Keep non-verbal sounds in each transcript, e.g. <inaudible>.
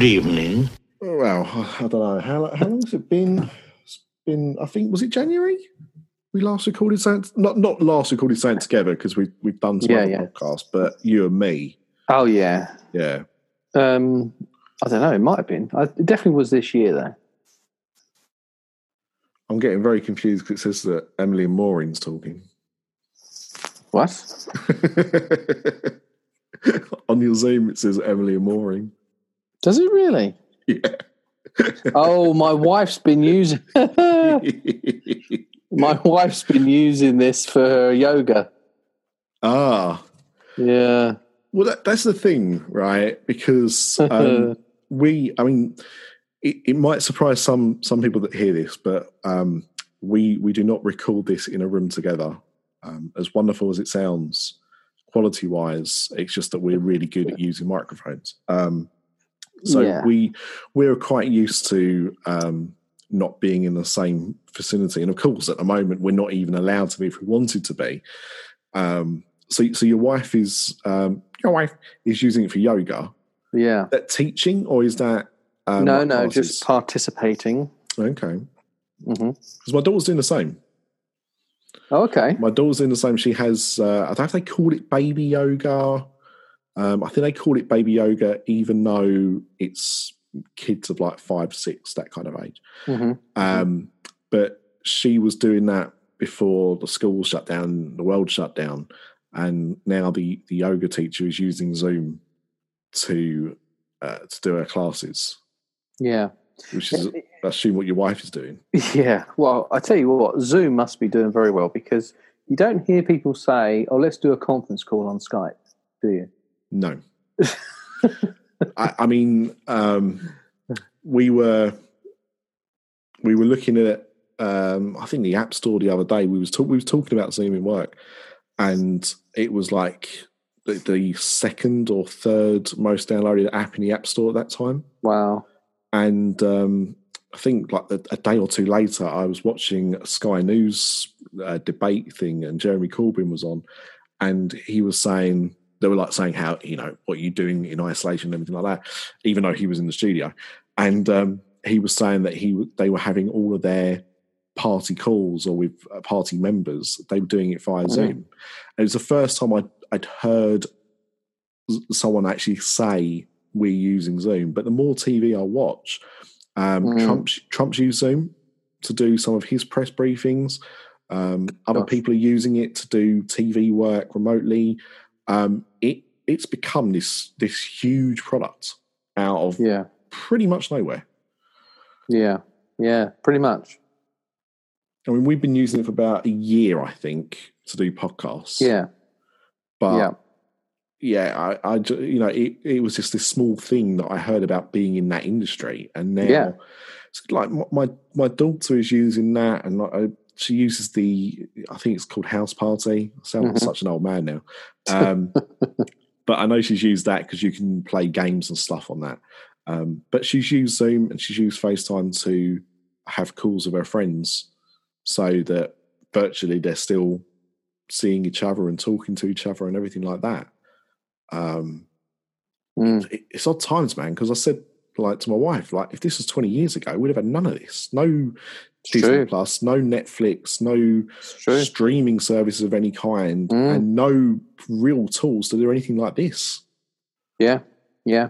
Good evening. Well, I don't know how how long has it been? It's been I think was it January? We last recorded something not not last recorded something together because we we've done some Yeah, other yeah. podcasts, but you and me, Oh yeah. yeah. Um, I don't know. It might have been. I, it definitely was this year though. I'm getting very confused because it says that Emily and Maureen's talking. What? <laughs> On your Zoom, it says Emily and Maureen. Does it really? Yeah. Oh, my wife's been using. <laughs> my wife's been using this for her yoga. ah, Yeah. well, that, that's the thing, right? Because um, <laughs> we, I mean, it, it might surprise some some people that hear this, but um, we we do not record this in a room together. Um, as wonderful as it sounds, quality wise, it's just that we're really good at using microphones. Um, so Yeah. we we're quite used to um, not being in the same vicinity, and of course, at the moment, we're not even allowed to be if we wanted to be. Um, so, so your wife is um, your wife is using it for yoga. yeah. Is that teaching or is that um, no, no, classes? just participating. okay? hmm Because my daughter's doing the same. Oh, okay. My daughter's doing the same. She has. Uh, I don't know if they call it baby yoga. Um, I think they call it baby yoga, even though it's kids of like five, six, that kind of age. hmm Um, but she was doing that before the school shut down, the world shut down, and now the the yoga teacher is using Zoom to uh, to do her classes, Yeah. which is I assume what your wife is doing. <laughs> Yeah. Well, I tell you what, Zoom must be doing very well because you don't hear people say, "Oh, let's do a conference call on Skype," do you? No, I, I mean um, we were we were looking at um, I think the App Store the other day. We was talk, we was talking about Zoom in work, and it was like the, the second or third most downloaded app in the App Store at that time. Wow. And um, I think like a, a day or two later, I was watching a Sky News uh, debate thing, and Jeremy Corbyn was on, and he was saying they were like saying how you know what you're doing in isolation and everything like that, even though he was in the studio, and um, he was saying that he they were having all of their party calls or with uh, party members, they were doing it via Mhm. Zoom. It was the first time I'd, I'd heard someone actually say we're using Zoom. But the more TV I watch, um, Mm. Trump's, Trump's used Zoom to do some of his press briefings. Um, other Gosh. people are using it to do TV work remotely. Um, it's become this this huge product out of Yeah. pretty much nowhere. Yeah. Yeah. Pretty much. I mean, we've been using it for about a year, I think, to do podcasts. Yeah. but yeah. yeah, I, I, you know, it, it was just this small thing that I heard about being in that industry, and now, Yeah. it's like my my, daughter is using that, and I, she uses the, I think it's called House Party. I sound like Mhm. such an old man now, <laughs> um, but I know she's used that because you can play games and stuff on that. Um, but she's used Zoom and she's used FaceTime to have calls with her friends, so that virtually they're still seeing each other and talking to each other and everything like that. Um, Mm. it- it's odd times, man. Because I said like to my wife, like if this was twenty years ago, we'd have had none of this. No Disney true. Plus, no Netflix, no streaming services of any kind, Mm. and no real tools to do anything like this. Yeah, yeah.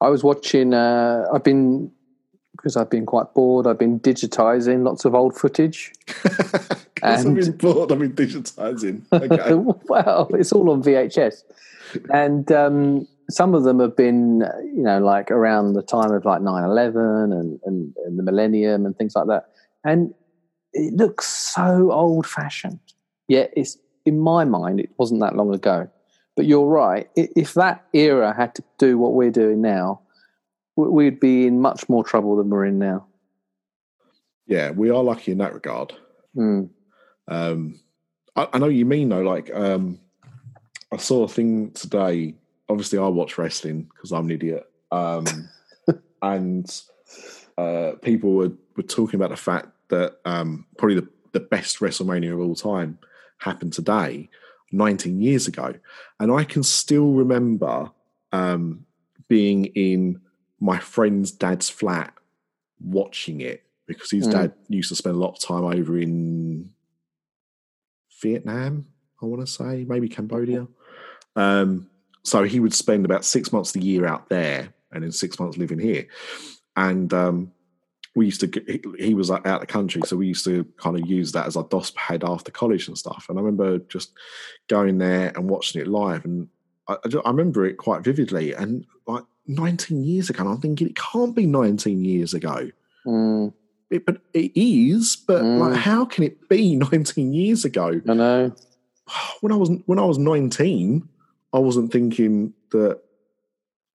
I was watching. Uh, I've been because I've been quite bored. I've been digitizing lots of old footage. <laughs> Because I've And- been bored, I've been digitizing. <laughs> Okay. well, it's all on VHS, and um, some of them have been, you know, like around the time of like 9-11 and, and, and the millennium and things like that. And it looks so old fashioned. Yet it's in my mind, it wasn't that long ago. But you're right. If that era had to do what we're doing now, we- we'd be in much more trouble than we're in now. yeah, we are lucky in that regard. Mm. Um, I, I know you mean though. Like, um, I saw a thing today. Obviously, I watch wrestling because I'm an idiot. Um, <laughs> and uh, people were, were talking about the fact that um, probably the, the best WrestleMania of all time happened today, 19 years ago. And I can still remember um, being in my friend's dad's flat watching it because his Mm. dad used to spend a lot of time over in Vietnam, I want to say, maybe Cambodia. Um, so he would spend about six months of the year out there and then six months living here. And um, we used to, he, was out of the country, so we used to kind of use that as our DOS pad after college and stuff. And I remember just going there and watching it live. And I, I I remember it quite vividly. And like 19 years ago, and I'm thinking it can't be 19 years ago. Mm, It, but it is. But Mm. like, how can it be <laughs> 19 years ago? I know. <sighs> When I was when I was 19, I wasn't thinking that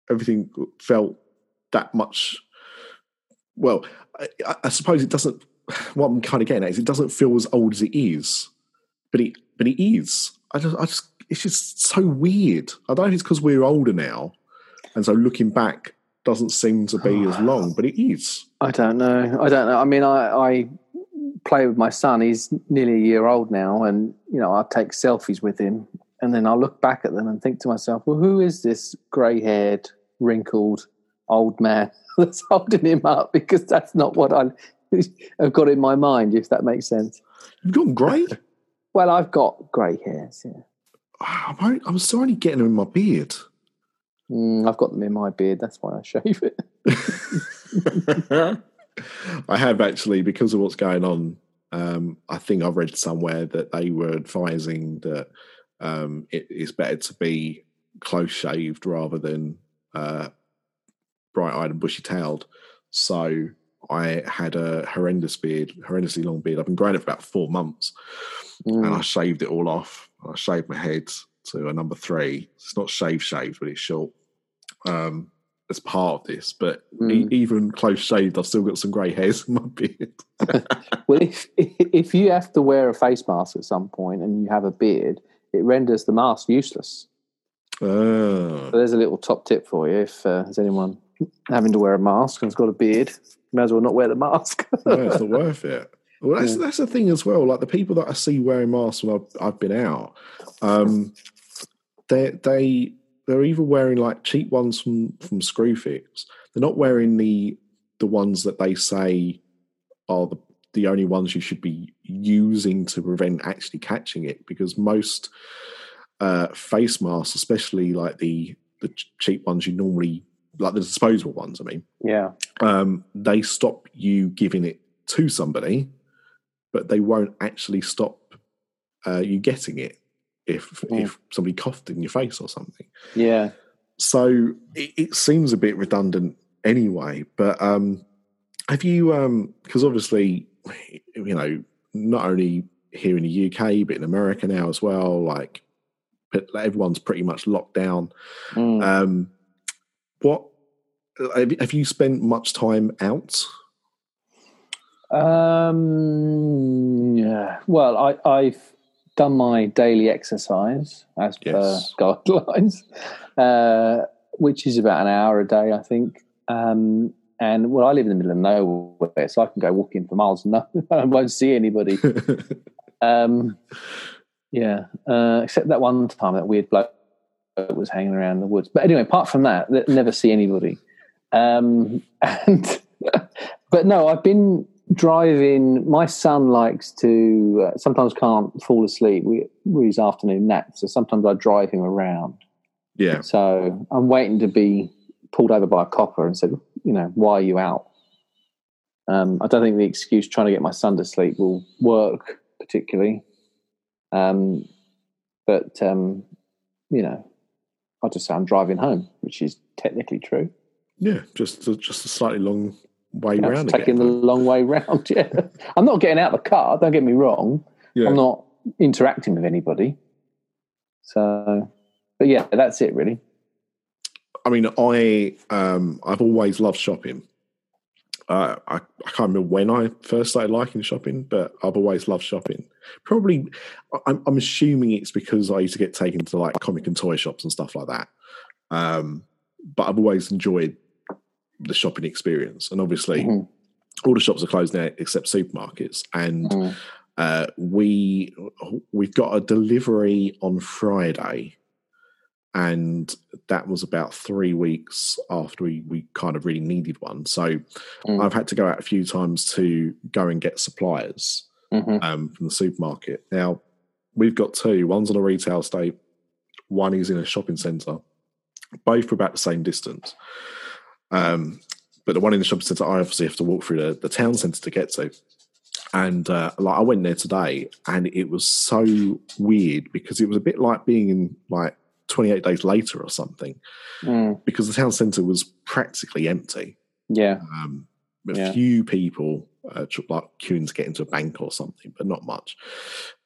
everything felt that much. Well, I, I- suppose it doesn't. What I'm kind of getting at is it doesn't feel as old as it is, but it but it is. I just I just it's just so weird. I don't know if it's because we're older now, and so looking back doesn't seem to be as <sighs> long, but it is. I don't know. I don't know. I mean, I, I play with my son. He's nearly a year old now, and you know, I take selfies with him, and then I look back at them and think to myself, "Well, who is this grey-haired, wrinkled old man <laughs> that's holding him up?" Because that's not what I <laughs> have got in my mind. If that makes sense. You've got grey. <laughs> Well, I've got grey hairs. Yeah, I'm, only, I'm still only getting them in my beard. mm, I've got them in my beard. That's why I shave it. I have actually, because of what's going on. Um, I think I've read somewhere that they were advising that um, it is better to be close shaved rather than uh, bright eyed and bushy tailed. So I had a horrendous beard, horrendously long beard. I've been growing it for about four months, and I Mm, shaved it all off. I shaved my head to a number three. It's not shave shaved, but it's short. Um, as part of this, but e- Mm. even close shaved, I've still got some grey hairs in my beard. <laughs> Well, if if you have to wear a face mask at some point and you have a beard, it renders the mask useless. Ah, So there's a little top tip for you if uh, there's anyone having to wear a mask and has got a beard, may as well not wear the mask. <laughs> no, it's not worth it. Well, that's Yeah. that's the thing as well. Like the people that I see wearing masks when I've, I've been out, um, they they they're either wearing like cheap ones from from Screwfix. They're not wearing the the ones that they say are the the only ones you should be using to prevent actually catching it because most uh, face masks, especially like the the ch- cheap ones you normally like the disposable ones. I mean, yeah. um, they stop you giving it to somebody, but they won't actually stop uh, you getting it if Mm. if somebody coughed in your face or something. Yeah. So it, it seems a bit redundant anyway. But um, have you? Um because obviously, <laughs> you know, not only here in the UK but in America now as well. Like, everyone's pretty much locked down. Mm. Um, what have have you spent much time out? Um, yeah. Well, I, I've done my daily exercise as Yes. per <laughs> guidelines, uh, which is about an hour a day, I think. Um, and well, I live in the middle of nowhere, so I can go walking for miles and <laughs> I won't see anybody. <laughs> Um, yeah, uh, except that one time that weird bloke was hanging around the woods. But anyway, apart from that, that never see anybody. Um, <laughs> and but no, I've been driving. My son likes to uh, sometimes can't fall asleep with with his afternoon nap, so sometimes I drive him around. yeah, So I'm waiting to be pulled over by a copper and said, you know, why are you out? Um, I don't think the excuse trying to get my son to sleep will work particularly. Um, but um, you know, I'll just say I'm driving home, which is technically true. Yeah, just a, just a slightly long way I'm round. taking the long way round. <laughs> Yeah, I'm not getting out of the car. Don't get me wrong. yeah. I'm not interacting with anybody. So, but yeah, that's it really. I mean, I um, I've always loved shopping. Uh, I, I can't remember when I first started liking shopping, but I've always loved shopping. Probably, I'm, I'm assuming it's because I used to get taken to like comic and toy shops and stuff like that. Um, but I've always enjoyed the shopping experience, and obviously, Mhm. all the shops are closed now except supermarkets. And Mm. uh, we we've got a delivery on Friday and that was about three weeks after we, we kind of really needed one. So Mm. I've had to go out a few times to go and get suppliers Mhm. um, from the supermarket. Now, we've got two. One's on a retail estate, one is in a shopping centre. Both are about the same distance. Um, but the one in the shopping centre, I obviously have to walk through the, the town centre to get to. And uh, like I went there today, and it was so weird because it was a bit like being in like 28 days later or something, Mm. because the town centre was practically empty Yeah. um, a Yeah. few people uh, like queuing to get into a bank or something, but not much.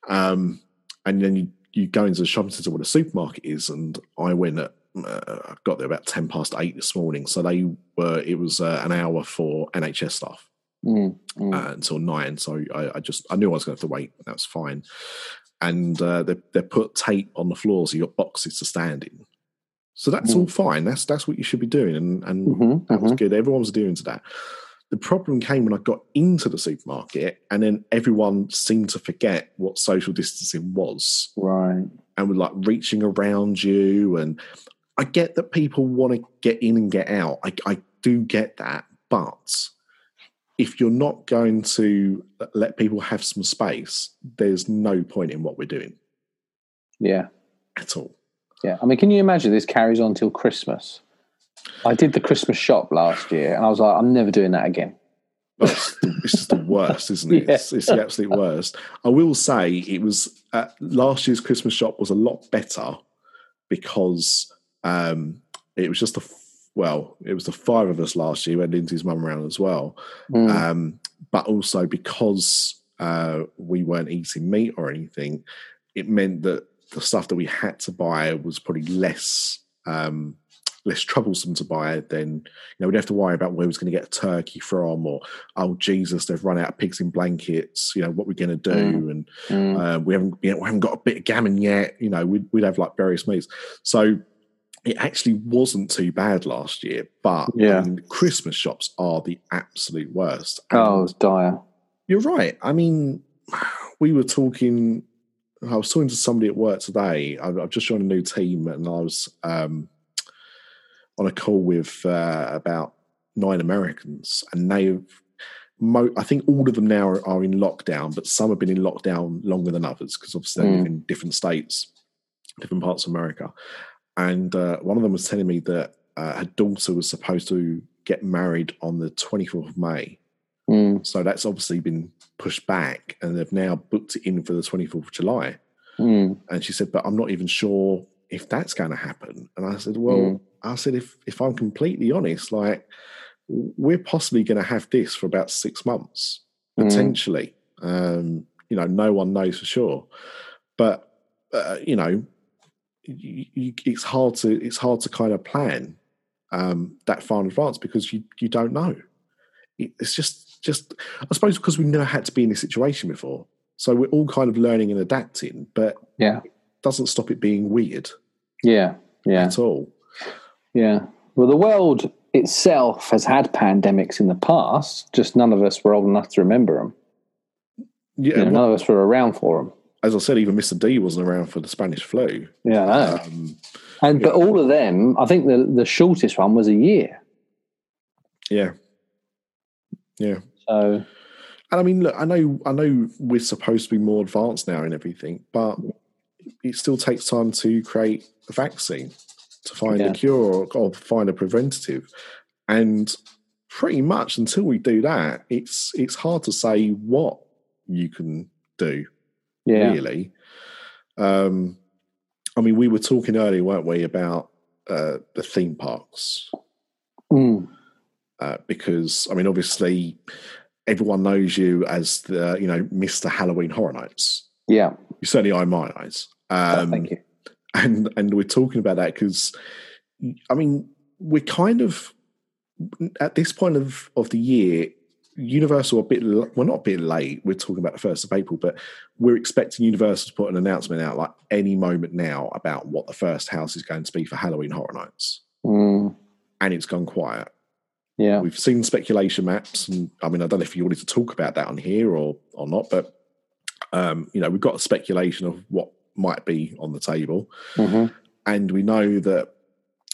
Um, and then you, you go into the shopping centre where the supermarket is, and I went at uh, I got there about ten past eight this morning, so they were it was uh, an hour for NHS staff Mm. Mm. uh, until nine. So I, I just I knew I was going to have to wait. That was fine. And uh, they they put tape on the floor, so you got boxes to stand in. So that's Mm. all fine. That's that's what you should be doing, and and Mhm, that was mhm. good. Everyone was doing to that. The problem came when I got into the supermarket, and then everyone seemed to forget what social distancing was, Right. and were like reaching around you. And I get that people want to get in and get out. I, I do get that, but if you're not going to let people have some space, there's no point in what we're doing Yeah. at all. Yeah. I mean, can you imagine this carries on till Christmas? I did the Christmas shop last year and I was like, I'm never doing that again. It's, it's just the worst, isn't it? <laughs> Yeah. It's, it's the absolute worst. I will say it was uh, last year's Christmas shop was a lot better because um, it was just f- well, it was the five of us last year. We had Lindsay's mum around as well, Mm. um, but also because uh, we weren't eating meat or anything, it meant that the stuff that we had to buy was probably less. Um, less troublesome to buy than you know we'd have to worry about where we was going to get a turkey from or oh jesus they've run out of pigs in blankets you know what we're going to do Mm. and Mm. uh, we haven't you know, we haven't got a bit of gammon yet you know we'd, we'd have like various meats so it actually wasn't too bad last year but Yeah. I mean, christmas shops are the absolute worst oh, And was dire. you're right i mean we were talking i was talking to somebody at work today i've, I've just joined a new team and i was um, on a call with uh, about nine Americans, and they've. Mo- I think all of them now are, are in lockdown, but some have been in lockdown longer than others because obviously they live Mm. in different states, different parts of America. And uh, one of them was telling me that uh, her daughter was supposed to get married on the 24th of May. Mm. So that's obviously been pushed back, and they've now booked it in for the 24th of July. Mm. And she said, "But I'm not even sure if that's going to happen." And I said, "Well, Mm. I said if if I'm completely honest, like we're possibly going to have this for about six months Mm. potentially. Um, you know, no one knows for sure, but uh, you know, you, you, it's hard to it's hard to kind of plan um, that far in advance because you you don't know. It, it's just just I suppose because we've never had to be in this situation before, so we're all kind of learning and adapting, but Yeah. doesn't stop it being weird Yeah. Yeah. at all. Yeah. Well, the world itself has had pandemics in the past, just none of us were old enough to remember them. Yeah, You know, well, none of us were around for them. As I said, even Mr. D wasn't around for the Spanish flu. Yeah, I know. Um, and but all of them, I think the the shortest one was a year. yeah, yeah. So And I mean, look, I know, I know, we're supposed to be more advanced now and everything, but it still takes time to create a vaccine, to find Yeah. a cure or, or find a preventative, and pretty much until we do that, it's it's hard to say what you can do. Yeah, really. Um, I mean, we were talking earlier, weren't we, about uh, the theme parks? Mm. Uh, because I mean, obviously, everyone knows you as the you know Mister Halloween Horror Nights. yeah. You certainly are in my eyes. Oh, Um, thank you. and and we're talking about that because I mean, we're kind of at this point of of the year. Universal a bit l- well, not a bit late. We're talking about the first of April, but we're expecting Universal to put an announcement out like any moment now about what the first house is going to be for Halloween Horror Nights, Mm. and it's gone quiet. Yeah, We've seen speculation maps, and I mean, I don't know if you wanted to talk about that on here or or not, but um, you know, we've got a speculation of what might be on the table. hmm and we know that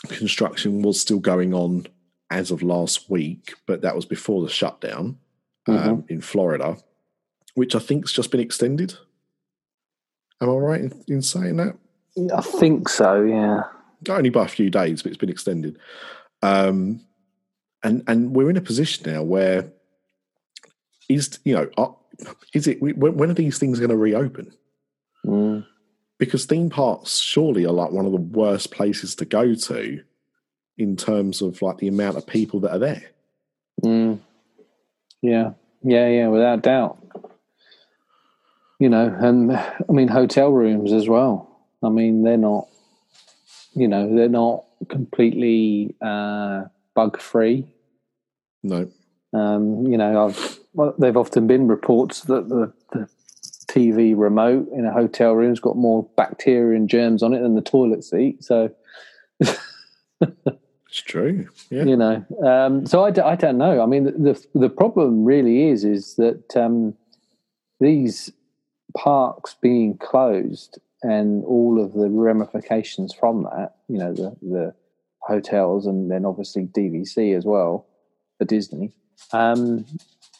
construction was still going on as of last week, but that was before the shutdown um, Mhm. in Florida, which I think's just been extended. Am I right in, in saying that? I think so. Yeah. Only by a few days, but it's been extended. Um, and and we're in a position now where is you know are, is it when, when are these things going to reopen? Mm. because theme parks surely are like one of the worst places to go to in terms of like the amount of people that are there. Mm. Yeah, yeah, yeah, without doubt. You know, and I mean, hotel rooms as well. I mean, they're not, you know, they're not completely uh, bug free. No, Um, you know, I've well, they've often been reports that the, the TV remote in a hotel room's got more bacteria and germs on it than the toilet seat. So, <laughs> it's true. Yeah, you know um, so I, d- I don't know i mean the, the problem really is is that um, these parks being closed and all of the ramifications from that you know the the hotels and then obviously dvc as well for disney um,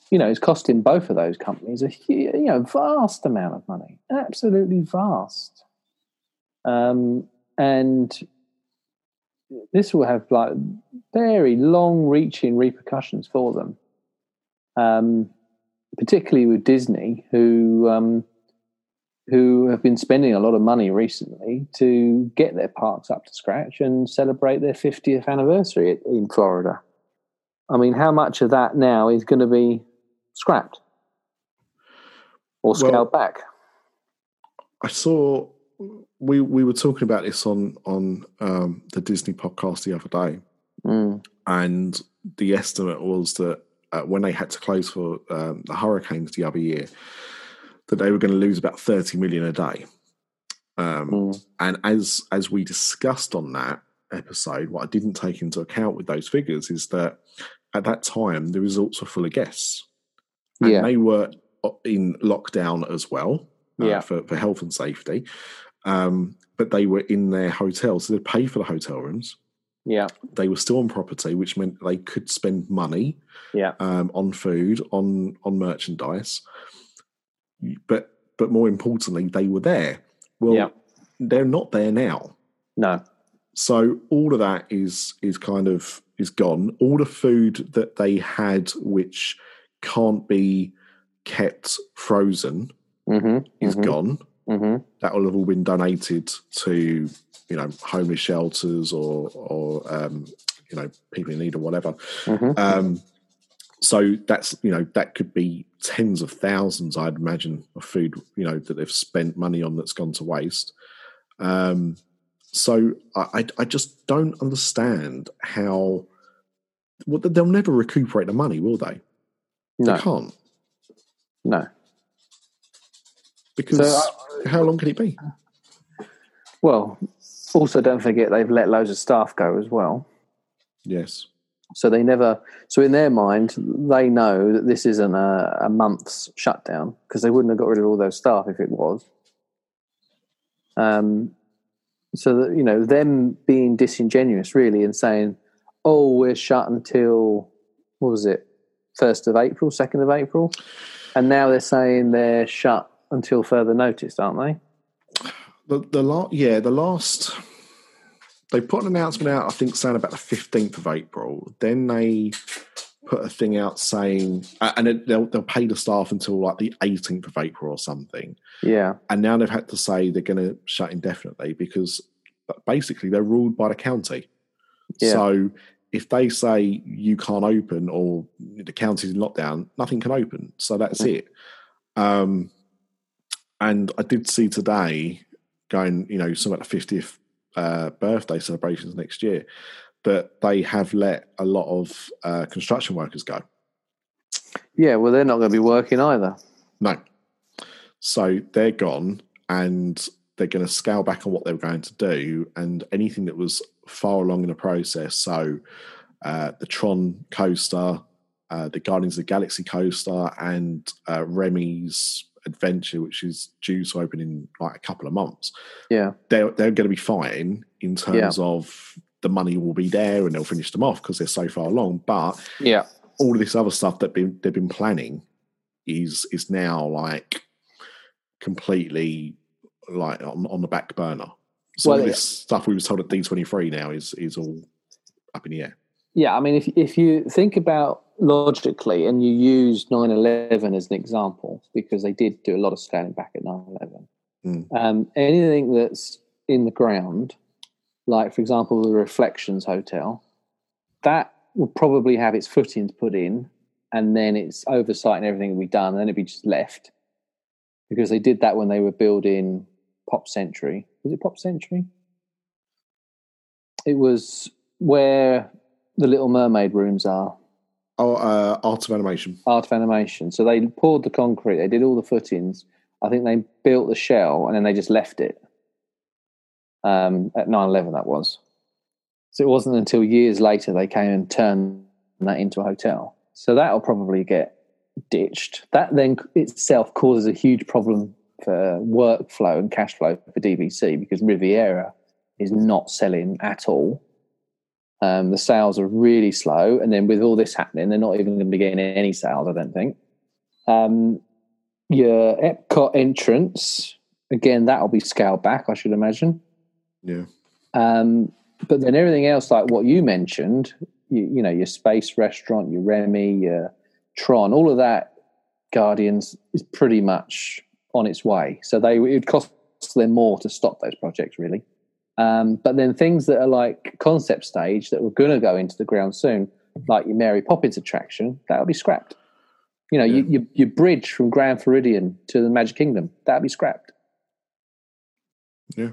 you know it's costing both of those companies a you know vast amount of money absolutely vast um, and this will have like very long reaching repercussions for them. Um, particularly with Disney, who um, who have been spending a lot of money recently to get their parks up to scratch and celebrate their 50th anniversary in Florida. I mean, how much of that now is going to be scrapped or scaled Well- back? I saw we we were talking about this on on um, the Disney podcast the other day, Mm, and the estimate was that uh, when they had to close for um, the hurricanes the other year, that they were going to lose about thirty million a day. Um, mm, And as as we discussed on that episode, what I didn't take into account with those figures is that at that time the resorts were full of guests, and Yeah. they were in lockdown as well uh, Yeah. for for health and safety. Um, but they were in their hotels, so they pay for the hotel rooms. yeah, They were still on property, which meant they could spend money yeah, um, on food, on on merchandise. But but more importantly, they were there. Well, Yeah. they're not there now. no, So all of that is is kind of is gone. All the food that they had, which can't be kept frozen, mm-hmm, is gone. Hmm That will have all been donated to you know homeless shelters or or um, you know people in need or whatever. hmm Um, so that's you know that could be tens of thousands, I'd imagine, of food you know that they've spent money on that's gone to waste. Um, so I, I I just don't understand how. Well, they'll never recuperate the money, will they? no, They can't no. Because So, how long can it be? Well, also don't forget they've let loads of staff go as well. Yes, So they never. So in their mind, they know that this isn't a, a month's shutdown because they wouldn't have got rid of all those staff if it was. Um, so that you know them being disingenuous really and saying, "Oh, we're shut until what was it, first of April, second of April," and now they're saying they're shut until further notice, aren't they? the the last yeah the last they put an announcement out. I think saying about the fifteenth of April. Then they put a thing out saying, uh, and then they'll they'll pay the staff until like the eighteenth of April or something. Yeah, And now they've had to say they're going to shut indefinitely because basically they're ruled by the county. Yeah. So if they say you can't open or the county's in lockdown, nothing can open. So that's Mhm. it. Um, and I did see today going, you know, some of the fiftieth uh, birthday celebrations next year that they have let a lot of uh, construction workers go. yeah. Well, they're not going to be working either. No. So they're gone and they're going to scale back on what they were going to do. And anything that was far along in the process, so uh, the Tron coaster, uh, the Guardians of the Galaxy coaster, and uh, Remy's Adventure, which is due to open in like a couple of months, Yeah. they're they're going to be fine in terms of the money will be there and they'll finish them off because they're so far along. But Yeah. all of this other stuff that been, they've been planning is is now like completely like on, on the back burner. So Well, all yeah. this stuff we was told at D twenty three now is is all up in the air. Yeah, I mean, if if you think about logically and you use 9/11 as an example, because they did do a lot of scaling back at 9/11, Mm. um, anything that's in the ground, like for example the Reflections Hotel, that will probably have its footings put in, and then its oversight and everything will be done, and then it'll be just left, because they did that when they were building Pop Century. Was it Pop Century? It was where the Little Mermaid rooms are, Oh, uh, art of animation. Art of Animation. So they poured the concrete, they did all the footings. I think they built the shell and then they just left it. Um, at 9 11, that was. So it wasn't until years later they came and turned that into a hotel. So that'll probably get ditched. That then itself causes a huge problem for workflow and cash flow for DVC because Riviera is not selling at all. Um, the sales are really slow, and then with all this happening, they're not even going to be getting any sales. I don't think. Um, your Epcot entrance again, that'll be scaled back. I should imagine. Yeah. Um, but then everything else, like what you mentioned, you, you know, your space restaurant, your Remy, your Tron, all of that, Guardians is pretty much on its way. So they it would cost them more to stop those projects, really. Um, but then things that are like concept stage that were going to go into the ground soon, like your Mary Poppins attraction, that'll be scrapped. You know, Yeah. you, you, your bridge from Grand Floridian to the Magic Kingdom, that'll be scrapped Yeah.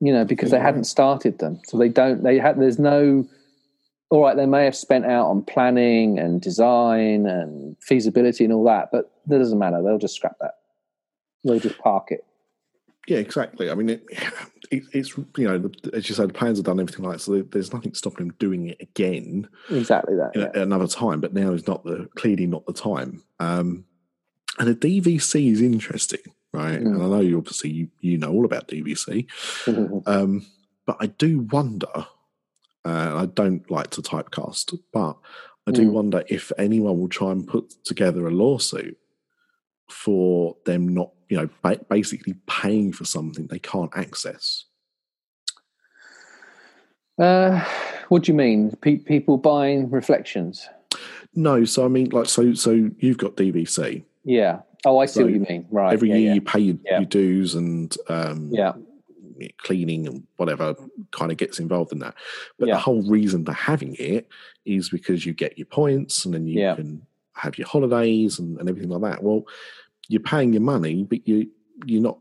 you know, because Yeah, they hadn't started them. So they don't, they had, there's no, all right, they may have spent out on planning and design and feasibility and all that, but that doesn't matter. They'll just scrap that. They'll just park it. Yeah, exactly. I mean, it, <sighs> it, it's you know, the, as you said, the plans have done everything like that, so there's nothing stopping them doing it again Exactly that. Yeah. at another time. But now is not the clearly not the time. Um, and the DVC is interesting, right? Mm. And I know you obviously you, you know all about DVC, um, but I do wonder. Uh, I don't like to typecast, but I do Mm. wonder if anyone will try and put together a lawsuit for them not, you know, ba- basically paying for something they can't access. uh, what do you mean? Pe- people buying reflections? No, so I mean, like, so so you've got DVC. Yeah. Oh, I see So what you mean. Right. Every yeah, year yeah. you pay your, Yeah. your dues and um, Yeah. cleaning and whatever kind of gets involved in that. But the whole reason for having it is because you get your points and then you can have your holidays and, and everything like that. Well, you're paying your money, but you you're not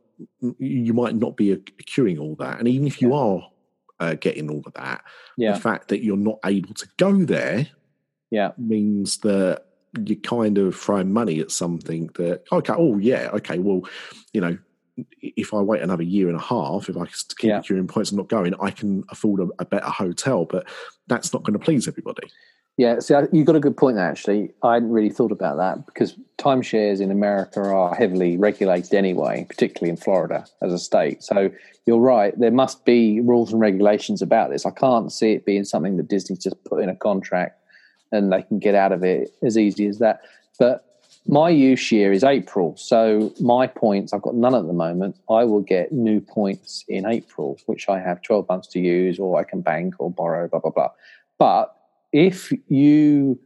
you might not be accruing all that. And even if you Yeah. are uh, getting all of that, Yeah. the fact that you're not able to go there Yeah. means that you're kind of throwing money at something that okay, oh yeah, okay, well, you know, if I wait another year and a half, if I keep Yeah. accruing points and not going, I can afford a, a better hotel, but that's not going to please everybody. Yeah, see, you've got a good point there, actually. I hadn't really thought about that because timeshares in America are heavily regulated anyway, particularly in Florida as a state. So you're right, there must be rules and regulations about this. I can't see it being something that Disney's just put in a contract and they can get out of it as easy as that. But my use year is April. So my points, I've got none at the moment. I will get new points in April, which I have 12 months to use, or I can bank or borrow, blah, blah, blah. But if you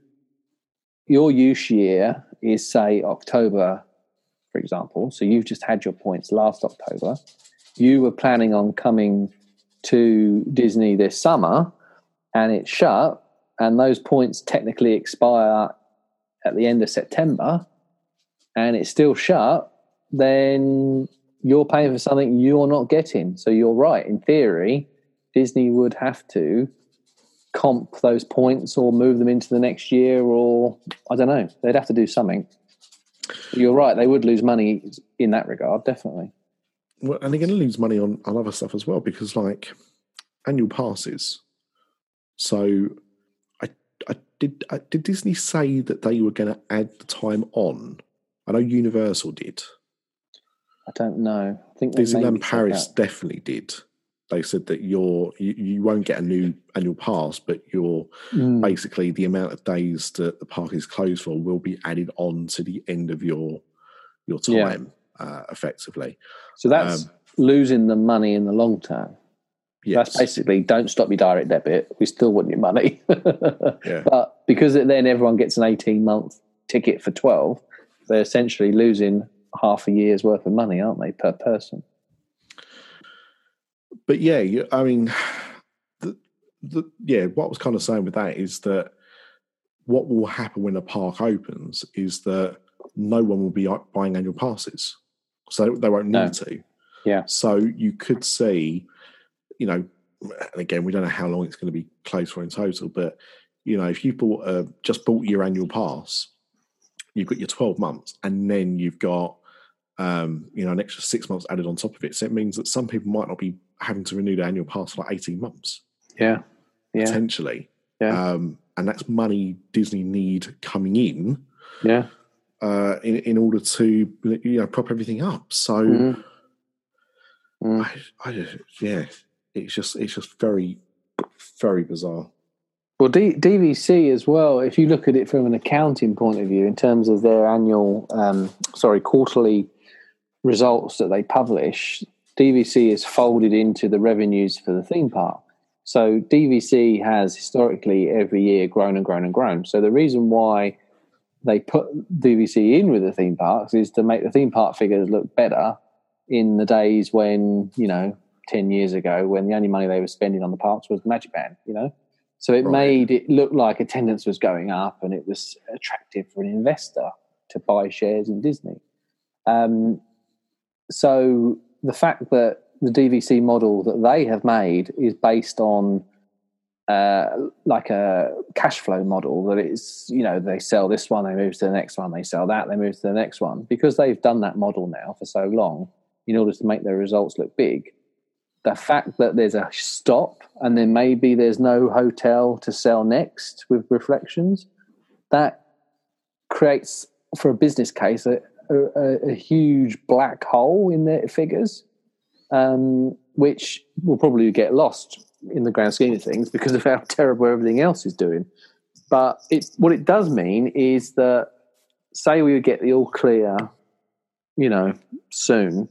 your use year is say October, for example, so you've just had your points last October, you were planning on coming to Disney this summer, and it's shut, and those points technically expire at the end of September, and it's still shut, then you're paying for something you're not getting. So you're right. In theory, Disney would have to comp those points or move them into the next year or I don't know. They'd have to do something. You're right, they would lose money in that regard, definitely. Well, and they're going to lose money on, on other stuff as well because, like, annual passes. So, I, I did I, did Disney say that they were going to add the time on? I know Universal did. I don't know. I think Disneyland Paris definitely did. They said that you're you, you won't get a new annual pass, but you're Mm, basically the amount of days that the park is closed for will be added on to the end of your your Yeah. time, uh, effectively. so that's um, losing the money in the long term. Yes. That's basically don't stop your direct debit. We still want your money. <laughs> Yeah. But because then everyone gets an 18 month ticket for 12, they're essentially losing half a year's worth of money, aren't they, per person? But yeah, you, I mean, the, the, yeah, what I was kind of saying with that is that what will happen when the park opens is that no one will be buying annual passes, so they won't need No. to. Yeah. So you could see, you know, and again, we don't know how long it's going to be closed for in total, but you know, if you bought uh, just bought your annual pass, you've got your twelve months, and then you've got um, you know an extra six months added on top of it. So it means that some people might not be having to renew their annual pass for like eighteen months Yeah. Yeah. potentially. Yeah. Um, and that's money Disney need coming in Yeah. uh, in in order to you know prop everything up. So Mhm. Mm. I, I just yeah, it's just it's just very very bizarre. Well, D- DVC as well, if you look at it from an accounting point of view, in terms of their annual, um, sorry, quarterly results that they publish, DVC is folded into the revenues for the theme park. So DVC has historically every year grown and grown and grown. So the reason why they put DVC in with the theme parks is to make the theme park figures look better in the days when, you know, 10 years ago, when the only money they were spending on the parks was the Magic Band, you know? So it Right. made it look like attendance was going up and it was attractive for an investor to buy shares in Disney. Um, so the fact that the DVC model that they have made is based on uh, like a cash flow model that it's, you know, they sell this one, they move to the next one, they sell that, they move to the next one. Because they've done that model now for so long in order to make their results look big, the fact that there's a stop and then maybe there's no hotel to sell next with reflections, that creates for a business case a, a, a huge black hole in their figures, um, which will probably get lost in the grand scheme of things because of how <laughs> terrible everything else is doing. But it, what it does mean is that, say, we would get the all clear, you know, soon.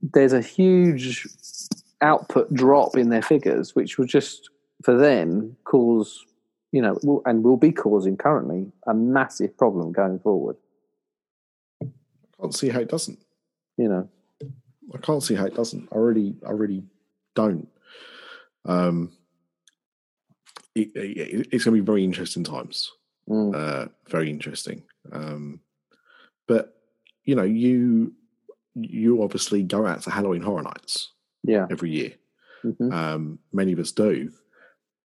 There's a huge output drop in their figures, which will just for them cause, you know, and will be causing currently a massive problem going forward. Can't see how it doesn't. You know, I can't see how it doesn't. I really, I really don't. Um, it, it, it's going to be very interesting times. Mm, Uh, very interesting. Um, but you know, you you obviously go out to Halloween Horror Nights yeah. every year. hmm Um, many of us do.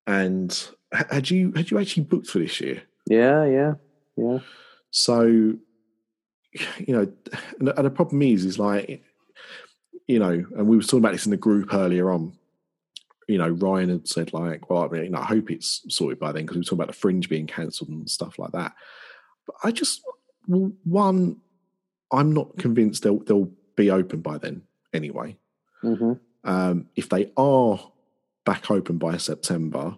And had you had you actually booked for this year? Yeah, yeah, yeah. So, you know, and the, and the problem is, is like, you know, and we were talking about this in the group earlier on. You know, Ryan had said like, well, I mean, you know, I hope it's sorted by then because we were talking about the fringe being cancelled and stuff like that. But I just, well, one, I'm not convinced they'll they'll be open by then anyway. hmm Um, if they are back open by September,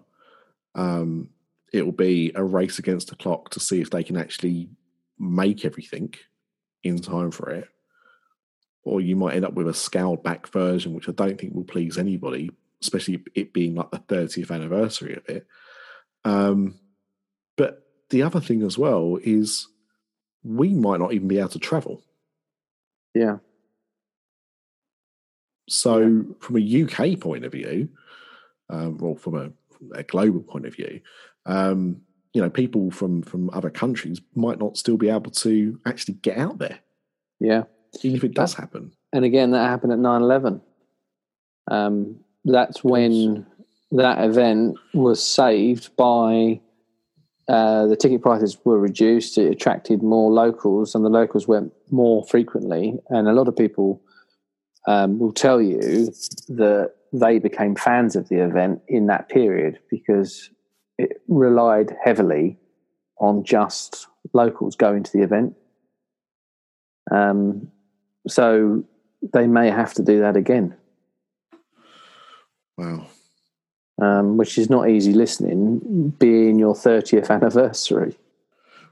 um, it will be a race against the clock to see if they can actually make everything in time for it. Or you might end up with a scaled back version, which I don't think will please anybody, especially it being like the 30th anniversary of it. Um, but the other thing as well is we might not even be able to travel. Yeah. So, from a UK point of view, um, or from a, a global point of view, um, you know, people from from other countries might not still be able to actually get out there, Yeah. even if it does happen. And again, that happened at 9 11. Um, that's when that event was saved by uh, the ticket prices were reduced. It attracted more locals, and the locals went more frequently. And a lot of people um, will tell you that they became fans of the event in that period because it relied heavily on just locals going to the event. Um, so they may have to do that again. Wow. Um, which is not easy listening, being your 30th anniversary.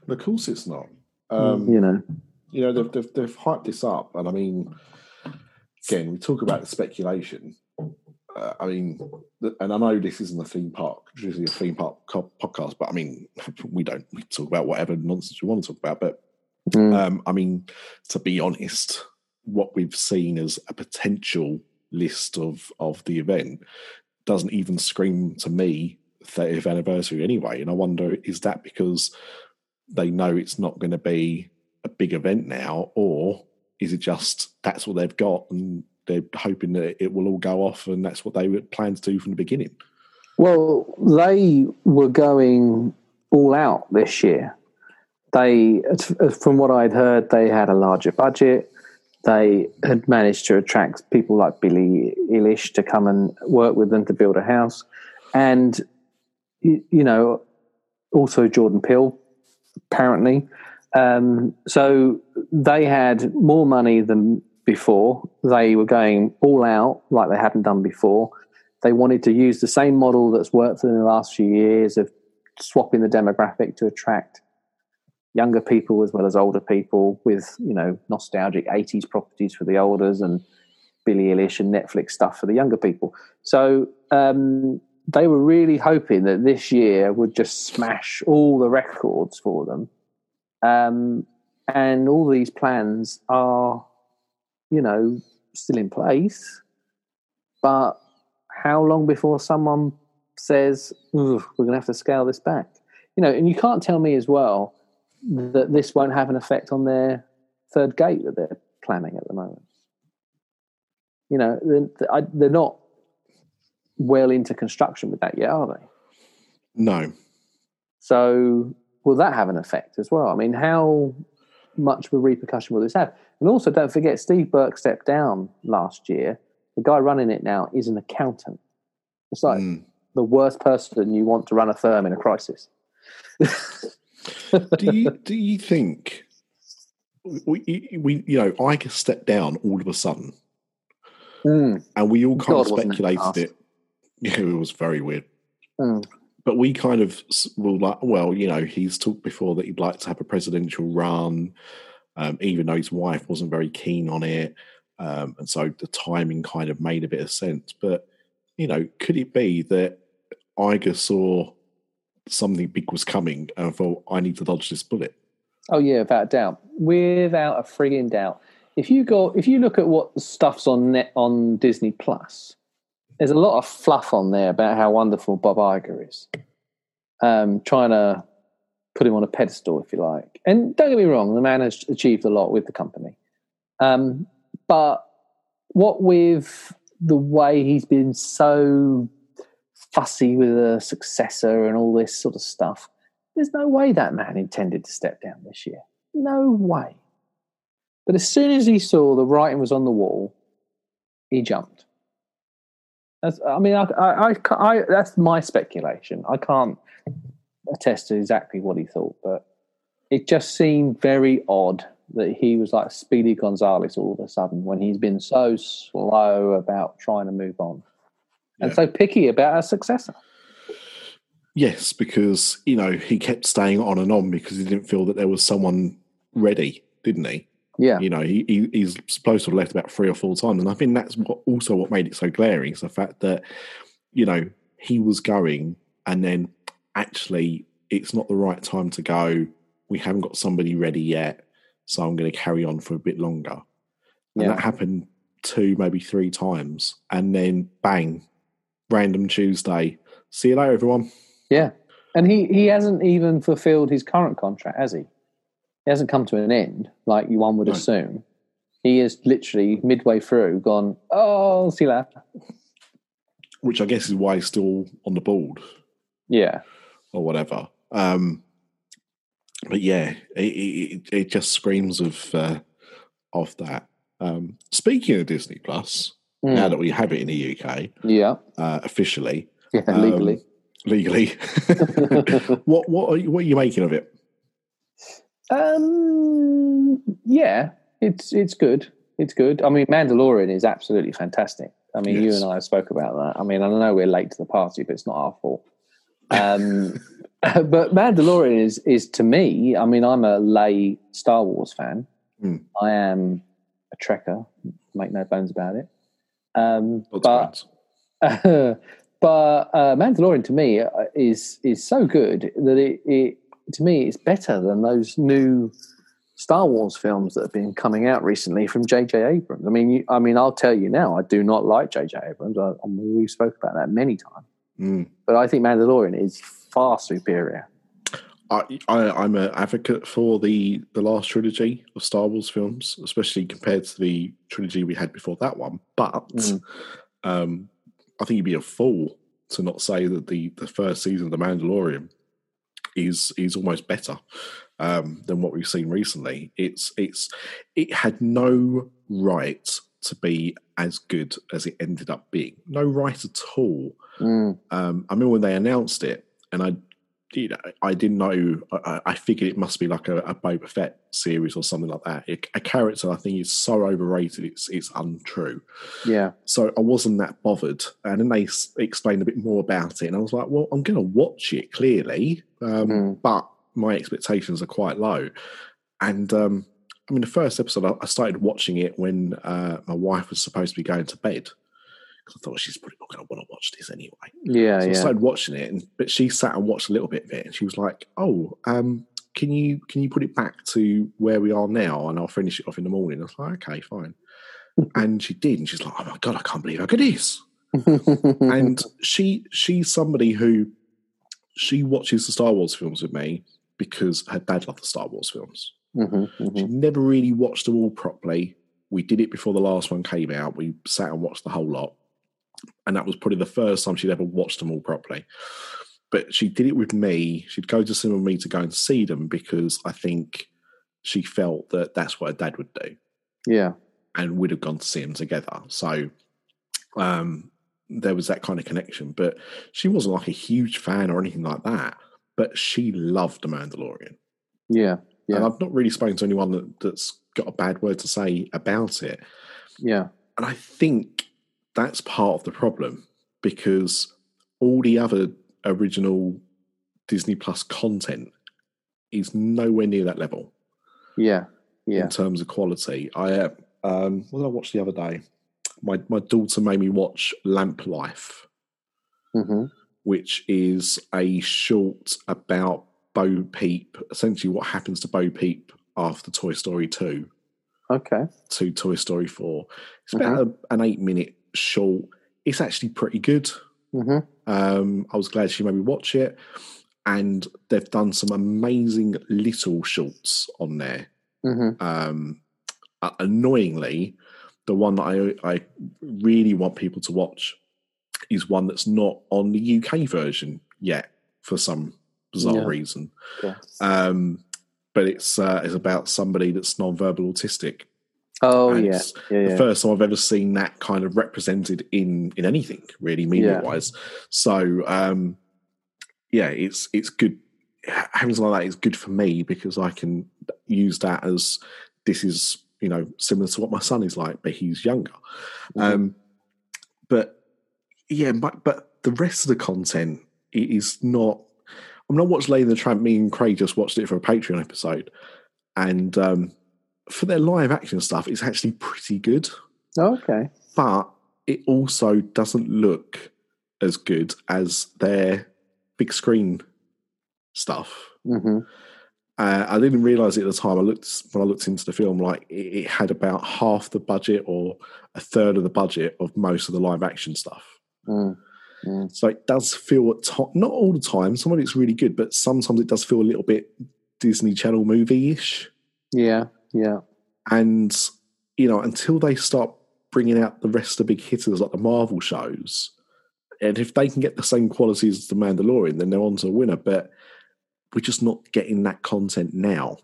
Of course, it's not. Um, you know, you know they've, they've, they've hyped this up, and I mean, again, we talk about the speculation. Uh, I mean, and I know this isn't a theme park, usually a theme park co- podcast, but I mean, <laughs> we don't we talk about whatever nonsense we want to talk about. But Mm. um, I mean, to be honest, what we've seen as a potential list of of the event doesn't even scream to me 30th anniversary anyway. And I wonder, is that because they know it's not going to be a big event now, or is it just that's what they've got and they're hoping that it will all go off and that's what they would plan to do from the beginning? Well, they were going all out this year. They, from what I'd heard, they had a larger budget. They had managed to attract people like Billie Eilish to come and work with them to build a house, and you, know, also Jordan Peele, apparently. Um, so they had more money than before. They were going all out like they hadn't done before. They wanted to use the same model that's worked in the last few years of swapping the demographic to attract younger people as well as older people with you know nostalgic 80s properties for the olders and Billie Eilish and Netflix stuff for the younger people. So um, they were really hoping that this year would just smash all the records for them. Um, and all these plans are, you know, still in place. But how long before someone says, we're going to have to scale this back? You know, and you can't tell me as well that this won't have an effect on their third gate that they're planning at the moment. You know, they're, they're not well into construction with that yet, are they? No. So will that have an effect as well? I mean, how much of a repercussion will this have? And also, don't forget, Steve Burke stepped down last year. The guy running it now is an accountant. It's like mm. the worst person you want to run a firm in a crisis. <laughs> do you do you think we, we you know Iger stepped down all of a sudden, mm. and we all kind God, of speculated it. Yeah, it was very weird. Mm. But we kind of were like, well, you know, he's talked before that he'd like to have a presidential run, um, even though his wife wasn't very keen on it, um, and so the timing kind of made a bit of sense. But you know, could it be that Iger saw something big was coming and thought, I need to dodge this bullet. Oh yeah, without doubt. Without a frigging doubt. If you go if you look at what stuff's on net on Disney Plus, there's a lot of fluff on there about how wonderful Bob Iger is. Um, trying to put him on a pedestal, if you like. And don't get me wrong, the man has achieved a lot with the company. Um, but what with the way he's been so fussy with a successor and all this sort of stuff. There's no way that man intended to step down this year. No way. But as soon as he saw the writing was on the wall, he jumped. That's, I mean, I, I, I, I, that's my speculation. I can't attest to exactly what he thought, but it just seemed very odd that he was like Speedy Gonzales all of a sudden when he's been so slow about trying to move on and yeah. so picky about a successor. Yes, because you know he kept staying on and on because he didn't feel that there was someone ready, didn't he? Yeah. You know, he, he he's supposed to have left about three or four times, and I think that's what also what made it so glaring is the fact that you know he was going, and then actually it's not the right time to go. We haven't got somebody ready yet, so I'm going to carry on for a bit longer. And yeah. that happened two, maybe three times, and then bang, random Tuesday. See you later, everyone. Yeah. And he, he hasn't even fulfilled his current contract, has he? He hasn't come to an end like one would no. assume. He is literally midway through gone, oh, see you later. Which I guess is why he's still on the board. Yeah. Or whatever. Um, but yeah, it, it, it just screams of uh, of that. Um, speaking of Disney Plus, mm. now that we have it in the UK, yeah, uh, officially, yeah, legally, um, legally. <laughs> what what are you, what are you making of it? Um, yeah, it's it's good. It's good. I mean, Mandalorian is absolutely fantastic. I mean, you and I spoke about that. I mean, I know we're late to the party, but it's not our fault. Um, <laughs> but Mandalorian is is to me. I mean, I'm a lay Star Wars fan. Mm. I am a Trekker. Make no bones about it. Um, but points. <laughs> but uh, Mandalorian to me uh, is is so good that it, it to me it's better than those new Star Wars films that have been coming out recently from J.J. Abrams. I mean, you, I mean, I'll tell you now, I do not like J.J. Abrams. I, I mean, we spoke about that many times, Mm. but I think Mandalorian is far superior. I, I, I'm an advocate for the the last trilogy of Star Wars films, especially compared to the trilogy we had before that one. But Mm. um, I think you'd be a fool to not say that the the first season of The Mandalorian is is almost better um, than what we've seen recently. It's it's it had no right to be as good as it ended up being. No right at all Mm, um, I remember when they announced it, and I, you know, I didn't know. I, I figured it must be like a, a Boba Fett series or something like that. A, a character I think is so overrated, it's it's untrue. yeah, So I wasn't that bothered. And then they s- explained a bit more about it, and I was like, well, I'm going to watch it clearly, um, Mm. but my expectations are quite low. And um, I mean, the first episode, I, I started watching it when uh, my wife was supposed to be going to bed. I thought she's probably not going to want to watch this anyway. yeah, So I yeah. started watching it, and but she sat and watched a little bit of it, and she was like, "Oh, um, can you can you put it back to where we are now, and I'll finish it off in the morning?" I was like, "Okay, fine." <laughs> and she did, and she's like, "Oh my god, I can't believe how good it is!" <laughs> and she she's somebody who she watches the Star Wars films with me because her dad loved the Star Wars films. Mhm, mhm. She never really watched them all properly. We did it before the last one came out. We sat and watched the whole lot. And that was probably the first time she'd ever watched them all properly. But she did it with me. She'd go to cinema with me to go and see them because I think she felt that that's what her dad would do yeah, and would have gone to see them together. So um, there was that kind of connection. But she wasn't like a huge fan or anything like that. But she loved The Mandalorian. yeah, And Yeah. I've not really spoken to anyone that, that's got a bad word to say about it. yeah, And I think that's part of the problem because all the other original Disney Plus content is nowhere near that level yeah, yeah. in terms of quality. I uh, um, what did I watch the other day? My my daughter made me watch Lamp Life, hmm which is a short about Bo Peep. Essentially, what happens to Bo Peep after Toy Story two Okay. to Toy Story 4. It's about a, an eight minute short. It's actually pretty good. hmm Um, I was glad she made me watch it. And they've done some amazing little shorts on there. hmm Um, uh, annoyingly, the one that I, I really want people to watch is one that's not on the UK version yet for some bizarre Yeah. reason. Yeah. Um, but it's uh, it's about somebody that's non-verbal autistic. Oh And yeah, yeah, the yeah. first time I've ever seen that kind of represented in in anything really media wise. So um, yeah, it's it's good. Having something like that is good for me because I can use that as this is you know similar to what my son is like, but he's younger. Mhm. Um, but yeah, but but the rest of the content i- is not. I'm not watching and the Tramp. Me and Craig just watched it for a Patreon episode, and um, for their live action stuff, it's actually pretty good. Oh, okay. But it also doesn't look as good as their big screen stuff. hmm Uh, I didn't realize it at the time. I looked when I looked into the film, like it, it had about half the budget or a third of the budget of most of the live action stuff. Mm. Mm. So it does feel at to- not all the time. Some of it's really good, but sometimes it does feel a little bit Disney Channel movie ish. Yeah, yeah, And you know, until they start bringing out the rest of the big hitters like the Marvel shows, and if they can get the same qualities as the Mandalorian, then they're on to a winner. But we're just not getting that content now.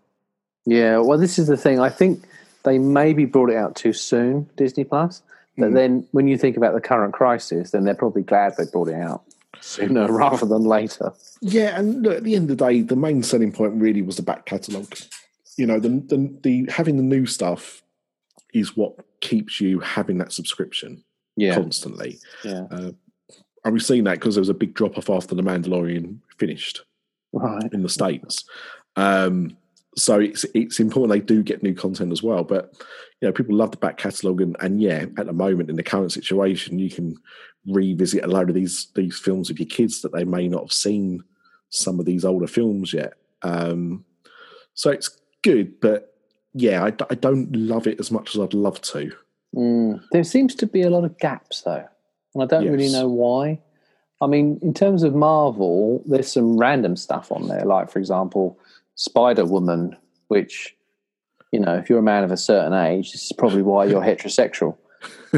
yeah. Well, this is the thing. I think they maybe brought it out too soon, Disney Plus. But Mm. then, when you think about the current crisis, then they're probably glad they brought it out sooner <laughs> rather than later. Yeah, and look, at the end of the day, the main selling point really was the back catalogue. You know, the, the the having the new stuff is what keeps you having that subscription Yeah, constantly. yeah, Uh, and we've seen that because there was a big drop off after the Mandalorian finished right. in the states. Um, so it's it's important they do get new content as well. But you know, people love the back catalogue, and, and yeah, at the moment in the current situation, you can revisit a load of these these films with your kids that they may not have seen some of these older films yet. Um, so it's good, but yeah, I don't love it as much as I'd love to. Mm. There seems to be a lot of gaps, though, and I don't really know why. I mean, in terms of Marvel, there's some random stuff on there, like for example, Spider Woman, which you know, if you're a man of a certain age, this is probably why you're <laughs> heterosexual.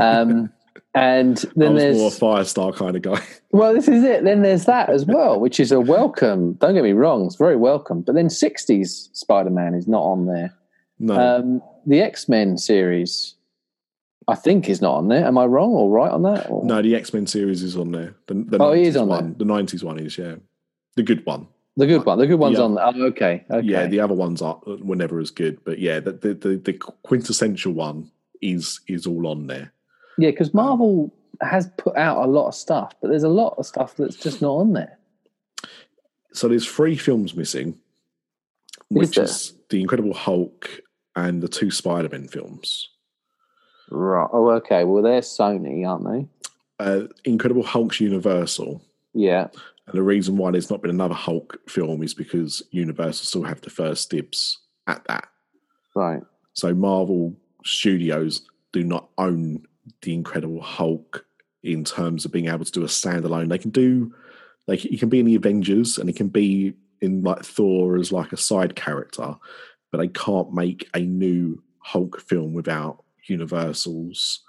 Um, and then there's more a Firestar kind of guy. <laughs> well, this is it. Then there's that as well, which is a welcome. Don't get me wrong; it's very welcome. But then '60s Spider-Man is not on there. No, Um, the X Men series, I think, is not on there. Am I wrong or right on that? Or? no, the X Men series is on there. The, the Oh, it 90s on one. The nineties one is yeah, the good one. the good one. The good one's Yeah. on there. Oh, okay. Okay. Yeah, the other ones are were never as good, but yeah, the the, the, the quintessential one is is all on there. Yeah, because Marvel has put out a lot of stuff, but there's a lot of stuff that's just not on there. So there's three films missing, which is the Incredible Hulk and the two Spider Man films. Right. Oh, okay. Well, they're Sony, aren't they? Uh, Incredible Hulk's Universal, Yeah. and the reason why there's not been another Hulk film is because Universal still have the first dibs at that. Right. So Marvel Studios do not own the Incredible Hulk in terms of being able to do a standalone. They can do like he can be in the Avengers and he can be in like Thor as like a side character, but they can't make a new Hulk film without Universal's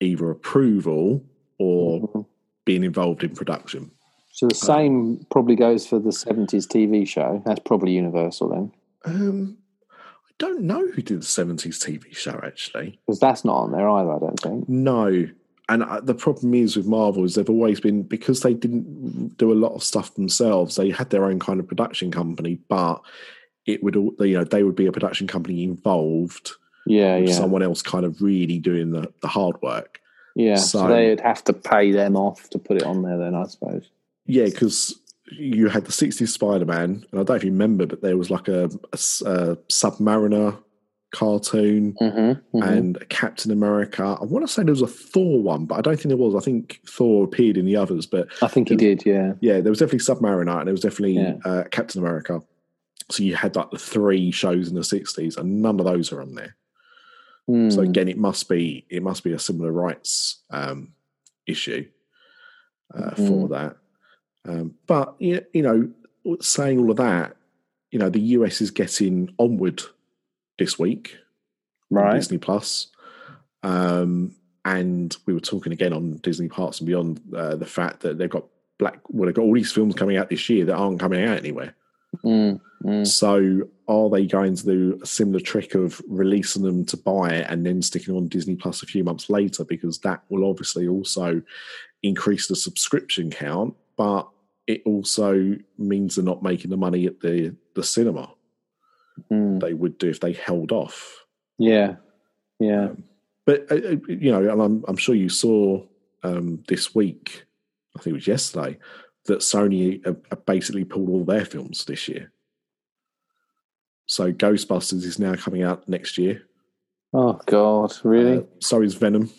either approval or Mhm. being involved in production. So the same probably goes for the '70s TV show. That's probably Universal then, Um, don't know who did the seventies TV show actually. because that's not on there either. I don't think. No. And uh, the problem is with Marvel is they've always been because they didn't do a lot of stuff themselves. They had their own kind of production company, but it would all you know they would be a production company involved Yeah. Yeah. someone else kind of really doing the, the hard work. Yeah, so, So- they'd have to pay them off to put it on there, then I suppose. Yeah, because you had the 60s Spider Man, and I don't know if you remember, but there was like a a Submariner cartoon Mm-hmm, and a Captain America. I want to say there was a Thor one, but I don't think there was. I think Thor appeared in the others, but I think he did. Yeah, yeah, there was definitely Submariner and there was definitely Yeah. uh, Captain America. So you had like the three shows in the 60s, and none of those are on there. Hmm. So again, it must be it must be a similar rights um, issue uh, for Mm. that. Um, but you you know, saying all of that, you know, the US is getting onward this week, right. Disney Plus, um, and we were talking again on Disney Parks and Beyond uh, the fact that they've got black. Well, they've got all these films coming out this year that aren't coming out anywhere. Mm, mm. So, are they going to do a similar trick of releasing them to buy it and then sticking on Disney Plus a few months later? Because that will obviously also increase the subscription count, but it also means they're not making the money at the the cinema Mm. they would do if they held off. Yeah, yeah. But uh, uh, you know, and I'm, I'm sure you saw um, this week. I think it was yesterday that Sony have, have basically pulled all their films this year. So Ghostbusters is now coming out next year. Oh God, really? Uh, so is Venom.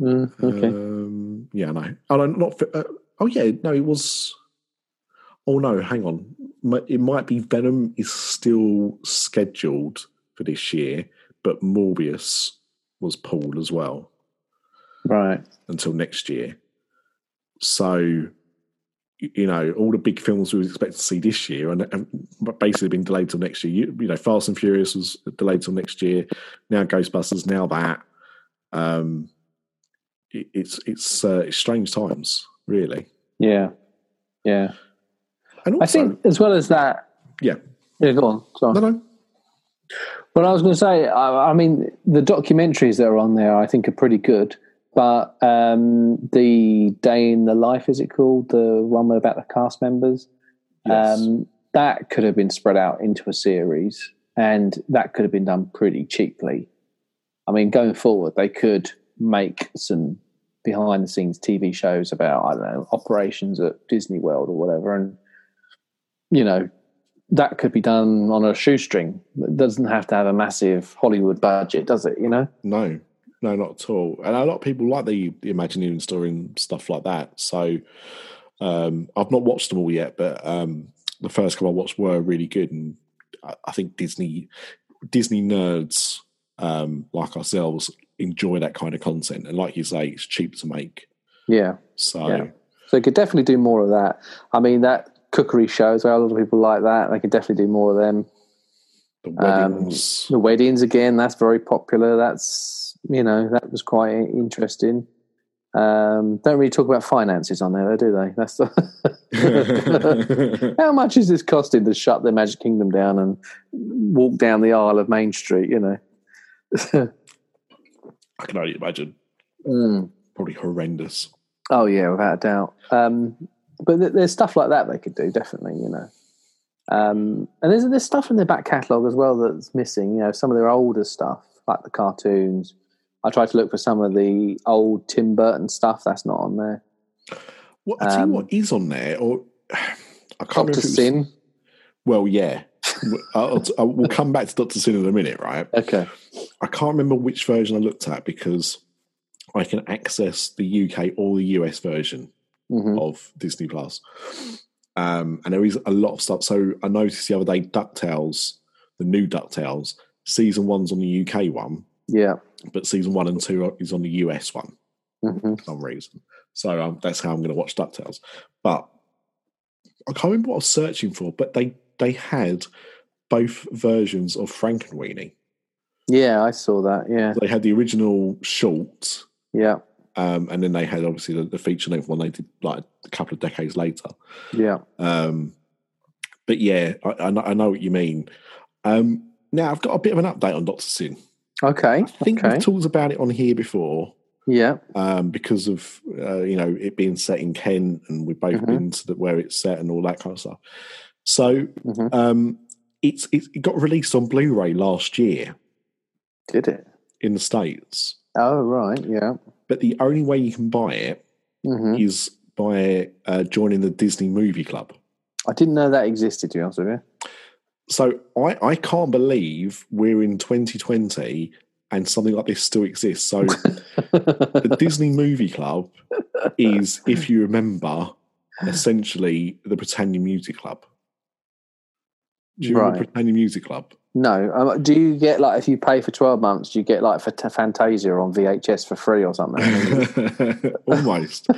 Mm, okay. Um, yeah, no. Oh, no, not. Uh, oh, yeah. No, it was. Oh no, hang on. It might be Venom is still scheduled for this year, but Morbius was pulled as well right. until next year. So, you know, all the big films we expect to see this year and have basically been delayed till next year. You, you know, Fast and Furious was delayed till next year. Now Ghostbusters. Now that. Um, it, it's it's uh, it's strange times, really. Yeah, yeah. And also, I think as well as that. Yeah. Yeah. Go on. Go on. no, no, Well, I was going to say, I, I mean, the documentaries that are on there, I think, are pretty good. But um, the day in the life, is it called the one about the cast members? yes. Um, that could have been spread out into a series, and that could have been done pretty cheaply. I mean, going forward, they could make some behind the scenes TV shows about I don't know operations at Disney World or whatever, and you know that could be done on a shoestring. It doesn't have to have a massive Hollywood budget, does it? You know? No, no, not at all. And a lot of people like the, the Imagineering story and stuff like that. So um, I've not watched them all yet, but um, the first couple I watched were really good, and I, I think Disney Disney nerds um, like ourselves enjoy that kind of content. And like you say, it's cheap to make. Yeah. So. Yeah. So you could definitely do more of that. I mean, that cookery shows where a lot of people like that. They could definitely do more of them. The weddings. Um, the weddings again. That's very popular. That's you know that was quite interesting. Um, don't really talk about finances on there, do they? That's the <laughs> how much is this costing to shut the Magic Kingdom down and walk down the aisle of Main Street? You know, <laughs> I can only imagine. Mm. Probably horrendous. Oh yeah, without a doubt. Um, but th- there's stuff like that they could do definitely. You know, um, and there's there's stuff in their back catalogue as well that's missing. You know, some of their older stuff like the cartoons. I tried to look for some of the old Tim Burton stuff. That's not on there. Well, I tell Um, you what is on there, or <sighs> I can't Doctor remember. Was, Sin. well, yeah. I'll, I'll, we'll come back to Doctor Syn in a minute, right? Okay. I can't remember which version I looked at because I can access the UK or the US version hmm of Disney Plus. Um, and there is a lot of stuff. So I noticed the other day DuckTales, the new DuckTales, season one's on the UK one, Yeah. but season one and two is on the US one hmm for some reason. So um, that's how I'm going to watch DuckTales. But I can't remember what I was searching for, but they, they had both versions of Frankenweenie. Yeah, I saw that. Yeah. They had the original short, Yeah. um, and then they had obviously the, the feature length one they did like a couple of decades later. Yeah. Um, but yeah, I, I, know, I know what you mean. Um, now I've got a bit of an update on Doctor Syn. Okay. I think okay. we've talked about it on here before Yeah. um, because of uh, you know it being set in Kent, and we've both Mhm. been to the, where it's set and all that kind of stuff. So hmm um, it's it, it got released on Blu-ray last year Did it? in the states, Oh, right. Yeah. but the only way you can buy it hmm is by uh, joining the Disney Movie Club. I didn't know that existed, to be honest with you. So I, I can't believe we're in 2020 and something like this still exists. So the <laughs> Disney Movie Club <laughs> is, if you remember, essentially the Britannia Music Club. Do you remember Right. Britannia Music Club? No. Um, do you get like if you pay for twelve months, do you get like for Fantasia on VHS for free or something? <laughs> Almost.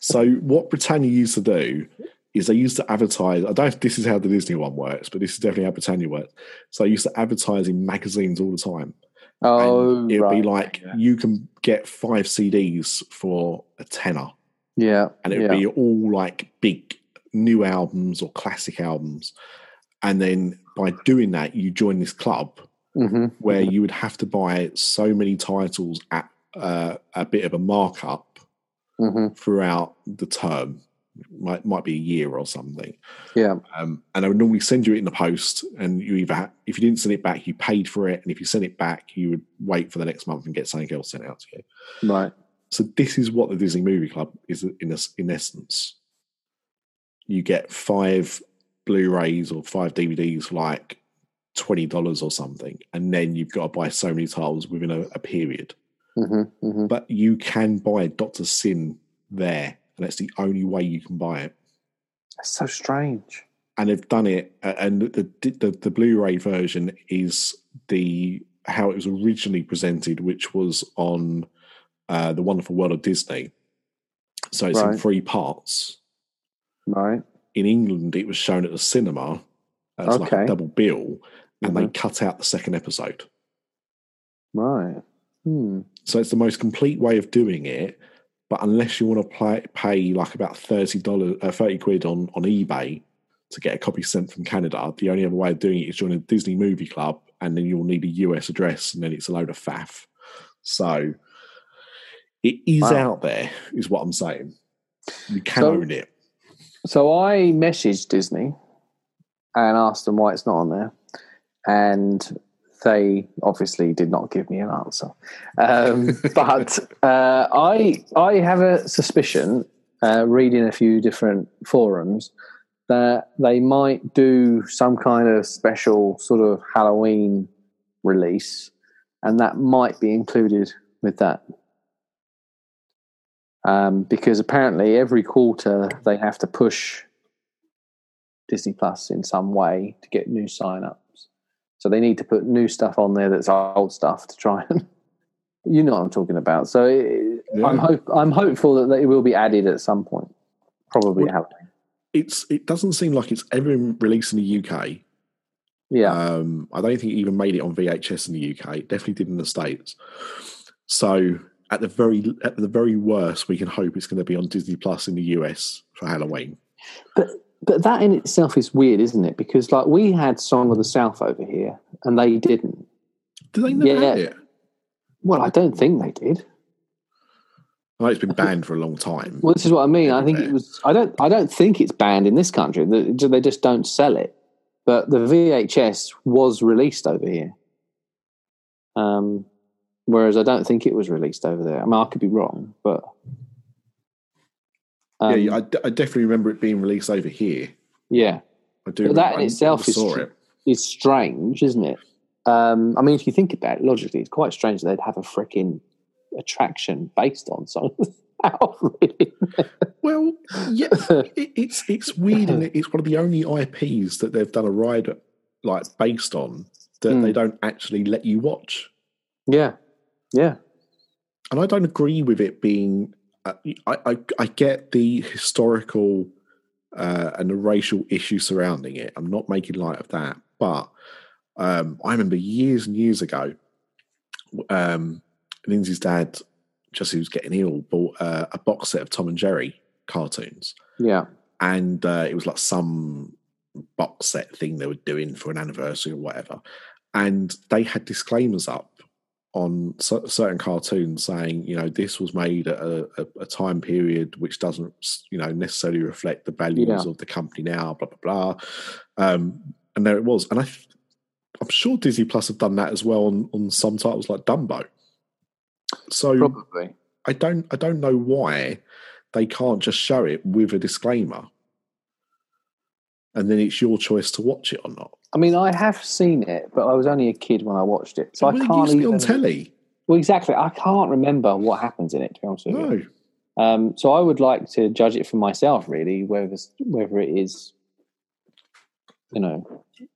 so what Britannia used to do is they used to advertise. I don't know if this is how the Disney one works, but this is definitely how Britannia works. So they used to advertise in magazines all the time. oh, and it'd right. be like yeah. you can get five CDs for a tenner, yeah, and it'd yeah. be all like big new albums or classic albums. And then by doing that, you join this club hmm where you would have to buy so many titles at uh, a bit of a markup hmm throughout the term. Might might be a year or something. yeah, Um, and I would normally send you it in the post, and you either ha- if you didn't send it back, you paid for it, and if you sent it back, you would wait for the next month and get something else sent out to you. right. So this is what the Disney Movie Club is in es- in essence. You get five Blu-rays or five DVDs for like twenty dollars or something, and then you've got to buy so many titles within a, a period. hmm hmm But you can buy Doctor Syn there, and that's the only way you can buy it. That's so strange. and they've done it and the, the the Blu-ray version is the how it was originally presented which was on uh, the wonderful world of Disney so it's in three parts Right. In England it was shown at the cinema as like a double bill and they Mhm. cut out the second episode Right. Hmm. so it's the most complete way of doing it but unless you want to play, pay like about $30 uh, 30 quid on, on ebay to get a copy sent from canada the only other way of doing it is join a disney movie club and then you'll need a us address and then it's a load of faff so it is Wow. out there is what i'm saying you can So- own it So I messaged Disney and asked them why it's not on there, and they obviously did not give me an answer. Um, <laughs> but uh, I I have a suspicion, uh, reading a few different forums, that they might do some kind of special sort of Halloween release, and that might be included with that. Um, because apparently every quarter they have to push Disney Plus in some way to get new sign-ups. So they need to put new stuff on there that's old stuff to try and <laughs> you know what I'm talking about. So it, Yeah. I'm hope I'm hopeful that it will be added at some point. Probably Well- Halloween. It's it doesn't seem like it's ever been released in the UK. Yeah. Um, I don't think it even made it on VHS in the UK. It definitely did in the States. So at the very at the very worst, we can hope it's going to be on Disney Plus in the US for Halloween. But but that in itself is weird, isn't it? Because like we had Song of the South over here, and they didn't. Do they never Yeah. it? Well, I don't think they did. I know it's been banned for a long time. Well, this is what I mean. I think it was. I don't. I don't think it's banned in this country. They just don't sell it. But the VHS was released over here. Um, whereas I don't think it was released over there. I mean, I could be wrong, but um, yeah, I, d- I definitely remember it being released over here. yeah. I do. But that remember- in I itself is tr- It's strange, isn't it? Um, I mean, if you think about it logically, it's quite strange that they'd have a freaking attraction based on Song of the South. Really. Well, yeah, <laughs> it, it's it's weird, and it? it's one of the only IPs that they've done a ride like based on that Hmm. they don't actually let you watch. yeah, yeah, and I don't agree with it being. Uh, I, I I get the historical uh, and the racial issue surrounding it. I'm not making light of that, but um, I remember years and years ago, um, Lindsay's dad, just who was getting ill, bought uh, a box set of Tom and Jerry cartoons, yeah, and uh, it was like some box set thing they were doing for an anniversary or whatever, and they had disclaimers up on cer- certain cartoons saying, you know, this was made at a, a, a time period which doesn't, you know, necessarily reflect the values Yeah. of the company now, blah blah blah. Um, and there it was, and I, I'm sure Disney Plus have done that as well on, on some titles like Dumbo. So probably. I don't I don't know why they can't just show it with a disclaimer. And then it's your choice to watch it or not. I mean, I have seen it, but I was only a kid when I watched it, so Well, I can't used to be even. on telly. Well, exactly, I can't remember what happens in it. To be honest with you, No. um, so I would like to judge it for myself, really, whether whether it is, you know,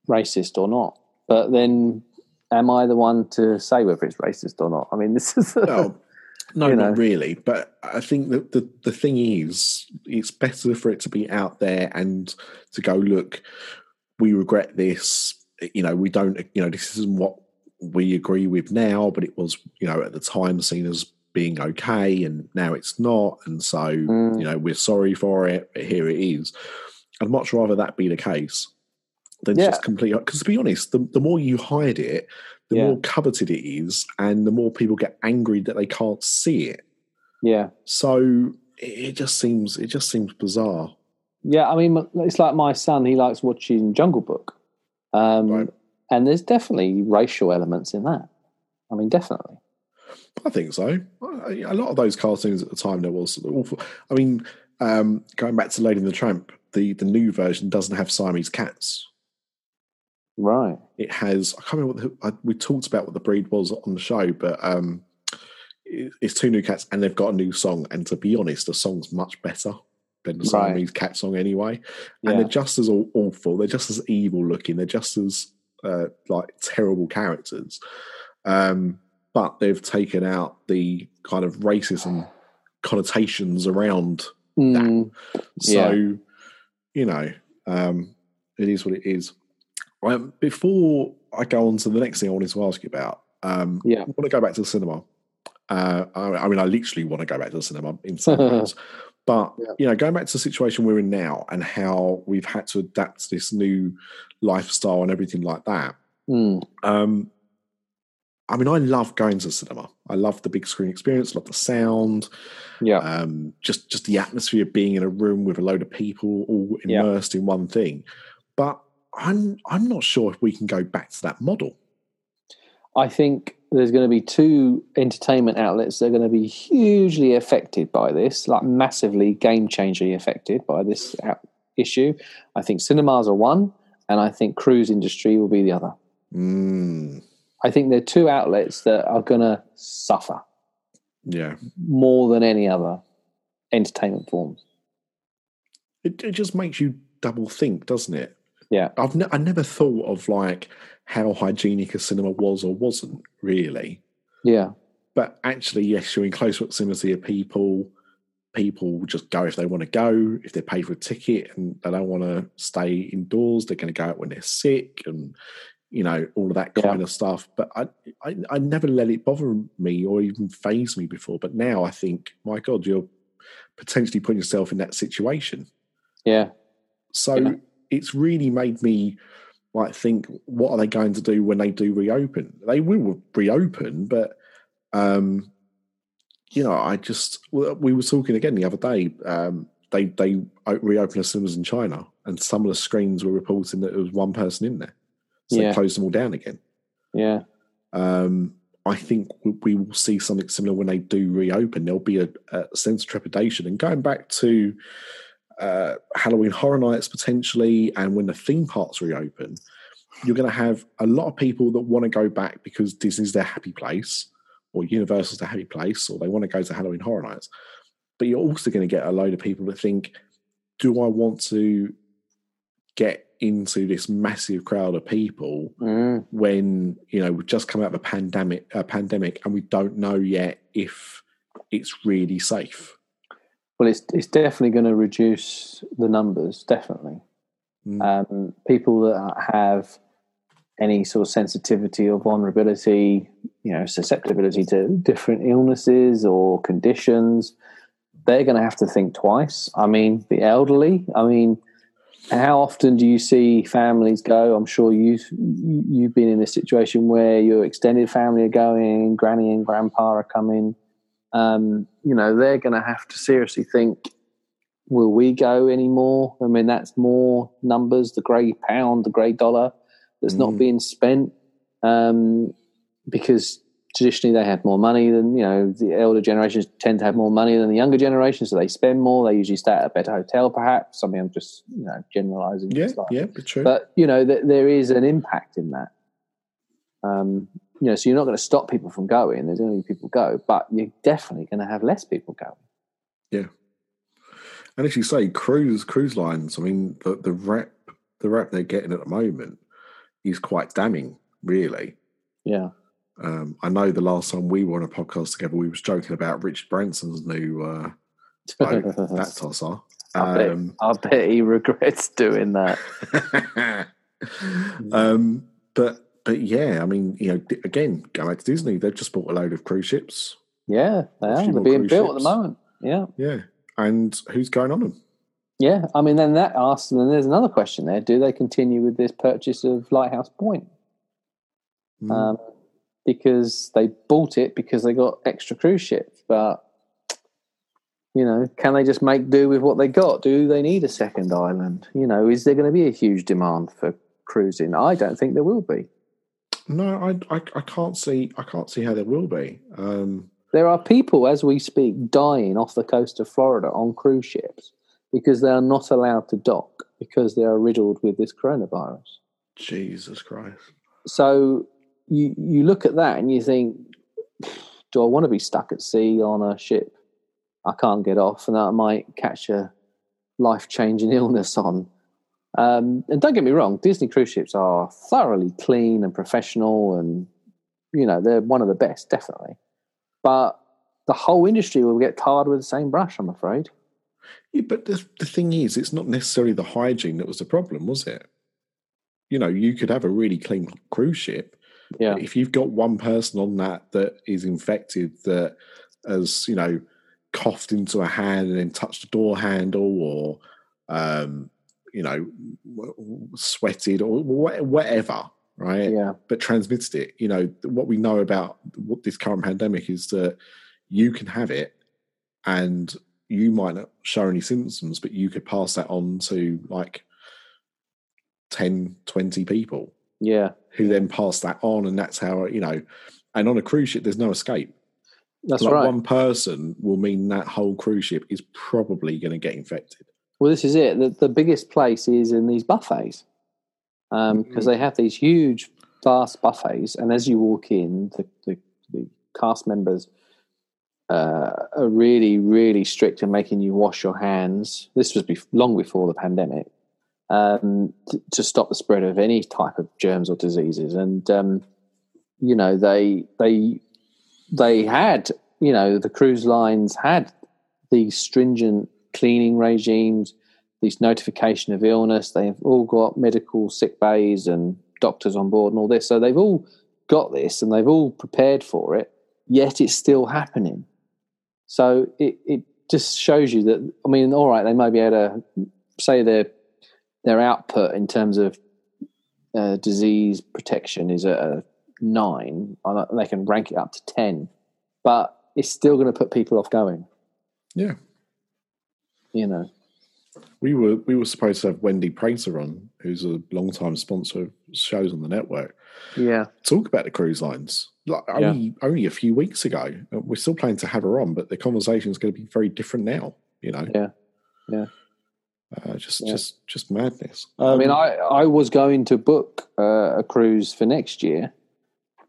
racist or not. But then, am I the one to say whether it's racist or not? I mean, this is Well, no, You not really. But I think that the, the thing is, it's better for it to be out there and to go, look, we regret this. You know, we don't, you know, this isn't what we agree with now, but it was, you know, at the time seen as being okay and now it's not. And so, Mm. you know, we're sorry for it, but here it is. I'd much rather that be the case than Yeah. just completely, because to be honest, the, the more you hide it, the Yeah. more coveted it is, and the more people get angry that they can't see it. yeah, So it, just seems it just seems bizarre. yeah. I mean, it's like my son; he likes watching Jungle Book, um, Right. and there's definitely racial elements in that. I mean, definitely. I think so. A lot of those cartoons at the time there was awful. I mean, um, going back to Lady and the Tramp, the the new version doesn't have Siamese cats. Right. It has. I can't remember what the, I, we talked about what the breed was on the show, but um, it, it's two new cats and they've got a new song. And to be honest, the song's much better than the Right. Siamese cat song anyway. Yeah. and they're just as awful. They're just as evil looking. They're just as uh, like terrible characters. Um, but they've taken out the kind of racism connotations around. Mm, So, Yeah. you know, um, it is what it is. Um, before I go on to the next thing I wanted to ask you about, um, Yeah. I want to go back to the cinema. Uh, I, I mean, I literally want to go back to the cinema in some ways. <laughs> But Yeah. you know, going back to the situation we're in now and how we've had to adapt to this new lifestyle and everything like that. mm, Um, I mean, I love going to the cinema. I love the big screen experience, love the sound, yeah. um, just just the atmosphere of being in a room with a load of people all Yeah. immersed in one thing. But I'm I'm not sure if we can go back to that model. I think there's going to be two entertainment outlets that are going to be hugely affected by this, like massively game changingly affected by this issue. I think cinemas are one, and I think cruise industry will be the other. Mm, I think they're two outlets that are going to suffer yeah. more than any other entertainment forms. It, it just makes you double think, doesn't it? Yeah. I've ne- I never thought of like how hygienic a cinema was or wasn't really. Yeah. But actually, yes, you're in close proximity of people. People just go if they want to go. If they pay for a ticket and they don't want to stay indoors, they're going to go out when they're sick and you know all of that kind Yeah. of stuff. But I, I, I never let it bother me or even phase me before. But now I think, my God, you're potentially putting yourself in that situation. Yeah. So Yeah. It's really made me like think, what are they going to do when they do reopen? They will reopen, but um, you know, I just we were talking again the other day. Um, they they reopened the cinemas in China, and some of the screens were reporting that there was one person in there, so Yeah. they closed them all down again. Yeah. Um, I think we, we will see something similar when they do reopen. There'll be a, a sense of trepidation. And going back to uh, Halloween Horror Nights potentially, and when the theme parks reopen, you're going to have a lot of people that want to go back because Disney's their happy place, or Universal's their happy place, or they want to go to Halloween Horror Nights. But you're also going to get a load of people that think, do I want to get into this massive crowd of people Mm. when you know we've just come out of a pandemic a pandemic and we don't know yet if it's really safe Well, it's it's definitely going to reduce the numbers. Definitely, Mm. um, people that have any sort of sensitivity or vulnerability, you know, susceptibility to different illnesses or conditions, they're going to have to think twice. I mean, the elderly. I mean, how often do you see families go? I'm sure you- you've been in a situation where your extended family are going, granny and grandpa are coming. Um, you know, they're going to have to seriously think: Will we go anymore? I mean, that's more numbers. The grey pound, the grey dollar, that's not Mm. being spent um, because traditionally they have more money than you know the elder generations tend to have more money than the younger generations, so they spend more. They usually stay at a better hotel, perhaps. I mean, I'm just you know generalizing. yeah yeah but true But you know, th- there is an impact in that. Um, you know, so you're not going to stop people from going. There's be people go, but you're definitely going to have less people going. Yeah, and as you say cruise cruise lines i mean the, the rep the rep they're getting at the moment is quite damning really Yeah, um, I know the last time we were on a podcast together, we was joking about Richard Branson's new uh, boat, <laughs> that tosser. I bet, Um, I bet he <laughs> regrets doing that. <laughs> um, but but yeah, I mean, you know, again, going back to Disney, they've just bought a load of cruise ships. Yeah, they are. They're being built at the moment. Yeah. Yeah, and who's going on them? Yeah, I mean, then that asks, and then there's another question there: Do they continue with this purchase of Lighthouse Point? Mm. Um, because they bought it because they got extra cruise ships, but you know, can they just make do with what they got? Do they need a second island? You know, is there going to be a huge demand for cruising? I don't think there will be. No, I, I I can't see I can't see how there will be. Um, There are people, as we speak, dying off the coast of Florida on cruise ships because they are not allowed to dock because they are riddled with this coronavirus. Jesus Christ. so you you look at that and you think, do I want to be stuck at sea on a ship I can't get off, and I might catch a life changing <laughs> illness on? Um, and don't get me wrong, Disney cruise ships are thoroughly clean and professional, and you know they're one of the best, definitely. But the whole industry will get tarred with the same brush, I'm afraid. Yeah, but the, the thing is, it's not necessarily the hygiene that was the problem, was it? You know, you could have a really clean cruise ship. Yeah, If you've got one person on that that is infected, that has, you know, coughed into a hand and then touched a door handle or, um, you know, sweated or whatever, right? yeah, but transmitted it. You know, what we know about what this current pandemic is that you can have it and you might not show any symptoms, but you could pass that on to like 10, 20 people yeah. who then pass that on, and that's how you know. And on a cruise ship, there's no escape. That's like right. one person will mean that whole cruise ship is probably going to get infected. Well, this is it. The, the biggest place is in these buffets because Mhm. they have these huge, vast buffets, and as you walk in, the the, the cast members uh, are really, really strict in making you wash your hands. This was bef- long before the pandemic um, to, to stop the spread of any type of germs or diseases, and um, you know they they they had you know the cruise lines had these stringent cleaning regimes, these notification of illness. They've all got medical sick bays and doctors on board and all this. So they've all got this and they've all prepared for it, yet it's still happening. So it, it just shows you that, I mean, all right, they may be able to say their, their output in terms of uh, disease protection is at a nine, and they can rank it up to 10, but it's still going to put people off going, Yeah, you know. we were we were supposed to have Wendy Prater on, who's a long time sponsor of shows on the network. Yeah. Talk about the cruise lines. Like only only a few weeks ago, Uh, we're still planning to have her on, but the conversation is going to be very different now. You know. Yeah. Yeah. Uh, just Yeah. just just madness. I mean, Um, I, I was going to book uh, a cruise for next year,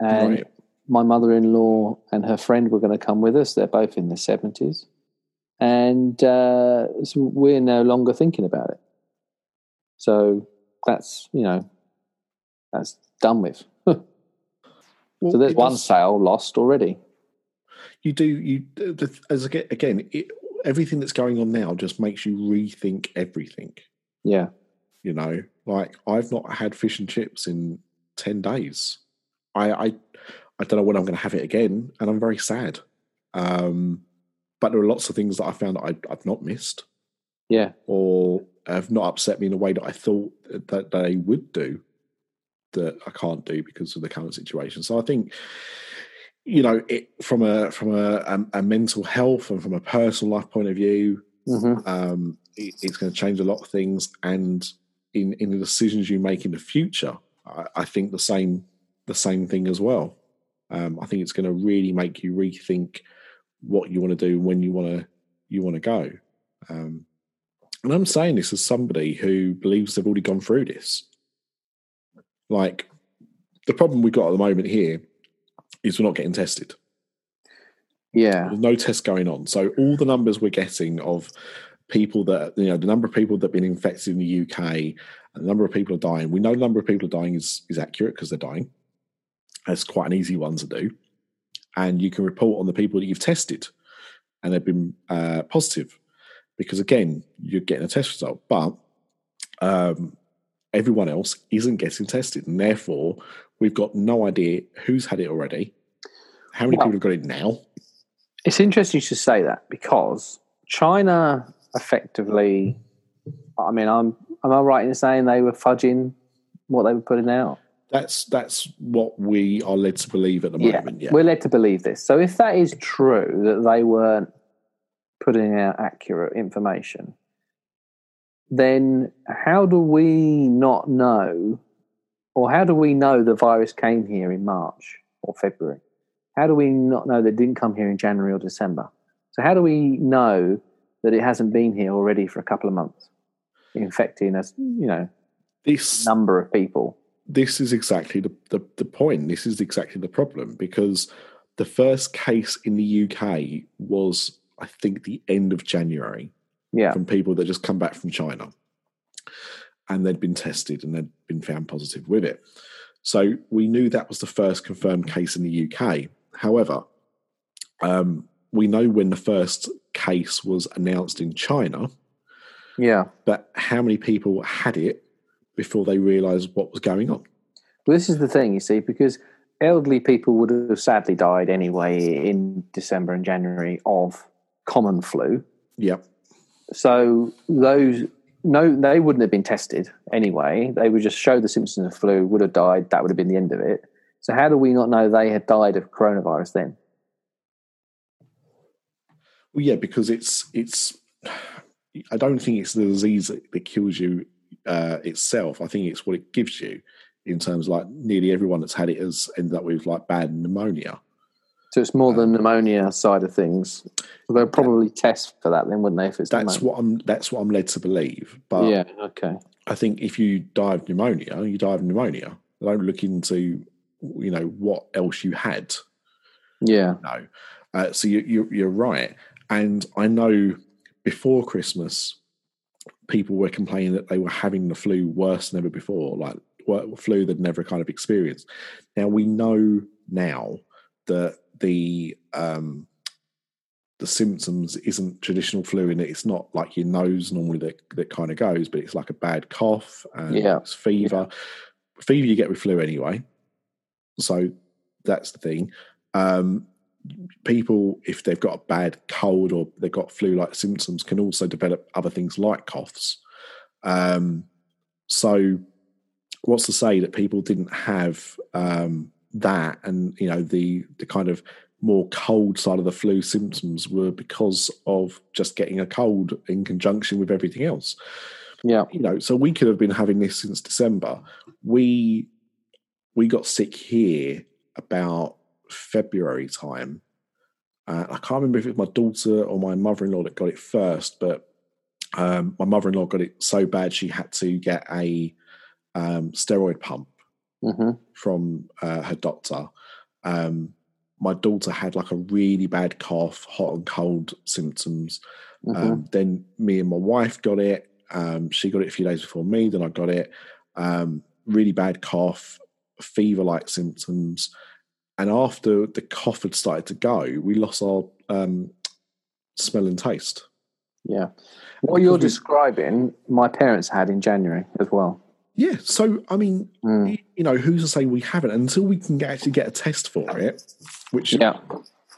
and Right. my mother in law and her friend were going to come with us. They're both in their 70s. And uh, so we're no longer thinking about it. So that's, you know, that's done with. <laughs> well, so there's one does- sale lost already. you do you as again, it, everything that's going on now just makes you rethink everything Yeah. you know like i've not had fish and chips in 10 days i i, I don't know when i'm going to have it again and i'm very sad um but there are lots of things that i found that I, i've not missed Yeah. or have not upset me in a way that i thought that they would do that i can't do because of the current situation so i think you know it from a from a, a, a mental health and from a personal life point of view hmm um, it, it's going to change a lot of things. And in in the decisions you make in the future, I, I think the same the same thing as well. Um, I think it's going to really make you rethink what you want to do when you want to you want to go. Um, and I'm saying this as somebody who believes they've already gone through this. Like the problem we've got at the moment here is we're not getting tested. Yeah. There's no tests going on. So all the numbers we're getting of people that you know, the number of people that have been infected in the UK, and the number of people are dying. We know the number of people are dying is is accurate because they're dying. That's quite an easy one to do, and you can report on the people that you've tested, and they've been uh, positive, because again, you're getting a test result, but um, everyone else isn't getting tested, and therefore we've got no idea who's had it already, how many Well- people have got it now. It's interesting you should say that because China effectively, I mean, I'm am I right in saying they were fudging what they were putting out? That's that's what we are led to believe at the moment. Yeah, we're led to believe this. So if that is true that they weren't putting out accurate information, then how do we not know, or how do we know the virus came here in March or February? How do we not know that it didn't come here in January or December? So how do we know that it hasn't been here already for a couple of months, infecting a you know this number of people? This is exactly the, the the point. This is exactly the problem because the first case in the UK was, I think, the end of January Yeah, from people that just come back from China, and they'd been tested and they'd been found positive with it. So we knew that was the first confirmed case in the UK. However, um, we know when the first case was announced in China, yeah. but how many people had it before they realised what was going on? Well, this is the thing, you see, because elderly people would have sadly died anyway in December and January of common flu. Yep. So those no, they wouldn't have been tested anyway. They would just show the symptoms of flu, would have died. That would have been the end of it. So how do we not know they had died of coronavirus then? Well, yeah, because it's it's. I don't think it's the disease that, that kills you uh, itself. I think it's what it gives you. in terms of like nearly everyone that's had it has ended up with like bad pneumonia. So it's more the pneumonia side of things. They'll probably test for that then, wouldn't they? If it's That's pneumonia? what I'm. That's what I'm led to believe. But yeah. Okay. I think if you die of pneumonia, you die of pneumonia. They don't look into you know what else you had. Yeah. No, uh, so you, you, you're right. And I know before Christmas, people were complaining that they were having the flu worse than ever before, like flu they'd never kind of experienced. Now we know now that the um, the symptoms isn't traditional flu in it. It's not like your nose normally that, that kind of goes, but it's like a bad cough and Yeah. it's fever. Fever you get with flu anyway. So that's the thing. Um, people, if they've got a bad cold or they've got flu-like symptoms, can also develop other things like coughs. Um, so, what's to say that people didn't have um, that, and you know the the kind of more cold side of the flu symptoms were because of just getting a cold in conjunction with everything else Yeah. you know, so we could have been having this since December. We we got sick here about February time. Uh, I can't remember if it was my daughter or my mother-in-law that got it first, but um, my mother-in-law got it so bad she had to get a um, steroid pump hmm from uh, her doctor. Um, my daughter had like a really bad cough, hot and cold symptoms. hmm Um, then me and my wife got it. Um, she got it a few days before me. Then I got it. Um, really bad cough, fever-like symptoms, and after the cough had started to go, we lost our um, smell and taste. yeah. What you're we- describing, my parents had in January as well. Yeah. So I mean, Mm. you know, who's to say we haven't until we can actually get a test for it, which Yeah.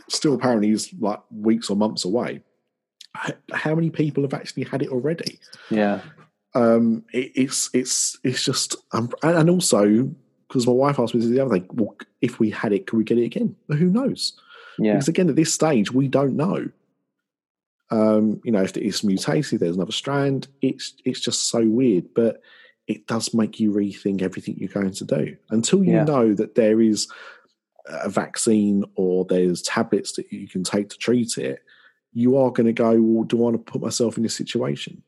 still apparently is like weeks or months away. How many people have actually had it already? Yeah. um, it, it's it's it's just um, and, and also because my wife asked me the other day, well, if we had it, could we get it again? Well, who knows? Yeah. Because again, at this stage, we don't know. Um, you know, if it's mutated, there's another strand. It's it's just so weird, but it does make you rethink everything you're going to do until you Yeah. know that there is a vaccine or there's tablets that you can take to treat it. You are going to go, well, do I want to put myself in this situation?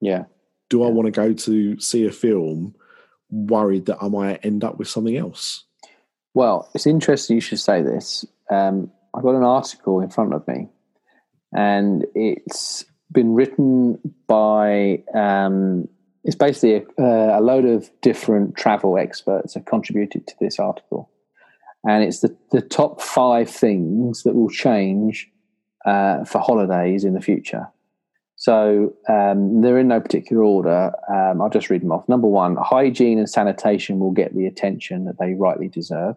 Yeah. do I want to go to see a film worried that I might end up with something else? Well, it's interesting you should say this. Um, I've got an article in front of me, and it's been written by. Um, it's basically a, a load of different travel experts have contributed to this article, and it's the, the top five things that will change uh, for holidays in the future. So um, they're in no particular order. Um, I'll just read them off. Number one, hygiene and sanitation will get the attention that they rightly deserve.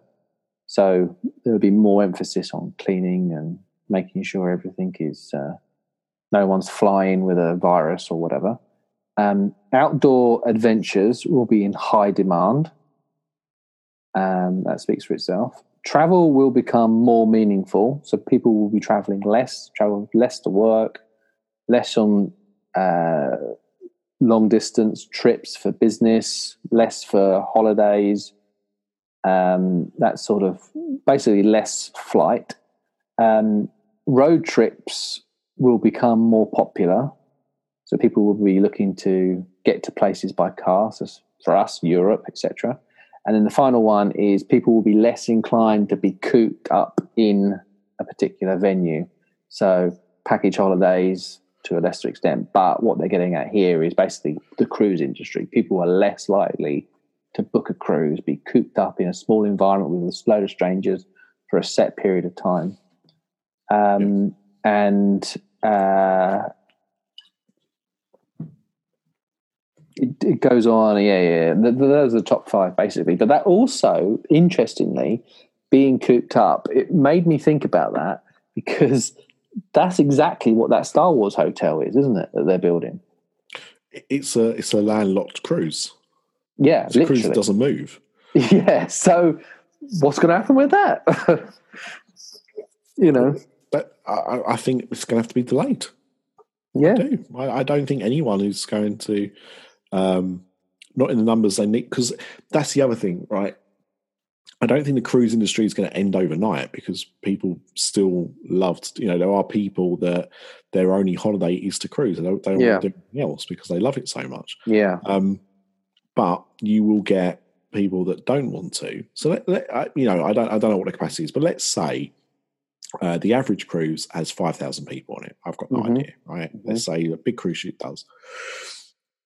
So there will be more emphasis on cleaning and making sure everything is uh, no one's flying with a virus or whatever. Um, outdoor adventures will be in high demand. Um, that speaks for itself. Travel will become more meaningful, so people will be traveling less, travel less to work, less on uh, long distance trips for business, less for holidays. Um, that sort of basically less flight. Um, road trips will become more popular, so people will be looking to get to places by car. So for us, Europe, etc. And then the final one is people will be less inclined to be cooped up in a particular venue. So package holidays to a lesser extent, but what they're getting at here is basically the cruise industry. People are less likely to book a cruise, be cooped up in a small environment with a load of strangers for a set period of time. Um, And uh, it, it goes on, yeah, yeah. Th- th- Those are the top five, basically. But that also, interestingly, being cooped up, it made me think about that <laughs> because that's exactly what that Star Wars hotel is, isn't it? That they're building. It's a it's a landlocked cruise. Yeah, It's a cruise that doesn't move. <laughs> Yeah. So, what's going to happen with that? <laughs> you know. But I- I, I think it's going to have to be delayed. Yeah. I do. I, I don't think anyone is going to um, not in the numbers they need. Because that's the other thing, right? I don't think the cruise industry is going to end overnight because people still loved. You know, there are people that their only holiday is to cruise. They don't, they don't Yeah. want to do anything else because they love it so much. Yeah. Um, but you will get people that don't want to. So let, let, I- you know, I don't I don't know what the capacity is, but let's say uh, the average cruise has five thousand people on it. I've got no Mhm. idea, right? Let's say a big cruise ship does.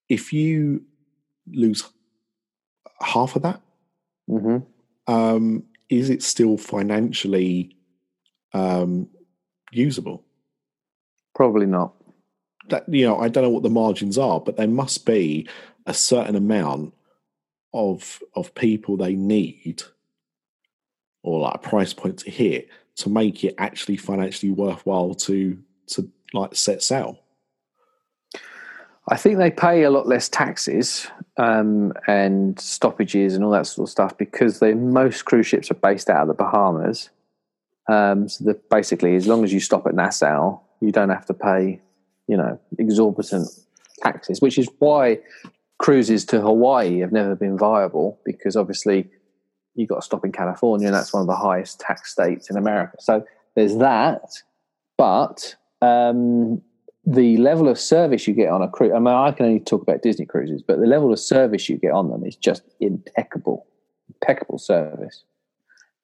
If you lose half of that, hmm um, is it still financially um, usable? Probably not. that you know i don't know what the margins are but there must be a certain amount of of people they need or like a price point to hit to make it actually financially worthwhile to to like set sail I think they pay a lot less taxes um, and stoppages and all that sort of stuff because they most cruise ships are based out of the Bahamas. Um, so that basically, as long as you stop at Nassau, you don't have to pay, you know, exorbitant taxes. Which is why cruises to Hawaii have never been viable because obviously you've got to stop in California, and that's one of the highest tax states in America. So there's that, but um, the level of service you get on a cruise. I mean, I can only talk about Disney cruises, but the level of service you get on them is just impeccable, impeccable service.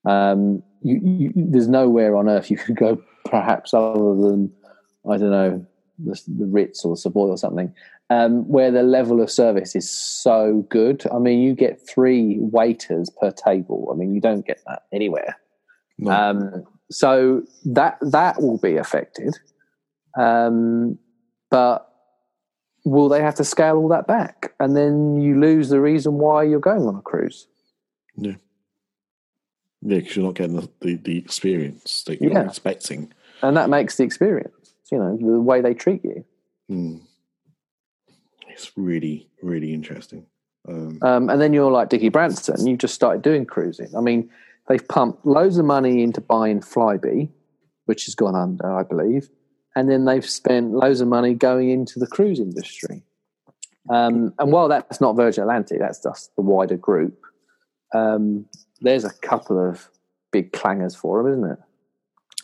Um, you, you, there's nowhere on earth you could go, perhaps other than I don't know the, the Ritz or the Savoy or something, um, where the level of service is so good. I mean, you get three waiters per table. I mean, you don't get that anywhere. No. Um, so that that will be affected. Um, but will they have to scale all that back? And then you lose the reason why you're going on a cruise. yeah Yeah, because you're not getting the, the, the experience that you're Yeah. expecting And that makes the experience, you know, the way they treat you. Hmm. it's really really interesting um, Um, and then you're like Dickie Branson, you've just started doing cruising. I mean, they've pumped loads of money into buying Flybe, which has gone under, I believe. And then they've spent loads of money going into the cruise industry. Um, and while that's not Virgin Atlantic, that's just the wider group. Um, there's a couple of big clangers for them, isn't it?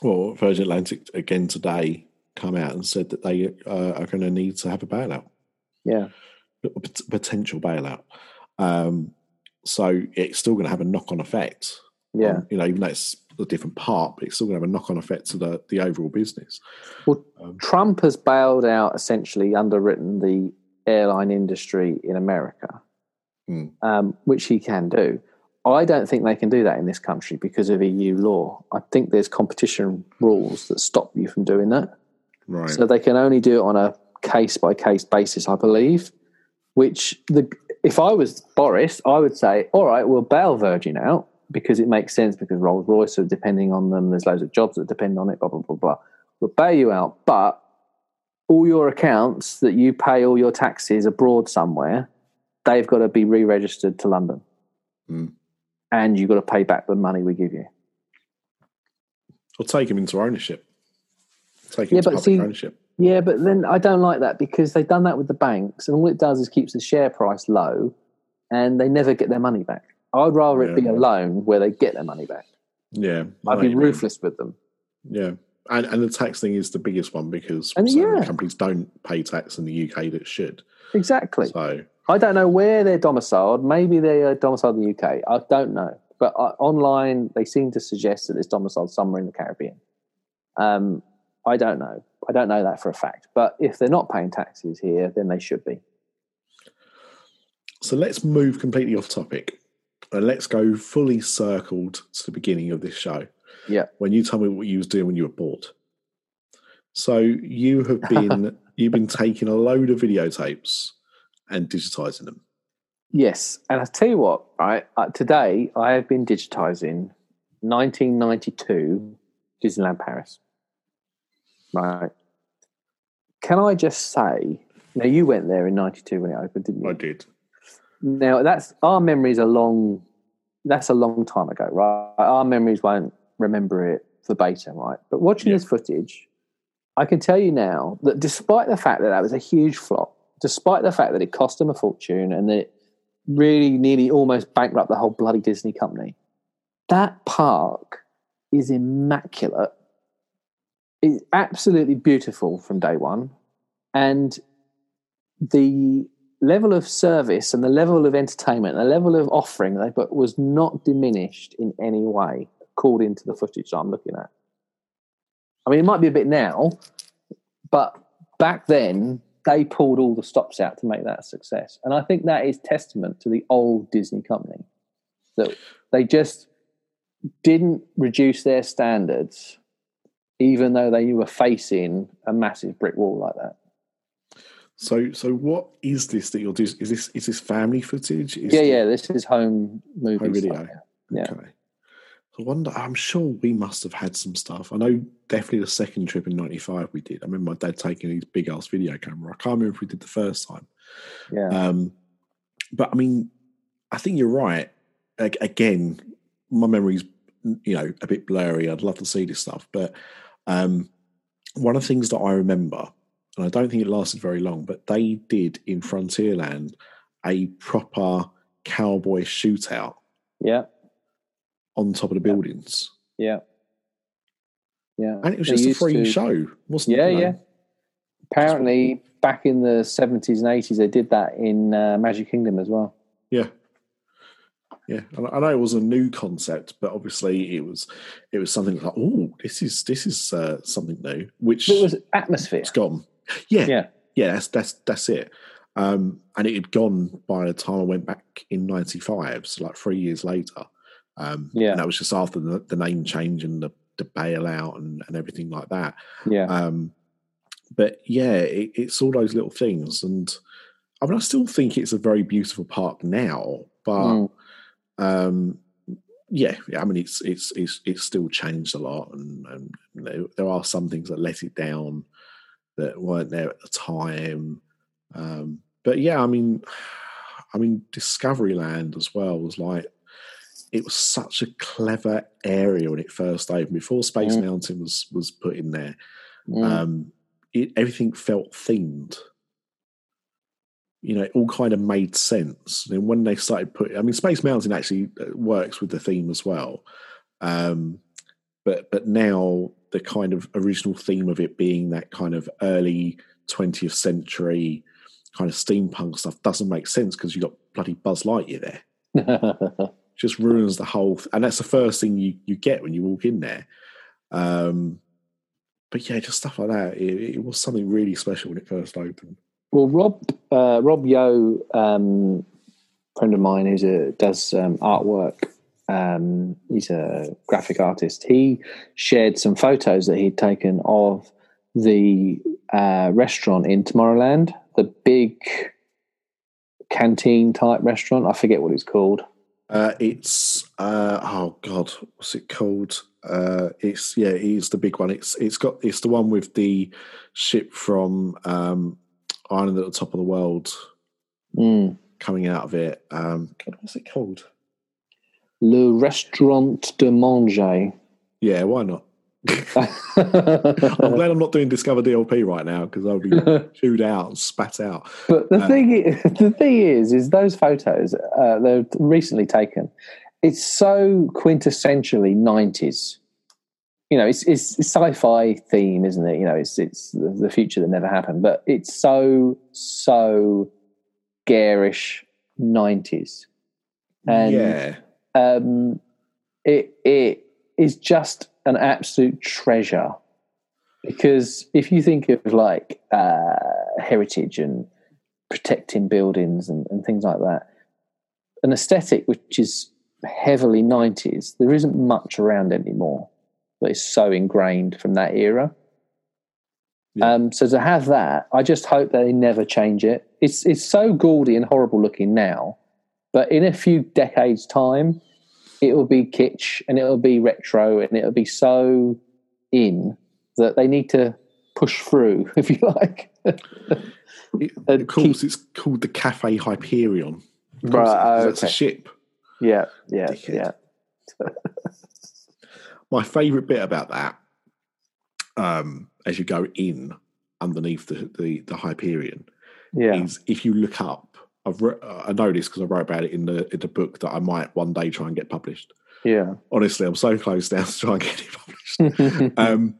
Well, Virgin Atlantic again today come out and said that they uh, are going to need to have a bailout, Yeah. a potential bailout. Um, so it's still going to have a knock-on effect. Yeah. on- you know, even though it's a different part, but it's still going to have a knock-on effect to the the overall business. Well, Um, Trump has bailed out, essentially underwritten the airline industry in America, Hmm. um, which he can do. I don't think they can do that in this country because of EU law. I think there's competition rules that stop you from doing that. Right. So they can only do it on a case by case basis, I believe. Which the if I was Boris, I would say, all right, we'll bail Virgin out because it makes sense because Rolls Royce are depending on them. There's loads of jobs that depend on it. Blah blah blah blah. We'll bail you out, but all your accounts that you pay all your taxes abroad somewhere, they've got to be re-registered to London, Mm. and you've got to pay back the money we give you. or take them into ownership. Take Yeah, into but public see- ownership. Yeah, but then I don't like that because they've done that with the banks, and all it does is keeps the share price low, and they never get their money back. I'd rather it be a loan where they get their money back. Yeah, I I'd be you mean. ruthless with them. Yeah, and and the tax thing is the biggest one because And so yeah. companies don't pay tax in the UK that should. Exactly. So I don't know where they're domiciled. Maybe they are domiciled in the UK. I don't know. But uh, online, they seem to suggest that it's domiciled somewhere in the Caribbean. Um, I don't know. I don't know that for a fact. But if they're not paying taxes here, then they should be. So let's move completely off topic let's go fully circled to the beginning of this show. Yeah. When you told me what you was doing when you were bored. So you have been <laughs> you've been taking a load of videotapes and digitizing them. Yes, and I tell you what, right? Uh, today I have been digitizing 1992 Disneyland Paris. Right? Can I just say? Now you went there in '92 when it opened, didn't you? I did. Now that's our memories are long. That's a long time ago, right? Our memories won't remember it verbatim, right? But watching Yeah. this footage, I can tell you now that despite the fact that that was a huge flop, despite the fact that it cost them a fortune and that really nearly almost bankrupt the whole bloody Disney company. That park is immaculate. It's absolutely beautiful from day one. And the level of service and the level of entertainment, the level of offering they put was not diminished in any way, according to the footage that I'm looking at. I mean, it might be a bit now, but back then they pulled all the stops out to make that a success. And I think that is testament to the old Disney company that they just didn't reduce their standards, even though they were facing a massive brick wall like that. So, so what is this that you're doing? Is this is this family footage? Is yeah, yeah. This is home movie home video. stuff, yeah. Yeah. Okay. I wonder. I'm sure we must have had some stuff. I know definitely the second trip in '95 we did. I remember my dad taking his big ass video camera. I can't remember if we did the first time. Yeah. Um, but I mean, I think you're right. Again, my memory's you know a bit blurry. I'd love to see this stuff, but um, one of the things that I remember, and I don't think it lasted very long, but they did in Frontierland a proper cowboy shootout yeah. on top of the buildings, Yeah. Yeah. and it was They just a free to- show, wasn't Yeah, it? Know? yeah. Apparently, back in the 70s and 80s, they did that in uh, Magic Kingdom as well. Yeah. Yeah, I know it was a new concept, but obviously it was it was something like, oh, this is this is uh, something new, which it was atmosphere. it's gone. Yeah, Yeah. yeah, that's that's that's it. Um, and it had gone by the time I went back in '95, so like three years later. Um, Yeah. and that was just after the, the name change and the, the bailout and, and everything like that. Yeah. Um, but yeah, it, it's all those little things, and I mean, I still think it's a very beautiful park now, but Mm. um, yeah, I mean, it's it's it's it's still changed a lot, and, and know, there are some things that let it down that weren't there at the time. Um, but yeah, I mean, <sighs> I mean, Discoveryland as well was like it was such a clever area when it first opened before Space Mm. Mountain was was put in there. Mm. Um, it, everything felt themed. You know, it all kind of made sense. And when they started putting, I mean, Space Mountain actually uh, works with the theme as well. Um, but but now the kind of original theme of it being that kind of early 20th century kind of steampunk stuff doesn't make sense because you've got bloody Buzz Lightyear there <laughs> just ruins the whole th- and that's the first thing you, you get when you walk in there um but yeah just stuff like that it, it was something really special when it first opened well, Rob uh, Rob Yo, um, friend of mine who's a does um, artwork. Um, he's a graphic artist. He shared some photos that he'd taken of the uh, restaurant in Tomorrowland, the big canteen type restaurant. I forget what it's called. uh it's uh oh god what's it called uh it's yeah it's the big one it's it's got it's the one with the ship from um island at the top of the world Mm. coming out of it um god what's it called Le Restaurant de Manger. yeah why not i'm glad i'm not doing discover dlp right now because i'll be <laughs> chewed out and spat out But the Uh, thing, <laughs> the thing is, is those photos uh, they're recently taken. It's so quintessentially nineties. You know, it's, it's sci-fi theme, isn't it? You know, it's it's the future that never happened, but it's so so garish nineties, and yeah um, it it is just an absolute treasure because if you think of like uh, heritage and protecting buildings and, and things like that, an aesthetic which is heavily 90s, there isn't much around anymore that is so ingrained from that era. Yeah. Um, so to have that, I just hope that they never change it. It's it's so gaudy and horrible looking now, but in a few decades' time, it will be kitsch and it will be retro and it will be so in that they need to push through, <laughs> if you like. <laughs> Of course, it's called the Cafe Hyperion. Right, it is, 'cause That's a ship. yeah, yeah, Dickhead. yeah. <laughs> My favourite bit about that, um, as you go in underneath the the, the Hyperion, Yeah. is if you look up I've re- I know this because I wrote about it in the in the book that I might one day try and get published. Yeah. Honestly, I'm so close now <laughs> to try and get it published. <laughs> um,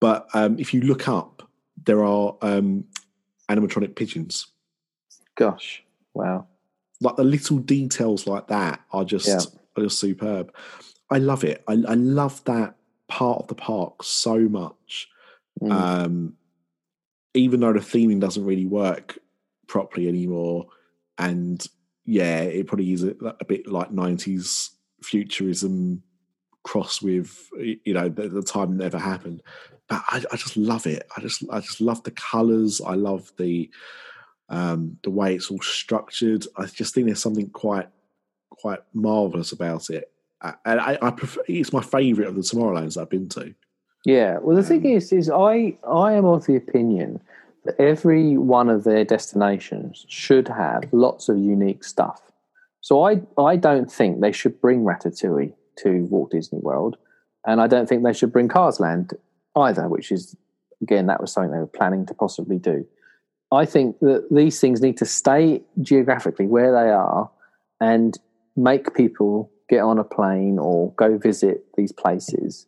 but um, if you look up, there are um, animatronic pigeons. Gosh, wow! Like the little details like that are just Yeah. are just superb. I love it. I, I love that part of the park so much. Mm. um, even though the theming doesn't really work properly anymore, and yeah, it probably is a, a bit like '90s futurism cross with you know the, the time never happened. But I, I just love it. I just I just love the colours. I love the um, the way it's all structured. I just think there's something quite quite marvelous about it. And I, I prefer, it's my favourite of the Tomorrowlands I've been to. Yeah. Well, the thing Um, is, is I I am of the opinion every one of their destinations should have lots of unique stuff. So I I don't think they should bring Ratatouille to Walt Disney World, and I don't think they should bring Cars Land either, which is again that was something they were planning to possibly do. I think that these things need to stay geographically where they are and make people get on a plane or go visit these places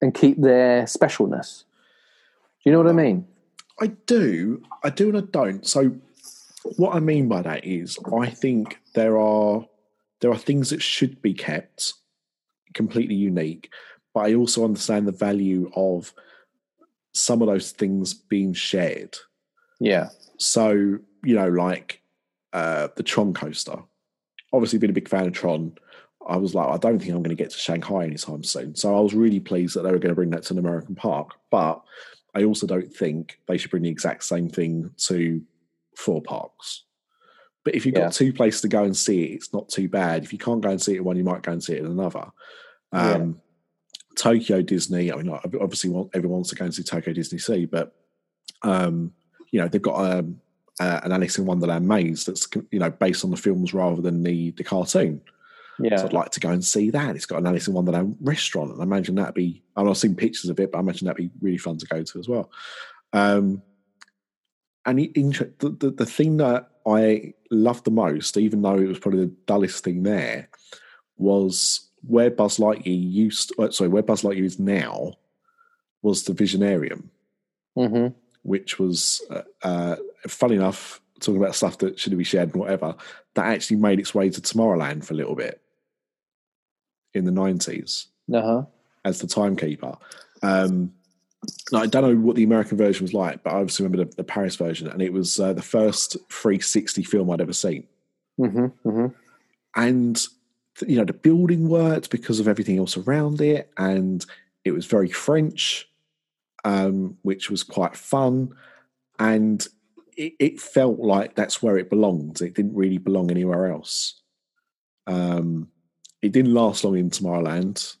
and keep their specialness. Do you know what I mean? I do, I do, and I don't. So, what I mean by that is, I think there are there are things that should be kept completely unique, but I also understand the value of some of those things being shared. Yeah. So, you know, like uh, the Tron coaster. Obviously, been a big fan of Tron. I was like, I don't think I'm going to get to Shanghai anytime soon. So I was really pleased that they were going to bring that to an American park. But I also don't think they should bring the exact same thing to four parks. But if you've got two places to go and see it, it's not too bad. If you can't go and see it in one, you might go and see it in another. Um, Tokyo Disney. I mean, obviously, everyone wants to go and see Tokyo Disney Sea, but um, you know they've got um, uh, an Alice in Wonderland maze that's you know based on the films rather than the the cartoon. Yeah. So I'd like to go and see that. It's got an Alice in Wonderland restaurant, and I imagine that'd be. Mean, I've seen pictures of it, but I imagine that'd be really fun to go to as well. Um, and the, the, the thing that I loved the most, even though it was probably the dullest thing there, was where Buzz Lightyear used. uh, sorry, where Buzz Lightyear is now was the Visionarium hmm which was uh, uh, funny enough talking about stuff that shouldn't be shared and whatever that actually made its way to tomorrowland for a little bit in the 90s Uh-huh. as the timekeeper. Um, now, i don't know what the american version was like but i obviously remember the, the paris version and it was uh, the first 360 film i'd ever seen. Hmm hmm and you know the building worked because of everything else around it and it was very french um, which was quite fun and it, it felt like that's where it belonged. It didn't really belong anywhere else. Um, it didn't last long in tomorrowland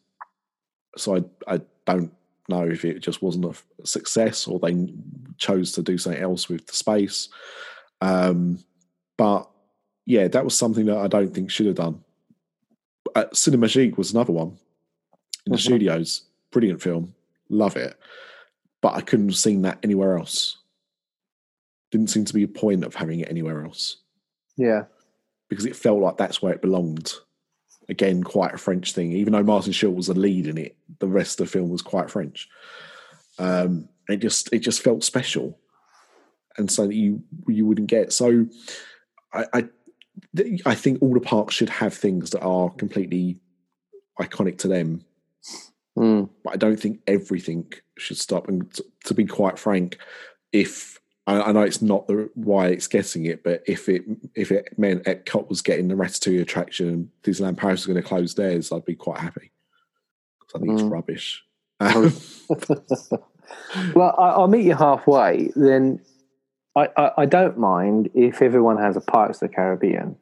so I, I don't know if it just wasn't a success or they chose to do something else with the space um, but yeah, that was something that I don't think should have done. Uh, Cinemagique was another one in the Mhm. studios. Brilliant film, love it. But I couldn't have seen that anywhere else. Didn't seem to be a point of having it anywhere else Yeah. because it felt like that's where it belonged. Again, quite a French thing. Even though Martin Short was the lead in it, the rest of the film was quite French. Um, it just it just felt special, and so that you you wouldn't get. So, I, I I think all the parks should have things that are completely iconic to them, Mm. but I don't think everything should stop. And to be quite frank, if I, I know it's not the why it's getting it, but if it if it meant Epcot was getting the Ratatouille attraction, and Disneyland Paris was going to close theirs, I'd be quite happy because I think it's Mm. rubbish. <laughs> well, I, I'll meet you halfway. Then I, I, I don't mind if everyone has a Pirates of the Caribbean,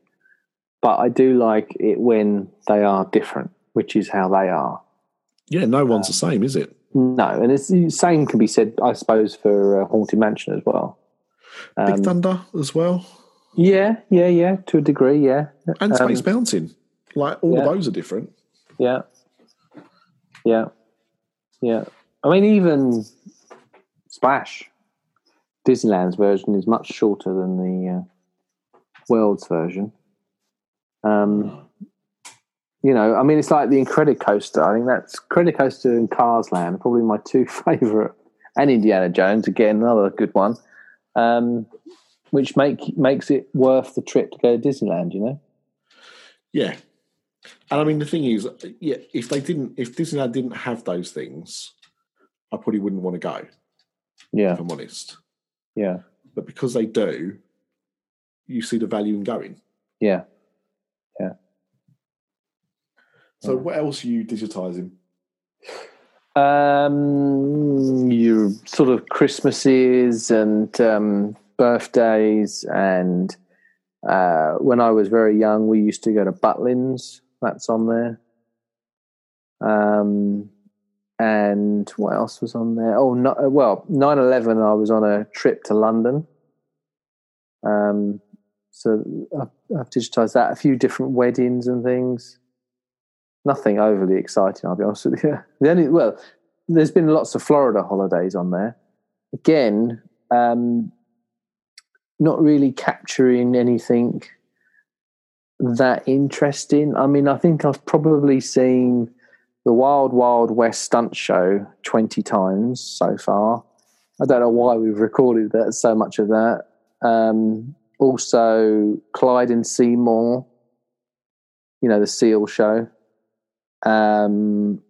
but I do like it when they are different, which is how they are. yeah, no one's the same, is it? No, and it's the same can be said, I suppose, for uh, Haunted Mansion as well. Big Um, Thunder as well, yeah, yeah, yeah, to a degree, yeah, and um, Space Mountain. Like all yeah. of those are different. yeah, yeah, yeah. I mean, even Splash, Disneyland's version is much shorter than the uh, World's version. Um, you know, I mean, it's like the Incredicoaster. I think that's Incredicoaster and Cars Land, probably my two <laughs> favourite, and Indiana Jones again, another good one, um, which make makes it worth the trip to go to Disneyland. You know. Yeah, and I mean the thing is, yeah, if they didn't, if Disneyland didn't have those things, I probably wouldn't want to go. Yeah, if I'm honest. Yeah, but because they do, you see the value in going. Yeah, yeah. So, what else are you digitizing? Um, your sort of Christmases and um, birthdays, and uh, when I was very young, we used to go to Butlins. That's on there. Um, and what else was on there? Oh, no, well, 9-11, I was on a trip to London. Um, so I've, I've digitized that. A few different weddings and things nothing overly exciting. I'll be honest with you. <laughs> The only well, there's been lots of Florida holidays on there. Again, um, not really capturing anything that interesting. I mean, I think I've probably seen the Wild Wild West stunt show twenty times so far. I don't know why we've recorded that so much of that. Um, also, Clyde and Seamore, you know, the Seal show um,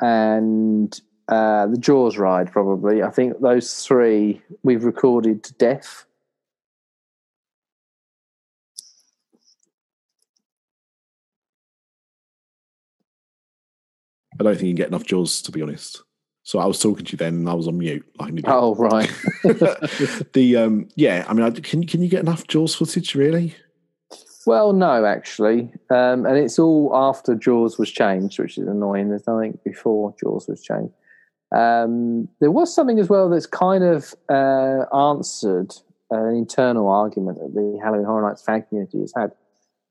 and uh, the Jaws ride. Probably, I think those three we've recorded to death. I don't think you can get enough Jaws, to be honest. So I was talking to you then, and I was on mute. Like oh right. <laughs> the um, yeah, I mean, can can you get enough Jaws footage really? Well, no, actually, um, and it's all after Jaws was changed, which is annoying. There's nothing before Jaws was changed. Um, there was something as well that's kind of uh, answered an internal argument that the Halloween Horror Nights fan community has had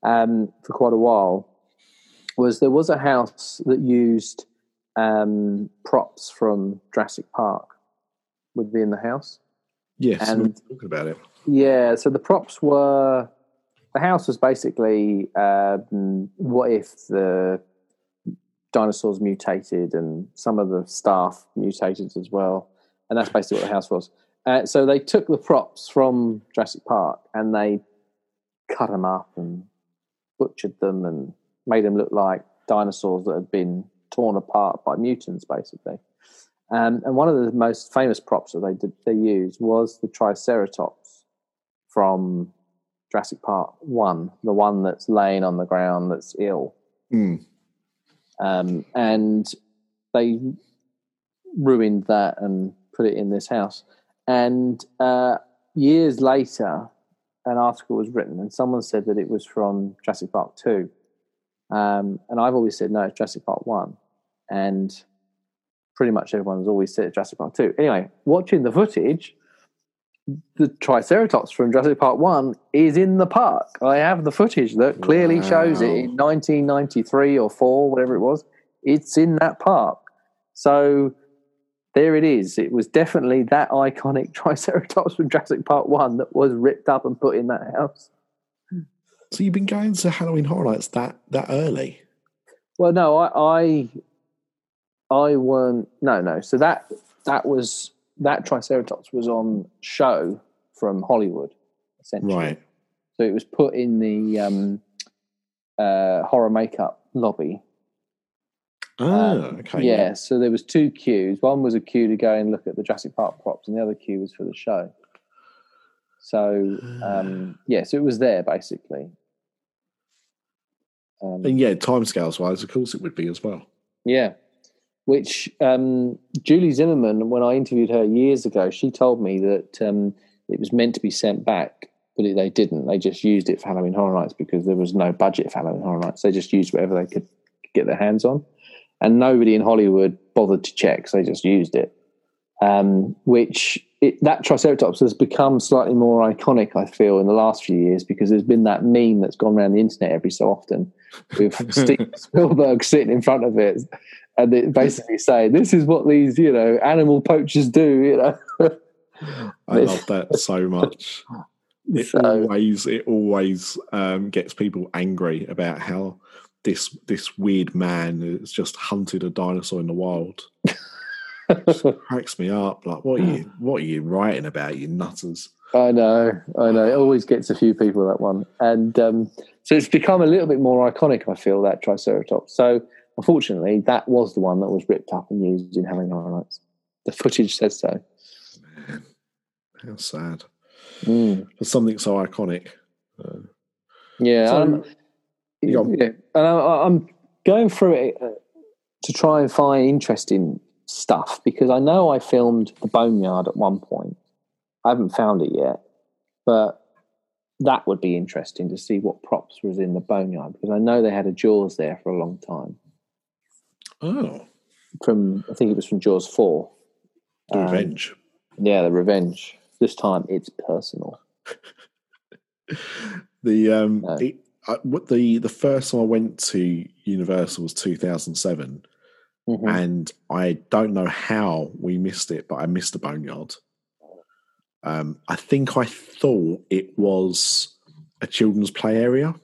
um, for quite a while. Was there was a house that used um, props from Jurassic Park within the house? Yes, and talking about it. Yeah, so the props were the house was basically um, what if the dinosaurs mutated and some of the staff mutated as well, and that's basically what the house was. Uh, so they took the props from Jurassic Park and they cut them up and butchered them and made them look like dinosaurs that had been torn apart by mutants, basically. Um, and one of the most famous props that they did, they used was the Triceratops from Jurassic Park one, the one that's laying on the ground that's ill. Mm. Um, and they ruined that and put it in this house. And uh, years later, an article was written, and someone said that it was from Jurassic Park two. Um, and I've always said no, it's Jurassic Park one. And pretty much everyone's always said Jurassic Park two. Anyway, watching the footage, the Triceratops from Jurassic Park 1 is in the park. I have the footage that clearly wow. shows it in 1993 or 4, whatever it was. It's in that park. So there it is. It was definitely that iconic <laughs> Triceratops from Jurassic Park 1 that was ripped up and put in that house. So you've been going to Halloween Horror Nights that, that early? Well, no, I, I, I weren't. No, no. So that that was that Triceratops was on show from Hollywood, essentially. Right. So it was put in the um, uh, horror makeup lobby. Ah, um, okay. Yeah, so there was two queues. One was a queue to go and look at the Jurassic Park props, and the other queue was for the show. So um, yeah, so it was there basically. Um, and yeah, timescales wise, of course, it would be as well. Yeah, which um, Julie Zimmerman, when I interviewed her years ago, she told me that um, it was meant to be sent back, but they didn't. They just used it for Halloween Horror Nights because there was no budget for Halloween Horror Nights. They just used whatever they could get their hands on. And nobody in Hollywood bothered to check, so they just used it. Um, which it, that Triceratops has become slightly more iconic, I feel, in the last few years because there's been that meme that's gone around the internet every so often with <laughs> Steve Spielberg sitting in front of it and it basically say this is what these you know animal poachers do you know <laughs> i love that so much <laughs> It So- always it always um, gets people angry about how this this weird man has just hunted a dinosaur in the wild. It just <laughs> cracks me up. Like, what are you what are you writing about, you nutters? I know, I know. It always gets a few people that one, and um, so it's become a little bit more iconic. I feel that Triceratops. So unfortunately, that was the one that was ripped up and used in Halloween Horror Nights. The footage says so. Man, how sad Mm. for something so iconic. Uh, Yeah, So- um, You go on. yeah, and I, I'm going through it uh, to try and find interesting stuff because I know I filmed the boneyard at one point. I haven't found it yet, but that would be interesting to see what props was in the boneyard because I know they had a Jaws there for a long time. Oh, From I think it was from Jaws four. the Um, revenge. Yeah, the revenge. This time it's personal. <laughs> The um, No. it, I, what the the first time I went to Universal was two thousand seven. Mhm. and I don't know how we missed it, but I missed the boneyard. Um, I think I thought it was a children's play area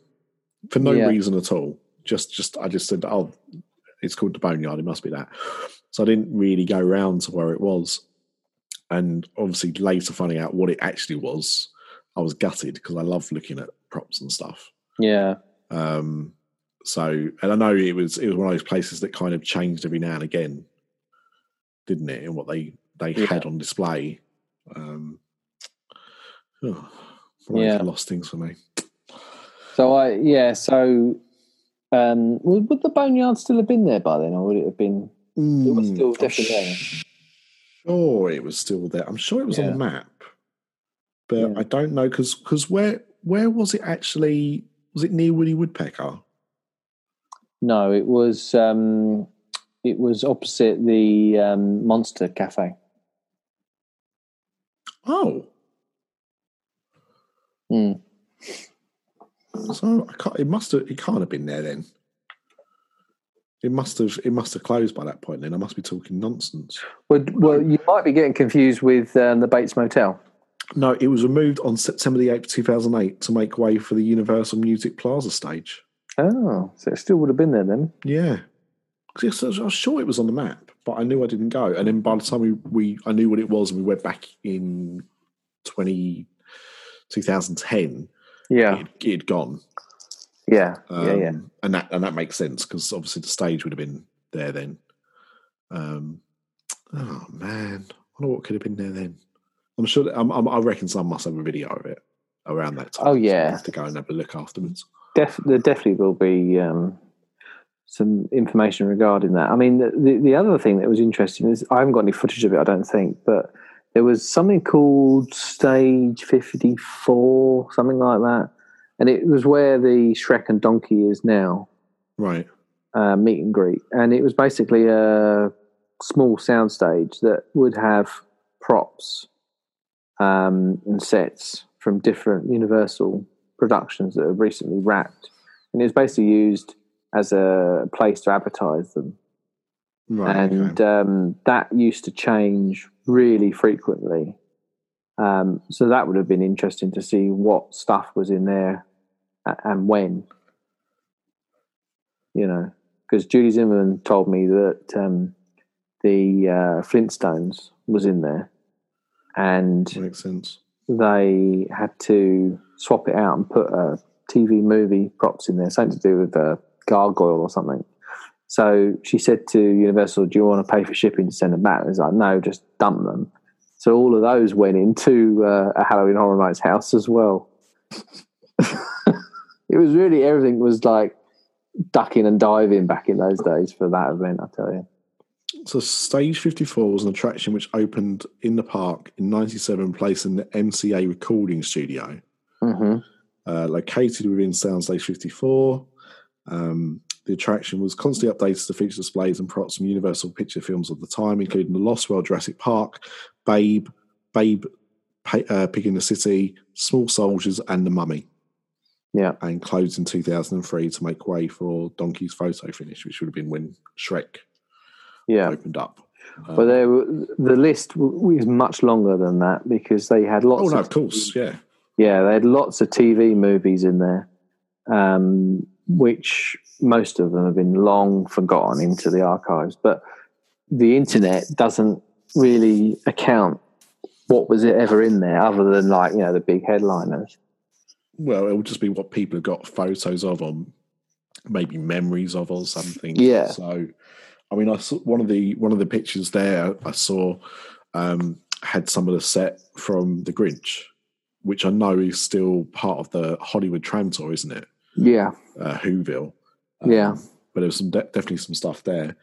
for no Yeah. reason at all. Just, just I just said, "Oh, it's called the boneyard. It must be that." So I didn't really go round to where it was, and obviously later finding out what it actually was, I was gutted because I love looking at props and stuff. Yeah, Um, so, and I know it was it was one of those places that kind of changed every now and again, didn't it? And what they they Yeah. had on display. Um, <sighs> <sighs> oh, Yeah. lost things for me. So I yeah, so um, would, would the boneyard still have been there by then, or would it have been? It was Mm, still definitely there. Sure, it was still there. I'm sure it was on the map, but Yeah. I don't know because where where was it actually? Was it near Woody Woodpecker? No, it was um, it was opposite the um, Monster Cafe. Oh, Mm. So I can't, it must have. It can't have been there then. It must have. It must have closed by that point. Then I must be talking nonsense. Well, well, you might be getting confused with um, the Bates Motel. No, it was removed on September the eighth, two thousand eight, to make way for the Universal Music Plaza stage. Oh, so it still would have been there then. Yeah, 'Cause yes, I was I was sure it was on the map, but I knew I didn't go. And then by the time we, we I knew what it was, and we went back in 20, 2010, Yeah, it had gone. yeah, Um, yeah, yeah. and that and that makes sense because obviously the stage would have been there then. Um, oh man, I wonder what could have been there then. I'm sure. That, I'm, I'm, I reckon some must have a video of it around that time. Oh, so I'll yeah. have to go and have a look afterwards. Def- there definitely will be um, some information regarding that. I mean, the, the the other thing that was interesting is I haven't got any footage of it, I don't think, but there was something called Stage Fifty Four, something like that, and it was where the Shrek and Donkey is now. Right. uh, meet and greet, and it was basically a small soundstage that would have props um, and sets from different Universal productions that have recently wrapped, and it was basically used as a place to advertise them. Right. and okay. um, that used to change really frequently. Um, so that would have been interesting to see what stuff was in there and when. You know, because Judy Zimmerman told me that um, the uh, Flintstones was in there, and Makes sense. they had to swap it out and put a TV movie props in there, something to do with a gargoyle or something. So she said to Universal, "Do you want to pay for shipping to send them back?" And he's like, "No, just dump them." So all of those went into uh, a Halloween Horror Nights house as well. <laughs> it was really everything was like ducking and diving back in those days for that event. I tell you. So Stage 54 was an attraction which opened in the park in 97, placed in the MCA recording studio. hmm uh, located within Soundstage 54. Um, the attraction was constantly updated to feature displays and props from Universal picture films of the time, including The Lost World, Jurassic Park, Babe, Babe, Pa- uh, Pig in the City, Small Soldiers, and The Mummy. Yeah. And closed in 2003 to make way for Donkey's photo finish, which would have been when Shrek Yeah. opened up. Um, But there, were- the list was much longer than that because they had lots. oh, no, of of course, yeah. Yeah, they had lots of TV movies in there, um, which most of them have been long forgotten into the archives. But the internet doesn't really account what was it ever in there other than like you know the big headliners. Well, it will just be what people have got photos of on, maybe memories of or something. Yeah. So, I mean, I saw one of the one of the pictures there. I saw um, had some of the set from The Grinch, which I know is still part of the Hollywood tram tour, isn't it? Yeah, Uh, Whoville. Um, yeah, but there was some de- definitely some stuff there.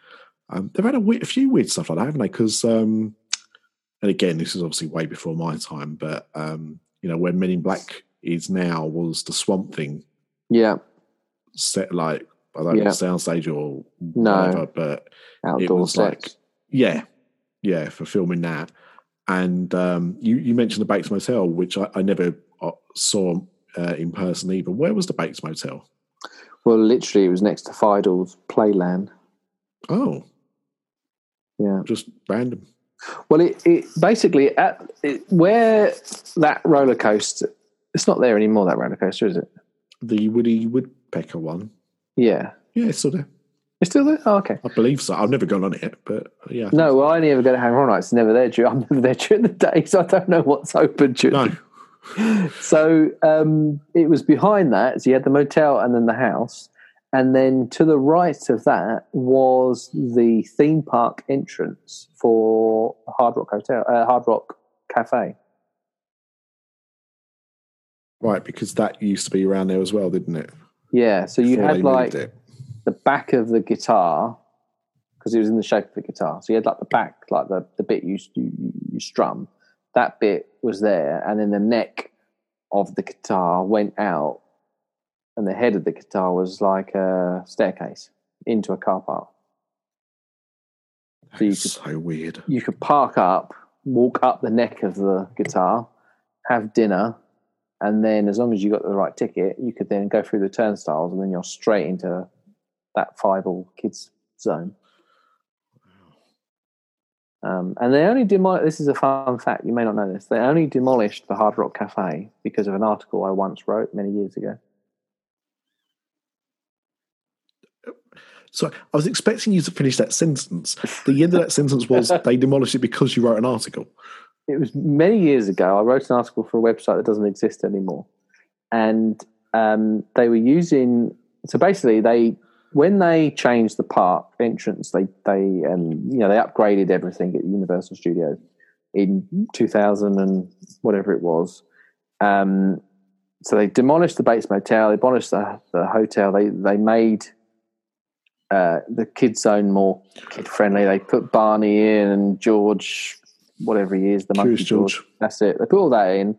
Um, they've had a, we- a few weird stuff like that, haven't they? Because, um, and again, this is obviously way before my time, but um, you know, where Men in Black is now was the Swamp Thing yeah. set like I don't know soundstage or No. whatever, but Outdoor was sets. like- yeah, yeah, for filming that. And um, you you mentioned the Bates Motel, which I, I never uh, saw uh, in person either. Where was the Bates Motel? well, literally, it was next to Fievel's Playland. Oh, Yeah. just random. Well, it, it basically at it, where that roller coaster. It's not there anymore. That roller coaster, is it? The Woody Woodpecker one. Yeah. Yeah, it's still there. It's still there. Oh, okay. I believe so. I've never gone on it, but yeah. No, well, I only ever go to Hang On Nights. It's never there. During, <laughs> I'm never there during the day, so I don't know what's open during. no. So um, it was behind that. So you had the motel and then the house, and then to the right of that was the theme park entrance for Hard Rock Hotel, uh, Hard Rock Cafe. Right, because that used to be around there as well, didn't it? Yeah. So you Before had like it. the back of the guitar because it was in the shape of the guitar. So you had like the back, like the, the bit you, you you strum. That bit was there, and then the neck of the guitar went out, and the head of the guitar was like a staircase into a car park. so you It's so weird. You could park up, walk up the neck of the guitar, have dinner, and then as long as you got the right ticket, you could then go through the turnstiles, and then you're straight into that five all kids zone. Um, and they only demolished. This is a fun fact. You may not know this. They only demolished the Hard Rock Cafe because of an article I once wrote many years ago. So I was expecting you to finish that sentence. The end of that sentence was <laughs> they demolished it because you wrote an article. It was many years ago. I wrote an article for a website that doesn't exist anymore, and um, they were using. So basically, they when they changed the park entrance, they they um, you know they upgraded everything at Universal Studios in 2000 and whatever it was. Um, so they demolished the Bates Motel, they demolished the, the hotel. They they made uh, the kids zone more kid friendly. They put Barney in and George, whatever he is, the monkey Curious George. That's it. They put all that in,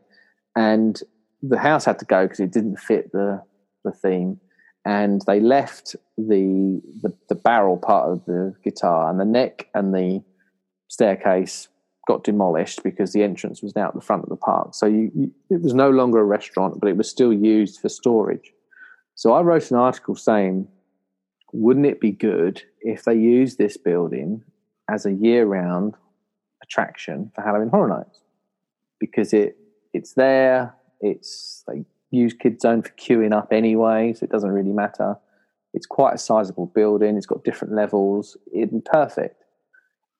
and the house had to go because it didn't fit the the theme. And they left the, the the barrel part of the guitar and the neck and the staircase got demolished because the entrance was now at the front of the park. So you, you, it was no longer a restaurant, but it was still used for storage. So I wrote an article saying, wouldn't it be good if they used this building as a year-round attraction for Halloween Horror Nights? Because it it's there, it's they use Kids Zone for queuing up anyway, so it doesn't really matter. It's quite a sizable building. It's got different levels. It'd perfect,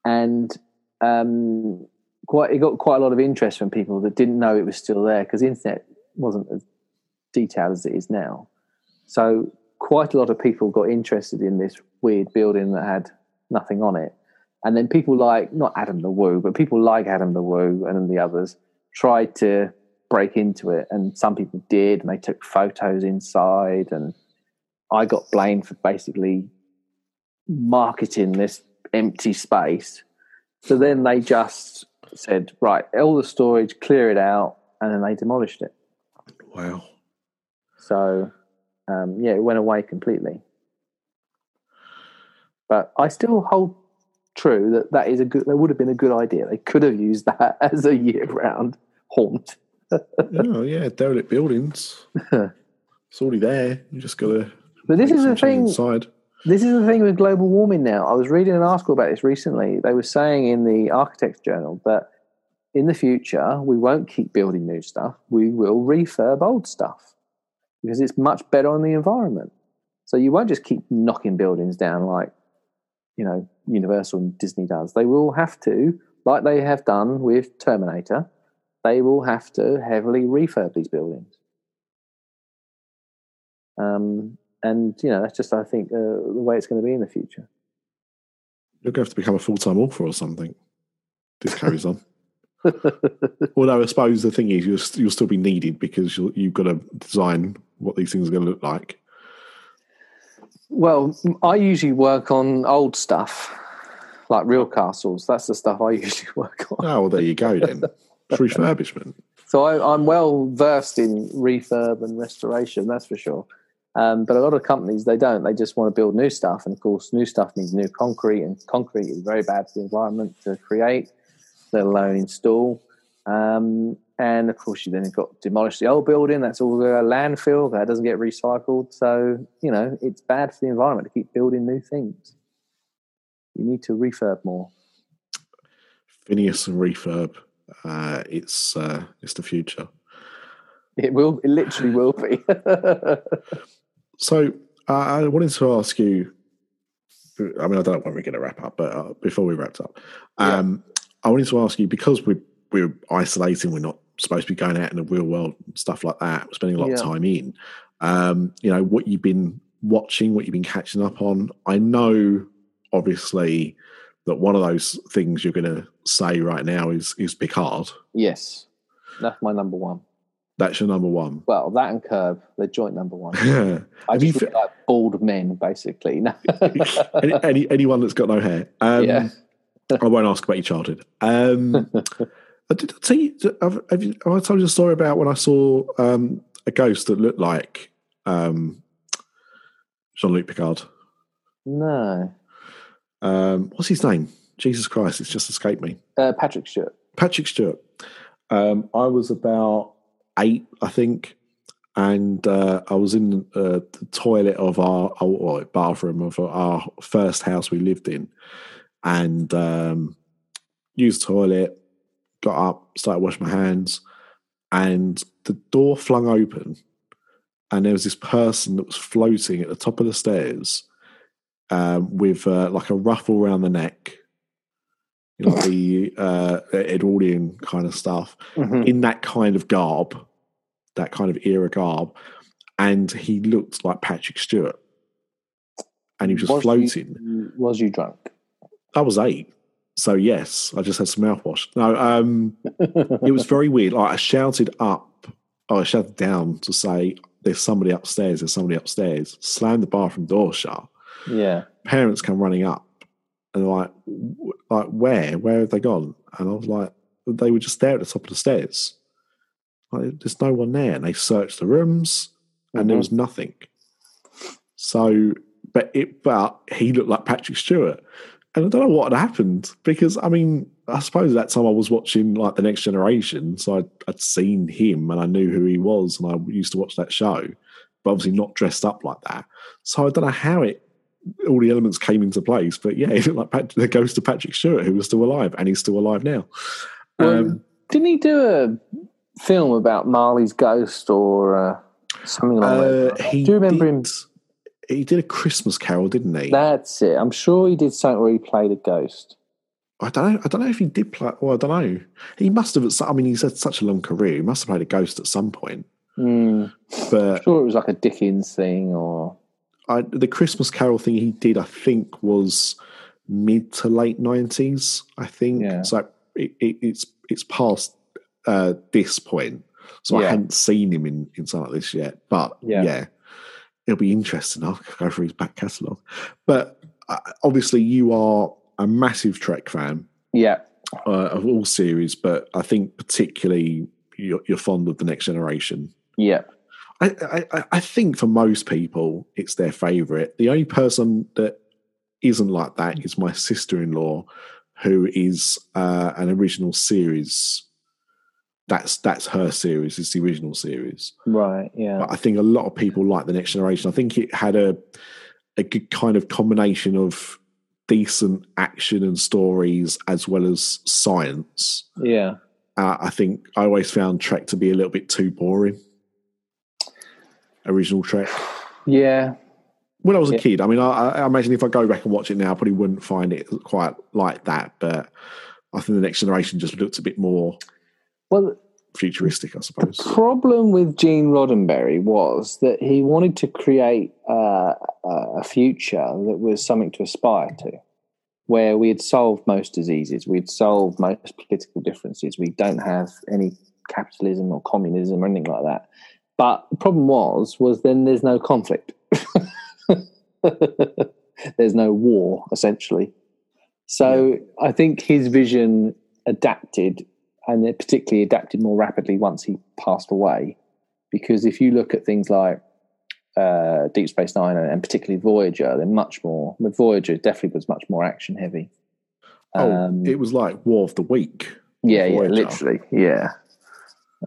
and um, quite it got quite a lot of interest from people that didn't know it was still there because the internet wasn't as detailed as it is now. So quite a lot of people got interested in this weird building that had nothing on it, and then people like not Adam the Woo, but people like Adam the Woo and the others tried to break into it, and some people did, and they took photos inside, and I got blamed for basically marketing this empty space. So then they just said, right, all the storage, clear it out, and then they demolished it. Wow. So um, yeah, it went away completely. But I still hold true that that is a good. That would have been a good idea. They could have used that <laughs> as a year-round haunt. Oh yeah, derelict buildings. <laughs> it's already there. You just got to. But this is the thing. Inside. This is the thing with global warming now. I was reading an article about this recently. They were saying in the Architects Journal that in the future, we won't keep building new stuff. We will refurb old stuff because it's much better on the environment. So you won't just keep knocking buildings down like, you know, Universal and Disney does. They will have to, like they have done with Terminator, they will have to heavily refurb these buildings. Um, and you know, that's just I think uh, the way it's going to be in the future. You're going to have to become a full time author or something. This carries on. Although I suppose the thing is, you'll, you'll still be needed because you you've got to design what these things are going to look like. Well, I usually work on old stuff, like real castles. That's the stuff I <laughs> usually work on. Oh, well, there you go then. <laughs> Refurbishment. So I, I'm well versed in refurb and restoration, that's for sure. Um, but a lot of companies they don't. They just want to build new stuff, and of course, new stuff means new concrete, and concrete is very bad for the environment to create, let alone install. Um, and of course, you then have got to demolish the old building. That's all a landfill that doesn't get recycled. So you know it's bad for the environment to keep building new things. You need to refurb more. Phineas and refurb. Uh, it's uh, it's the future. It will. It literally will be. <laughs> So uh, I wanted to ask you. I mean, I don't know when we're going to wrap up, but uh, before we wrapped up, um, yeah. I wanted to ask you because we're we're isolating, we're not supposed to be going out in the real world, stuff like that. We're spending a lot yeah. of time in. Um, you know what you've been watching, what you've been catching up on. I know, obviously, that one of those things you're going to say right now is is Picard. Yes, that's my number one. That's your number one. Well, that and Curb, they're joint number one. <laughs> I just like bald men, basically. <laughs> any, any, anyone that's got no hair. Um, yeah. I won't ask about your childhood. Um, <laughs> did I tell you? Have, have, you, have I told you a story about when I saw um, a ghost that looked like um, Jean Luc Picard? No. Um, what's his name? Jesus Christ! It's just escaped me. Uh, Patrick Stewart. Patrick Stewart. Um, I was about eight, I think, and uh, I was in uh, the toilet of our, our bathroom of our first house we lived in, and um, used the toilet, got up, started washing my hands, and the door flung open, and there was this person that was floating at the top of the stairs um, with uh, like a ruffle around the neck. You know, the <laughs> uh, Edwardian kind of stuff mm-hmm. in that kind of garb, that kind of era garb, and he looked like Patrick Stewart, and he was just was floating. You, was you drunk? I was eight, so yes, I just had some mouthwash. No, um, it was very weird. Like I shouted up, or I shouted down to say, "There's somebody upstairs. There's somebody upstairs." Slammed the bathroom door shut. Yeah. Parents come running up and like, like where? Where have they gone? And I was like, they were just there at the top of the stairs. Like, there's no one there. And they searched the rooms and mm-hmm. there was nothing. So, but it, but he looked like Patrick Stewart. And I don't know what had happened because, I mean, I suppose that time I was watching like The Next Generation. So I'd, I'd seen him and I knew who he was and I used to watch that show, but obviously not dressed up like that. So I don't know how it, all the elements came into place. But yeah, <laughs> it looked like Pat, the ghost of Patrick Stewart, who was still alive, and he's still alive now. Um, didn't he do a film about Marley's ghost or uh, something like uh, that. Do you remember did, him? He did a Christmas Carol, didn't he? That's it. I'm sure he did something where he played a ghost. I don't know. I don't know if he did play. Well, I don't know. He must have. I mean, he's had such a long career. He must have played a ghost at some point. Mm. But I'm sure it was like a Dickens thing, or I, the Christmas Carol thing he did. I think was mid to late nineties. I think. Yeah. So it, it, it's it's past uh, this point. So yeah. I hadn't seen him in, in something like this yet. But yeah. yeah. it'll be interesting. I'll go through his back catalogue. But uh, obviously, you are a massive Trek fan. Yeah. Uh, of all series, but I think particularly you're, you're fond of the next generation. Yeah. I, I, I think for most people, it's their favorite. The only person that isn't like that is my sister in law, who is uh, an original series that's that's her series. It's the original series, right? Yeah. But I think a lot of people like the Next Generation. I think it had a a good kind of combination of decent action and stories as well as science. Yeah. uh, I think I always found Trek to be a little bit too boring. Original Trek. Yeah, When I was a Yeah. kid, I mean, I, I imagine if I go back and watch it now, I probably wouldn't find it quite like that. But I think the next generation just looks a bit more well, futuristic, I suppose. the problem with Gene Roddenberry was that he wanted to create uh, a future that was something to aspire to, where we had solved most diseases, we'd solved most political differences, we don't have any capitalism or communism or anything like that. But the problem was, was then there's no conflict. <laughs> there's no war, essentially. So I think his vision adapted, and it particularly adapted more rapidly once he passed away. Because if you look at things like uh, Deep Space Nine and, and particularly Voyager, they're much more. With Voyager, it definitely was much more action heavy. Oh, Um, it was like War of the Week. yeah, yeah, literally, yeah.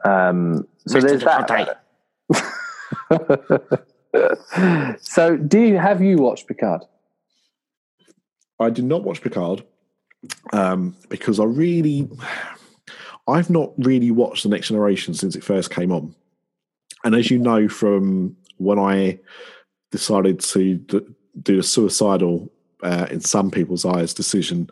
Um, so Mr. there's that. <laughs> so, do you have you watched Picard? I did not watch Picard um, because I really, I've not really watched The Next Generation since it first came on. And as you know from when I decided to do a suicidal, uh, in some people's eyes, decision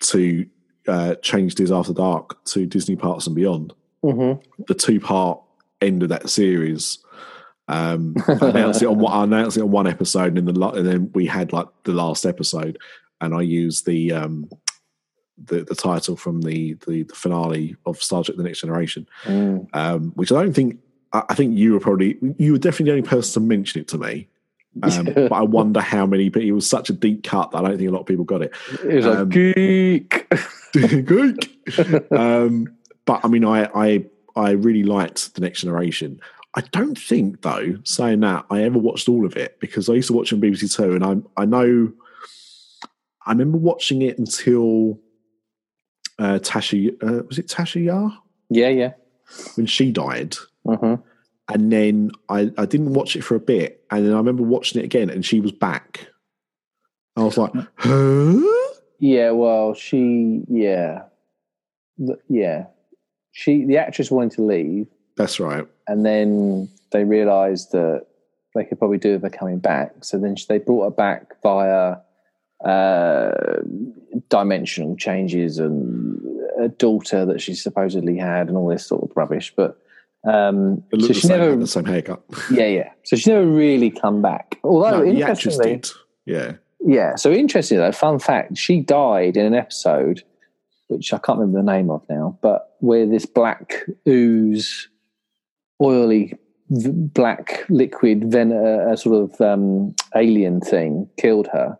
to uh, change Diz After Dark to Disney Parks and Beyond, Mm-hmm. the two part end of that series. Um, <laughs> I announced it on one, I announced it on one episode, and then the and then we had like the last episode, and I used the um, the the title from the, the the finale of Star Trek: The Next Generation, Mm. um, which I don't think I, I think you were probably you were definitely the only person to mention it to me. Um, <laughs> but I wonder how many. But it was such a deep cut that I don't think a lot of people got it. It was Um, like geek. <laughs> Geek. um, but I mean, I, I I really liked the Next Generation. I don't think, though, saying that I ever watched all of it because I used to watch it on BBC Two, and I I know I remember watching it until uh, Tasha uh, was it Tasha Yar yeah, yeah. when she died, hmm and then I I didn't watch it for a bit, and then I remember watching it again, and she was back. I was like, huh? Yeah, well, she, yeah, yeah, she, the actress wanted to leave, That's right. and then they realised that they could probably do with her coming back. So then they brought her back via uh, dimensional changes and a daughter that she supposedly had, and all this sort of rubbish. But um, so the she same, never, the same haircut. yeah, yeah. So she never really come back. Although no, interestingly, did. Yeah. Yeah. So interesting though, fun fact, she died in an episode, which I can't remember the name of now, but where this black ooze, oily v- black liquid ven- uh, a sort of um, alien thing killed her.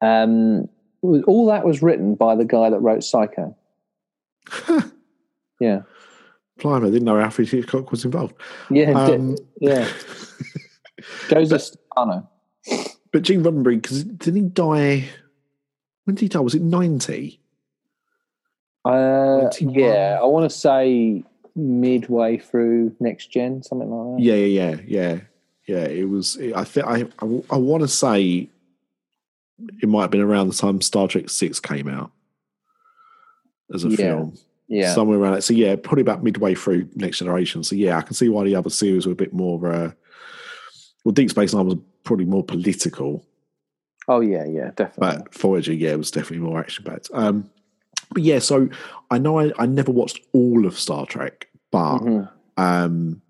Um, all that was written by the guy that wrote Psycho. Yeah. Blimey, I didn't know Alfred Hitchcock was involved. Yeah. Um, yeah. <laughs> Joseph Stefano. But Gene Roddenberry, because didn't he die? When did he die? Was it 90? Uh, yeah. I want to say midway through next gen, something like that. Yeah, yeah, yeah, yeah. Yeah, it was. I think I, I, I want to say it might have been around the time Star Trek Six came out as a Yeah. film, Yeah. somewhere around it. So yeah, probably about midway through Next Generation. So yeah, I can see why the other series were a bit more. Uh, well, Deep Space Nine was probably more political, Oh yeah, yeah, definitely. but Voyager, yeah, was definitely more action packed. Um, but yeah, so I know I, I never watched all of Star Trek, but Mhm. um,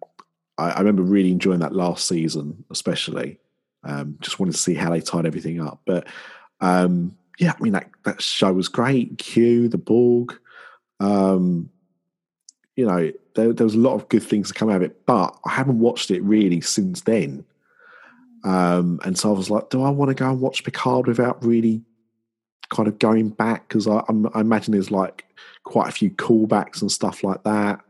I, I remember really enjoying that last season, especially. Um, just wanted to see how they tied everything up. But um, yeah, I mean that that show was great. Q, the Borg. Um, you know, there, there was a lot of good things to come out of it, but I haven't watched it really since then. Um, and so I was like, do I want to go and watch Picard without really kind of going back? Because I, I'm- imagine there's like quite a few callbacks and stuff like that.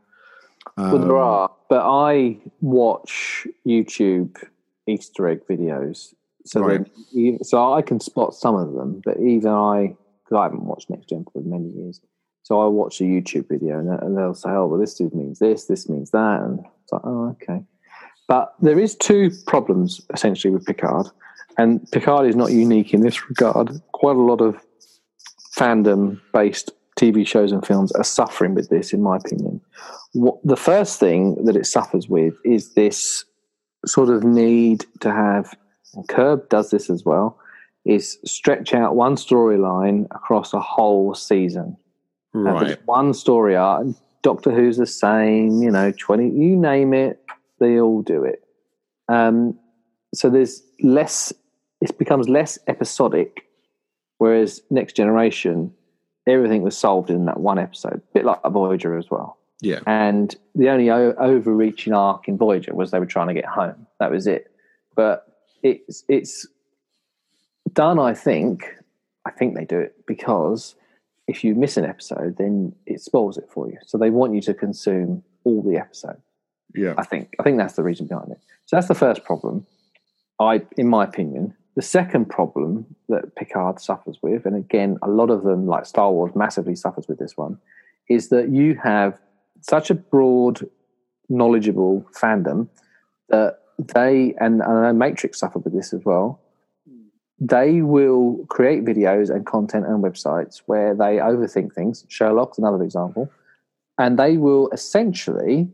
well, there Um, are, but I watch YouTube Easter egg videos, so Right. so I can spot some of them. But even I, because I haven't watched Next Gen for many years, so I watch a YouTube video and, and they'll say, "Oh, well, this dude means this, this means that," and it's like, "Oh, okay." But there is two problems essentially with Picard, and Picard is not unique in this regard. Quite a lot of fandom-based TV shows and films are suffering with this, in my opinion. What, the first thing that it suffers with is this sort of need to have, and Curb does this as well, is stretch out one storyline across a whole season. Right. one story arc. Doctor Who's the same, you know, 20, you name it, they all do it. Um, so there's less, it becomes less episodic, whereas Next Generation, everything was solved in that one episode, a bit like Voyager as well. Yeah. And the only o- overreaching arc in Voyager was they were trying to get home. That was it. But it's it's done. I think. I think they do it because if you miss an episode, then it spoils it for you. So they want you to consume all the episode. Yeah. I think. I think that's the reason behind it. So that's the first problem. I, in my opinion, the second problem that Picard suffers with, and again, a lot of them, like Star Wars, massively suffers with this one, is that you have such a broad, knowledgeable fandom that they, and, and I know Matrix suffered with this as well. They will create videos and content and websites where they overthink things. Sherlock's another example, and they will essentially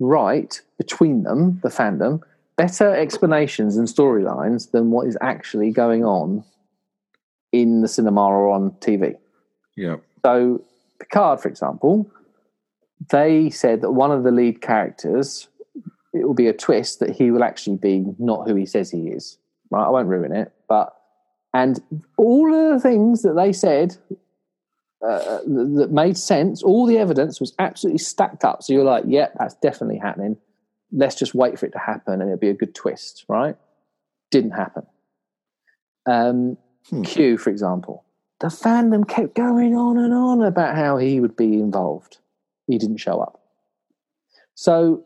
write between them, the fandom, better explanations and storylines than what is actually going on in the cinema or on TV. Yeah. So, Picard, for example, they said that one of the lead characters, it will be a twist that he will actually be not who he says he is. Right? I won't ruin it, but and all of the things that they said uh, that that made sense, all the evidence was absolutely stacked up. So you're like, yeah, that's definitely happening. Let's just wait for it to happen, and it'll be a good twist, right? Didn't happen. Um, Hmm. Q, for example, the fandom kept going on and on about how he would be involved. He didn't show up. So,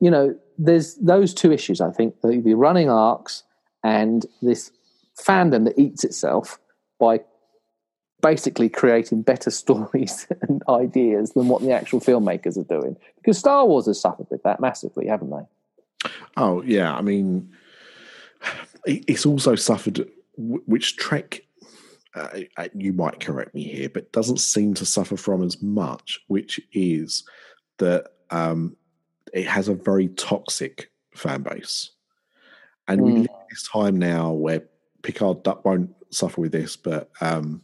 you know, there's those two issues, I think the, the running arcs and this fandom that eats itself by basically creating better <laughs> stories and ideas than what the actual filmmakers are doing. Because Star Wars has suffered with that massively, haven't they? Oh yeah, I mean, it's also suffered, which Trek. Uh, uh, you might correct me here, but doesn't seem to suffer from as much, which is that um, it has a very toxic fan base, and we Mm. live in this time now where Picard won't suffer with this, but um,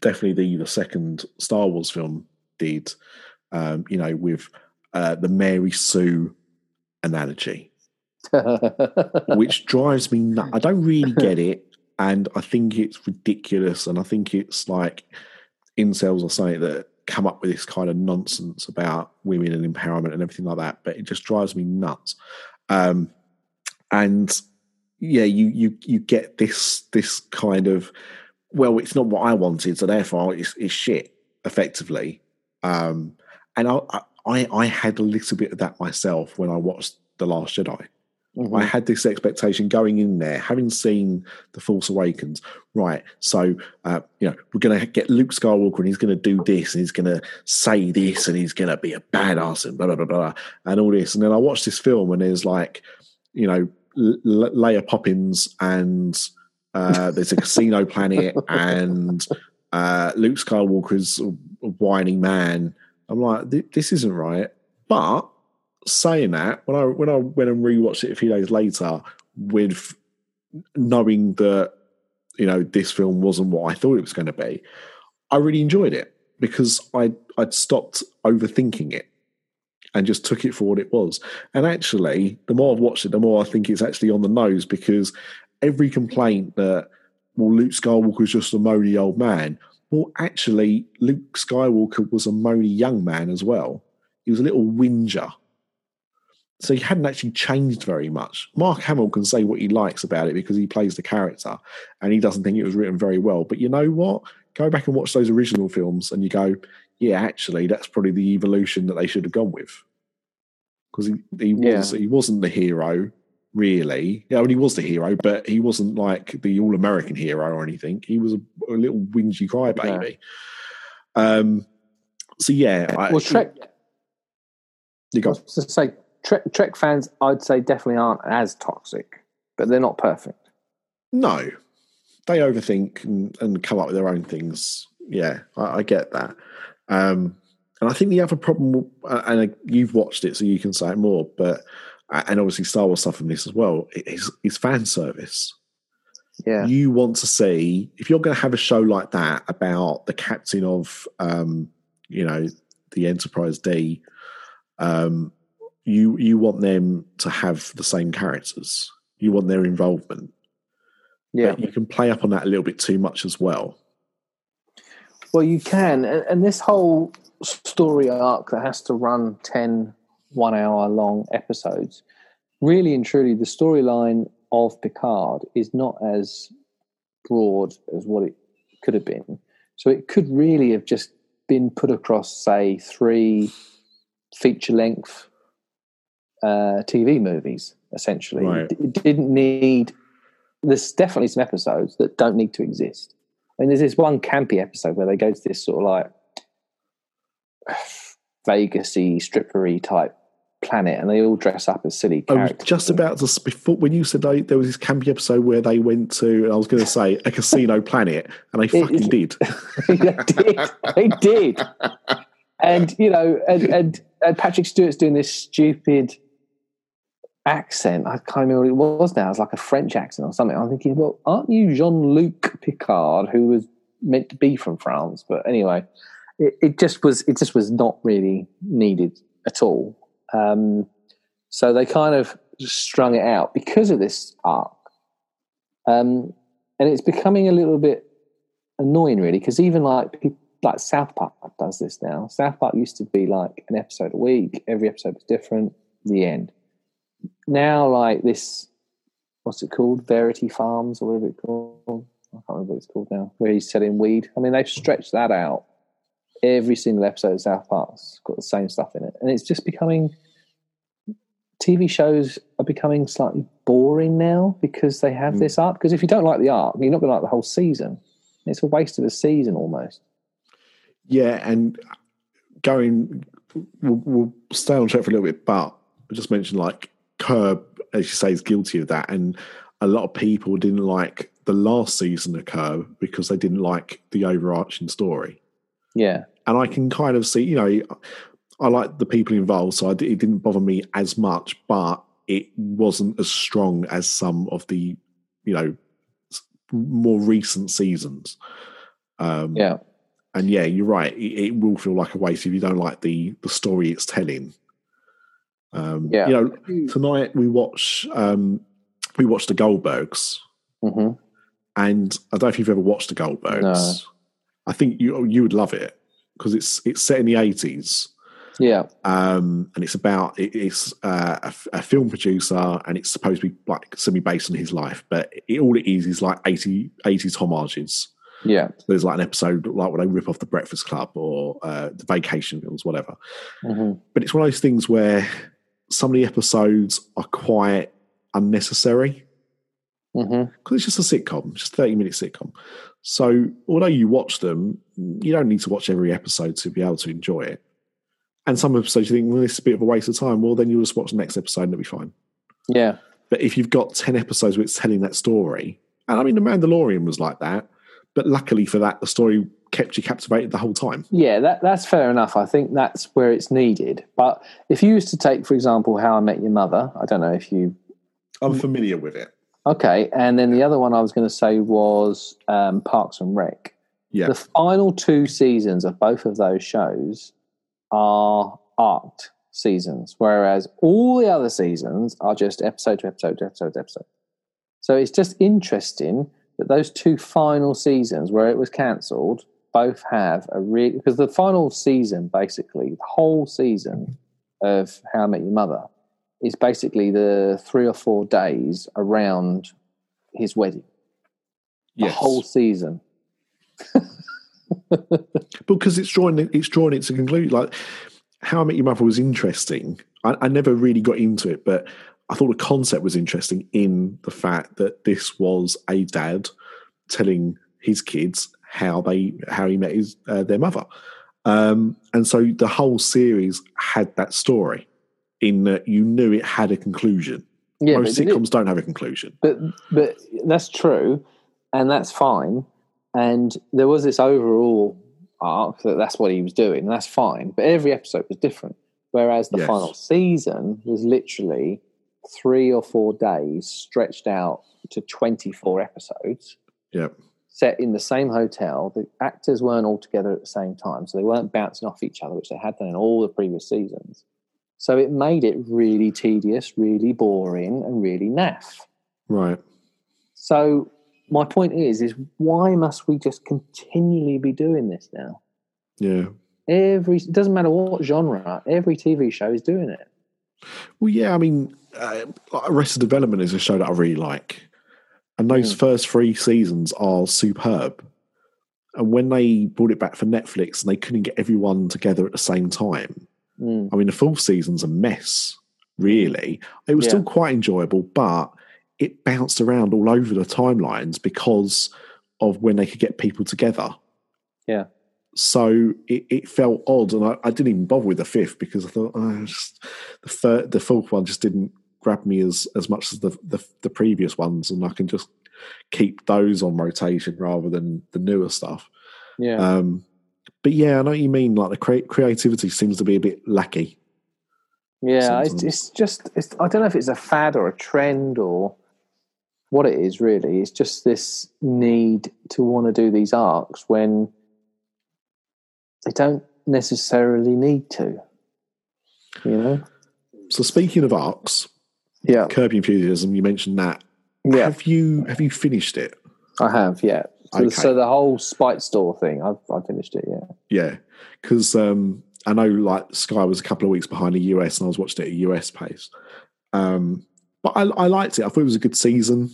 definitely the the second Star Wars film did. Um, you know, with uh, the Mary Sue analogy, <laughs> which drives me nuts. I don't really get <laughs> it, and I think it's ridiculous, and I think it's like incels or something that come up with this kind of nonsense about women and empowerment and everything like that. But it just drives me nuts. Um, and yeah, you you you get this this kind of well, it's not what I wanted, so therefore it's, it's shit effectively. Um, and I, I I had a little bit of that myself when I watched The Last Jedi. Mhm. I had this expectation going in there, having seen The Force Awakens. Right, so uh, you know we're going to get Luke Skywalker, and he's going to do this, and he's going to say this, and he's going to be a badass, and blah blah blah blah, and all this. And then I watched this film, and there's like, you know, L- Leia Poppins, and uh, there's a casino planet, and uh, Luke Skywalker's whining man. I'm like, this isn't right. But saying that, when I when I went and rewatched it a few days later, with knowing that you know this film wasn't what I thought it was going to be, I really enjoyed it because I I'd stopped overthinking it and just took it for what it was. And actually, the more I've watched it, the more I think it's actually on the nose because every complaint that well, Luke Skywalker's just a moany old man. Well, actually, Luke Skywalker was a moany young man as well. He was a little whinger. So he hadn't actually changed very much. Mark Hamill can say what he likes about it because he plays the character and he doesn't think it was written very well. But you know what? Go back and watch those original films and you go, yeah, actually, that's probably the evolution that they should have gone with. Because he, he was he wasn't the hero, really. Yeah, I mean, he was the hero, but he wasn't like the all American hero or anything. He was a, a little whingy crybaby. Um so yeah, I, well, Trek, you I got to say, Trek, Trek fans, I'd say definitely aren't as toxic, but they're not perfect. No, they overthink and, and come up with their own things yeah, I, I get that. Um, and I think the other problem, uh, and you've watched it, so you can say it more, but uh, and obviously Star Wars stuff from this as well is is fan service. Yeah, you want to see if you're going to have a show like that about the captain of, um, you know, the Enterprise D. Um, you you want them to have the same characters. You want their involvement. Yeah, but you can play up on that a little bit too much as well. Well, you can, and, and this whole story arc that has to run 10 one hour long episodes, really and truly, the storyline of Picard is not as broad as what it could have been. So it could really have just been put across, say, three feature length uh, TV movies, essentially. Right. It, didn't need, there's definitely some episodes that don't need to exist. I mean, there's this one campy episode where they go to this sort of like <sighs> Vegasy, strippery type planet, and they all dress up as silly characters. I was just about to before when you said they, there was this campy episode where they went to, I was going to say a casino <laughs> planet, and they fucking it, did. <laughs> they did. They did. And you know, and, and, and Patrick Stewart's doing this stupid accent. I can't remember what it was now. It was like a French accent or something. I'm thinking, well, aren't you Jean Luc Picard, who was meant to be from France? But anyway, it, it just was. It just was not really needed at all. Um, so they kind of strung it out because of this arc, um, and it's becoming a little bit annoying, really, because even like like South Park does this now. South Park used to be like an episode a week. Every episode was different. The end now like this what's it called verity farms or whatever it's called i can't remember what it's called now where he's selling weed i mean they've stretched that out every single episode of south park's got the same stuff in it. And it's just becoming tv shows are becoming slightly boring now because they have mm. this arc. Because if you don't like the arc you're not going to like the whole season. It's a waste of a season almost. Yeah and going we'll, we'll stay on track for a little bit but I just mentioned like Curb, as you say, is guilty of that, and a lot of people didn't like the last season of Curb because they didn't like the overarching story. Yeah, and I can kind of see, you know, I like the people involved, so it didn't bother me as much, but it wasn't as strong as some of the, you know, more recent seasons. Um, yeah, and yeah, you're right. It, it, will feel like a waste if you don't like the the story it's telling. Um, yeah. You know, tonight we watch um, we watched the Goldbergs, mm-hmm. and I don't know if you've ever watched the Goldbergs. No. I think you you would love it because it's it's set in the eighties. Yeah, um, and it's about it, it's uh, a, a, film producer, and it's supposed to be like semi based on his life, but it, all it is is like 80, 80s homages. Yeah, so there's like an episode like when they rip off the Breakfast Club or uh, the Vacation films, whatever. Mm-hmm. But it's one of those things where some of the episodes are quite unnecessary because mm-hmm. it's just a sitcom, just 30 minute sitcom. So, although you watch them, you don't need to watch every episode to be able to enjoy it. And some episodes you think, well, this is a bit of a waste of time. Well, then you'll just watch the next episode and it'll be fine. Yeah. But if you've got 10 episodes where it's telling that story, and I mean, The Mandalorian was like that, but luckily for that, the story kept you captivated the whole time. Yeah, that, that's fair enough. I think that's where it's needed. But if you used to take, for example, How I Met Your Mother, I don't know if you. I'm familiar with it. Okay, and then the other one I was going to say was um, Parks and Rec. Yeah. The final two seasons of both of those shows are arced seasons, whereas all the other seasons are just episode to episode to episode to episode. So it's just interesting that those two final seasons where it was cancelled both have a real because the final season, basically, the whole season of How I Met Your Mother is basically the three or four days around his wedding. The yes. whole season. <laughs> because it's drawing it's drawing it to conclude. Like How I Met Your Mother was interesting. I, I never really got into it, but I thought the concept was interesting in the fact that this was a dad telling his kids how they how he met his uh, their mother, um, and so the whole series had that story in that you knew it had a conclusion. Yeah, Most sitcoms it, don't have a conclusion, but but that's true, and that's fine. and there was this overall arc that that's what he was doing, and that's fine. But every episode was different. Whereas the Yes. final season was literally three or four days stretched out to 24 episodes Yeah. set in the same hotel. The actors weren't all together at the same time, so they weren't bouncing off each other, which they had done in all the previous seasons. So it made it really tedious, really boring, and really naff. Right. So my point is, is why must we just continually be doing this now? Yeah. Every it doesn't matter what genre, every TV show is doing it. Well, yeah. I mean, uh, like Arrested Development is a show that I really like, and those Mm. first three seasons are superb. And when they brought it back for Netflix and they couldn't get everyone together at the same time, Mm. I mean, the fourth season's a mess. Really, it was Yeah. still quite enjoyable, but it bounced around all over the timelines because of when they could get people together. Yeah. So it, it felt odd, and I, I didn't even bother with the fifth because I thought oh, just, the third, the fourth one just didn't grab me as as much as the, the the previous ones, and I can just keep those on rotation rather than the newer stuff. Yeah. Um, but yeah, I know what you mean. Like the cre- creativity seems to be a bit lacky. Yeah, it's, it's just it's, I don't know if it's a fad or a trend or what it is really. It's just this need to want to do these arcs when they don't necessarily need to. You know? So speaking of arcs, Yeah, Curb Your Enthusiasm, you mentioned that. yeah, Have you have you finished it? I have. Yeah. So, Okay. so the whole Spite Store thing, I've I finished it. Yeah. Yeah, because um, I know like Sky was a couple of weeks behind the US, and I was watching it at US pace. Um, but I, I liked it. I thought it was a good season.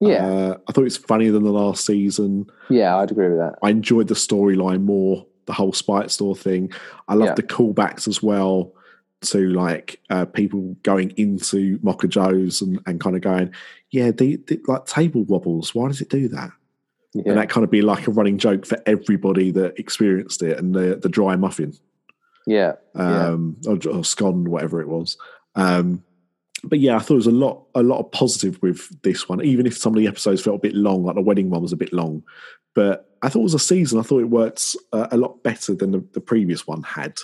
Yeah, Uh, I thought it was funnier than the last season. yeah, I'd agree with that. I enjoyed the storyline more, the whole Spite Store thing. I loved Yeah. the callbacks as well to like uh, people going into Mocha Joe's and, and kind of going, yeah, the, the, like table wobbles. Why does it do that? Yeah, And that kind of be like a running joke for everybody that experienced it and the the dry muffin yeah, yeah. um, or, or scone, whatever it was. Um, but yeah, I thought it was a lot, a lot of positive with this one. Even if some of the episodes felt a bit long, like the wedding one was a bit long, but I thought it was a season. I thought it worked uh, a lot better than the, the previous one had.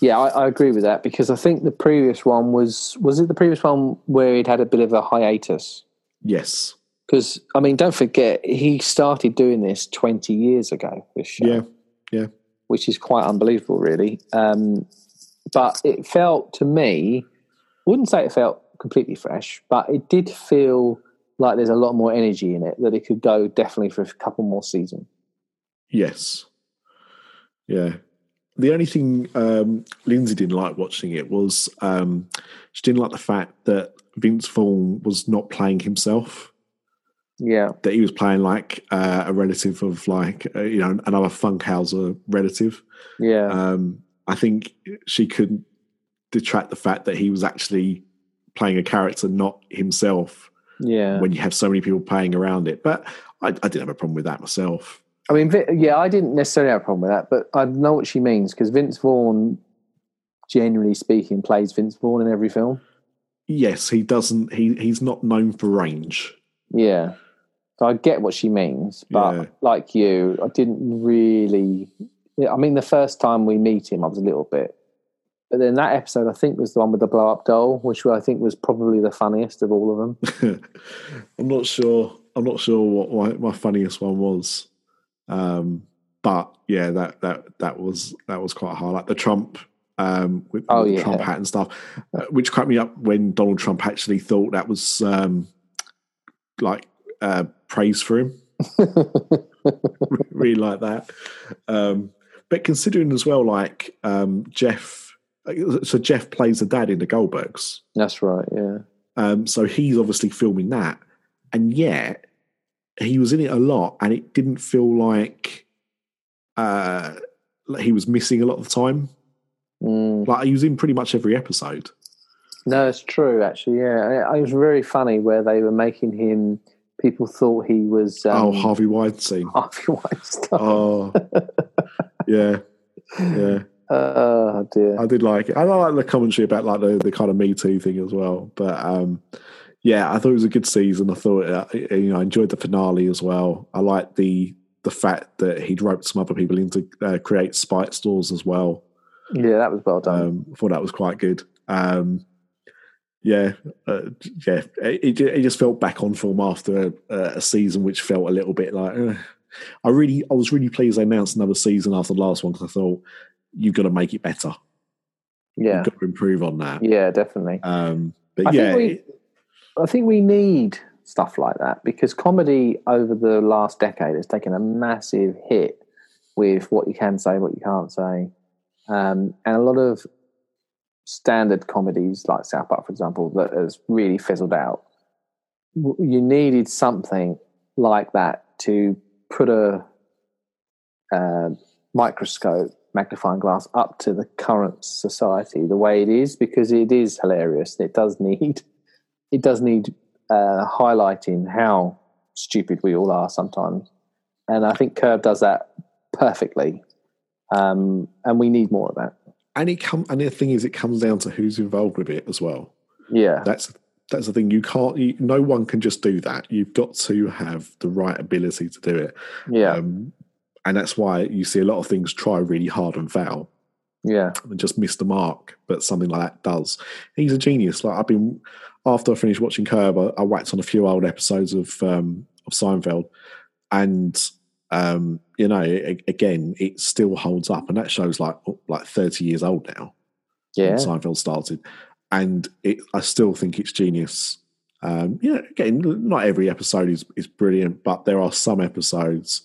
Yeah, I, I agree with that because I think the previous one was was it the previous one where he'd had a bit of a hiatus? Yes, Because I mean, don't forget he started doing this twenty years ago. This show, yeah, yeah, which is quite unbelievable, really. Um, but it felt to me, wouldn't say it felt completely fresh, but it did feel like there's a lot more energy in it that it could go definitely for a couple more seasons. yes, yeah. The only thing um, Lindsay didn't like watching it was um, she didn't like the fact that Vince Vaughn was not playing himself. Yeah, that he was playing like uh, a relative of like uh, you know another Funkhouser relative. yeah, Um, I think she couldn't detract the fact that he was actually playing a character, not himself. yeah. When you have so many people playing around it, but I, I didn't have a problem with that myself. I mean, yeah, I didn't necessarily have a problem with that, but I know what she means because Vince Vaughn, generally speaking, plays Vince Vaughn in every film. Yes, he doesn't. He he's not known for range. Yeah. So I get what she means, but Yeah. like you, I didn't really. I mean, the first time we meet him, I was a little bit. But then that episode, I think, was the one with the blow up doll, which I think was probably the funniest of all of them. <laughs> I'm not sure. I'm not sure what my, my funniest one was. Um, but yeah, that that that was that was quite high. Like the Trump um, with, Oh, yeah. Trump hat and stuff, uh, which cracked me up when Donald Trump actually thought that was um, like uh, praise for him. <laughs> really like that. Um, but considering as well, like um, Jeff, so Jeff plays the dad in the Goldbergs. That's right. Yeah. Um, so he's obviously filming that, and yet he was in it a lot, and it didn't feel like uh, he was missing a lot of the time. Mm. Like he was in pretty much every episode. No, it's true. Actually, yeah, it it was very funny where they were making him. People thought he was um, oh, Harvey Weinstein. <laughs> Harvey Weinstein. Oh, yeah, yeah. <laughs> Oh dear. I did like it. I like the commentary about like the, the kind of Me Too thing as well. But um, yeah, I thought it was a good season. I thought uh, you know I enjoyed the finale as well. I liked the the fact that he'd roped some other people in to uh, create spite stores as well. Yeah, that was well done. Um, I thought that was quite good. Um, yeah, uh, yeah. It, it, just felt back on form after a, a season which felt a little bit like. Uh, I really, I was really pleased they announced another season after the last one because I thought you've got to make it better. Yeah, you've got to improve on that. Yeah, definitely. Um, but I yeah, think we, I think we need stuff like that because comedy over the last decade has taken a massive hit with what you can say, what you can't say, um, and a lot of standard comedies like South Park, for example, that has really fizzled out. You needed something like that to put a uh, microscope magnifying glass up to the current society the way it is because it is hilarious. It does need it does need uh, highlighting how stupid we all are sometimes, and I think Curb does that perfectly. Um, and we need more of that and it come and the thing is, it comes down to who's involved with it as well. Yeah, that's that's the thing. You can't. You, no one can just do that. You've got to have the right ability to do it. Yeah, um, and that's why you see a lot of things try really hard and fail. Yeah, and just miss the mark. But something like that does. He's a genius. Like I've been after I finished watching Curb, I, I whacked on a few old episodes of um, of Seinfeld, and um, you know, again, it still holds up, and that show's like oh, like thirty years old now. Yeah, Seinfeld started, and it, I still think it's genius. Um, you know, again, not every episode is is brilliant, but there are some episodes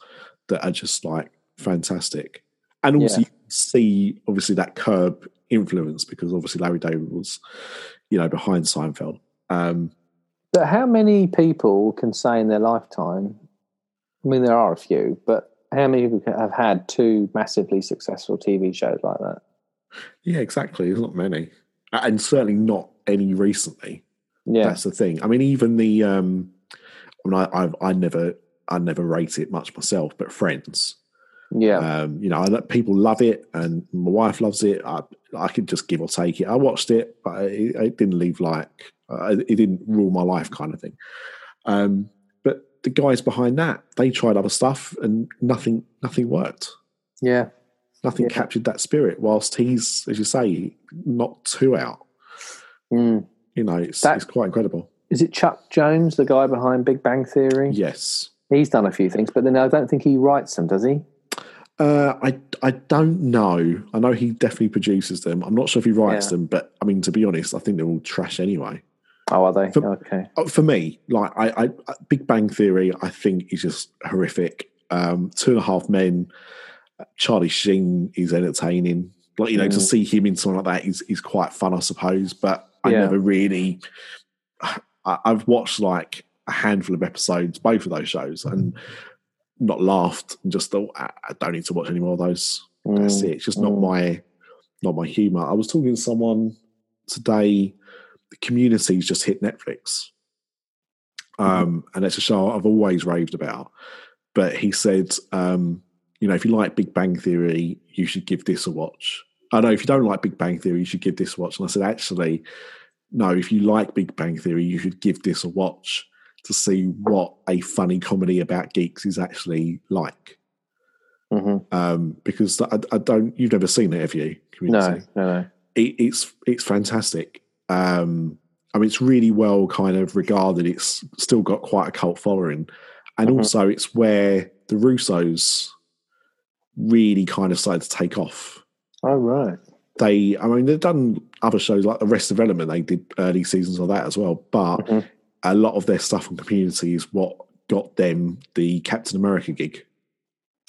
that are just like fantastic, and also yeah. you see obviously that curb influence because obviously Larry David was, you know, behind Seinfeld. Um, but how many people can say in their lifetime I mean, there are a few, but how many people have had two massively successful TV shows like that? Yeah, exactly. There's not many, and certainly not any recently. Yeah, that's the thing. I mean, even the um, I mean, I, I've I never I never rate it much myself, but Friends. Yeah, um, you know, I, people love it, and my wife loves it. I I could just give or take it. I watched it, but it, it didn't leave like uh, it didn't rule my life, kind of thing. Um, the guys behind that they tried other stuff and nothing nothing worked. Yeah, nothing yeah. captured that spirit. Whilst he's, as you say, not too out. Mm. You know, it's, that, it's quite incredible. Is it Chuck Jones, the guy behind Big Bang Theory? Yes, he's done a few things, but then I don't think he writes them, does he? Uh, I I don't know. I know he definitely produces them. I'm not sure if he writes yeah. them, but I mean, to be honest, I think they're all trash anyway. Oh, are they? For, okay. Uh, for me, like I, I, Big Bang Theory, I think is just horrific. Um, Two and a Half Men, Charlie Sheen is entertaining. Like you know, mm. to see him in something like that is is quite fun, I suppose. But I yeah. never really. I, I've watched like a handful of episodes, both of those shows, and not laughed and just thought I, I don't need to watch any more of those. Mm. That's it. It's just mm. not my not my humour. I was talking to someone today the community's just hit Netflix. Mm-hmm. Um, and it's a show I've always raved about. But he said, um, you know, if you like Big Bang Theory, you should give this a watch. I know if you don't like Big Bang Theory, you should give this a watch. And I said, actually, no, if you like Big Bang Theory, you should give this a watch to see what a funny comedy about geeks is actually like. Mm-hmm. Um, because I, I, don't, you've never seen it, have you? Community? No, no, no. It, it's it's fantastic. Um, I mean, it's really well kind of regarded. It's still got quite a cult following, and mm-hmm. also it's where the Russos really kind of started to take off. Oh right. They, I mean, they've done other shows like Arrested Development. They did early seasons of that as well, but mm-hmm. a lot of their stuff on Community is what got them the Captain America gig.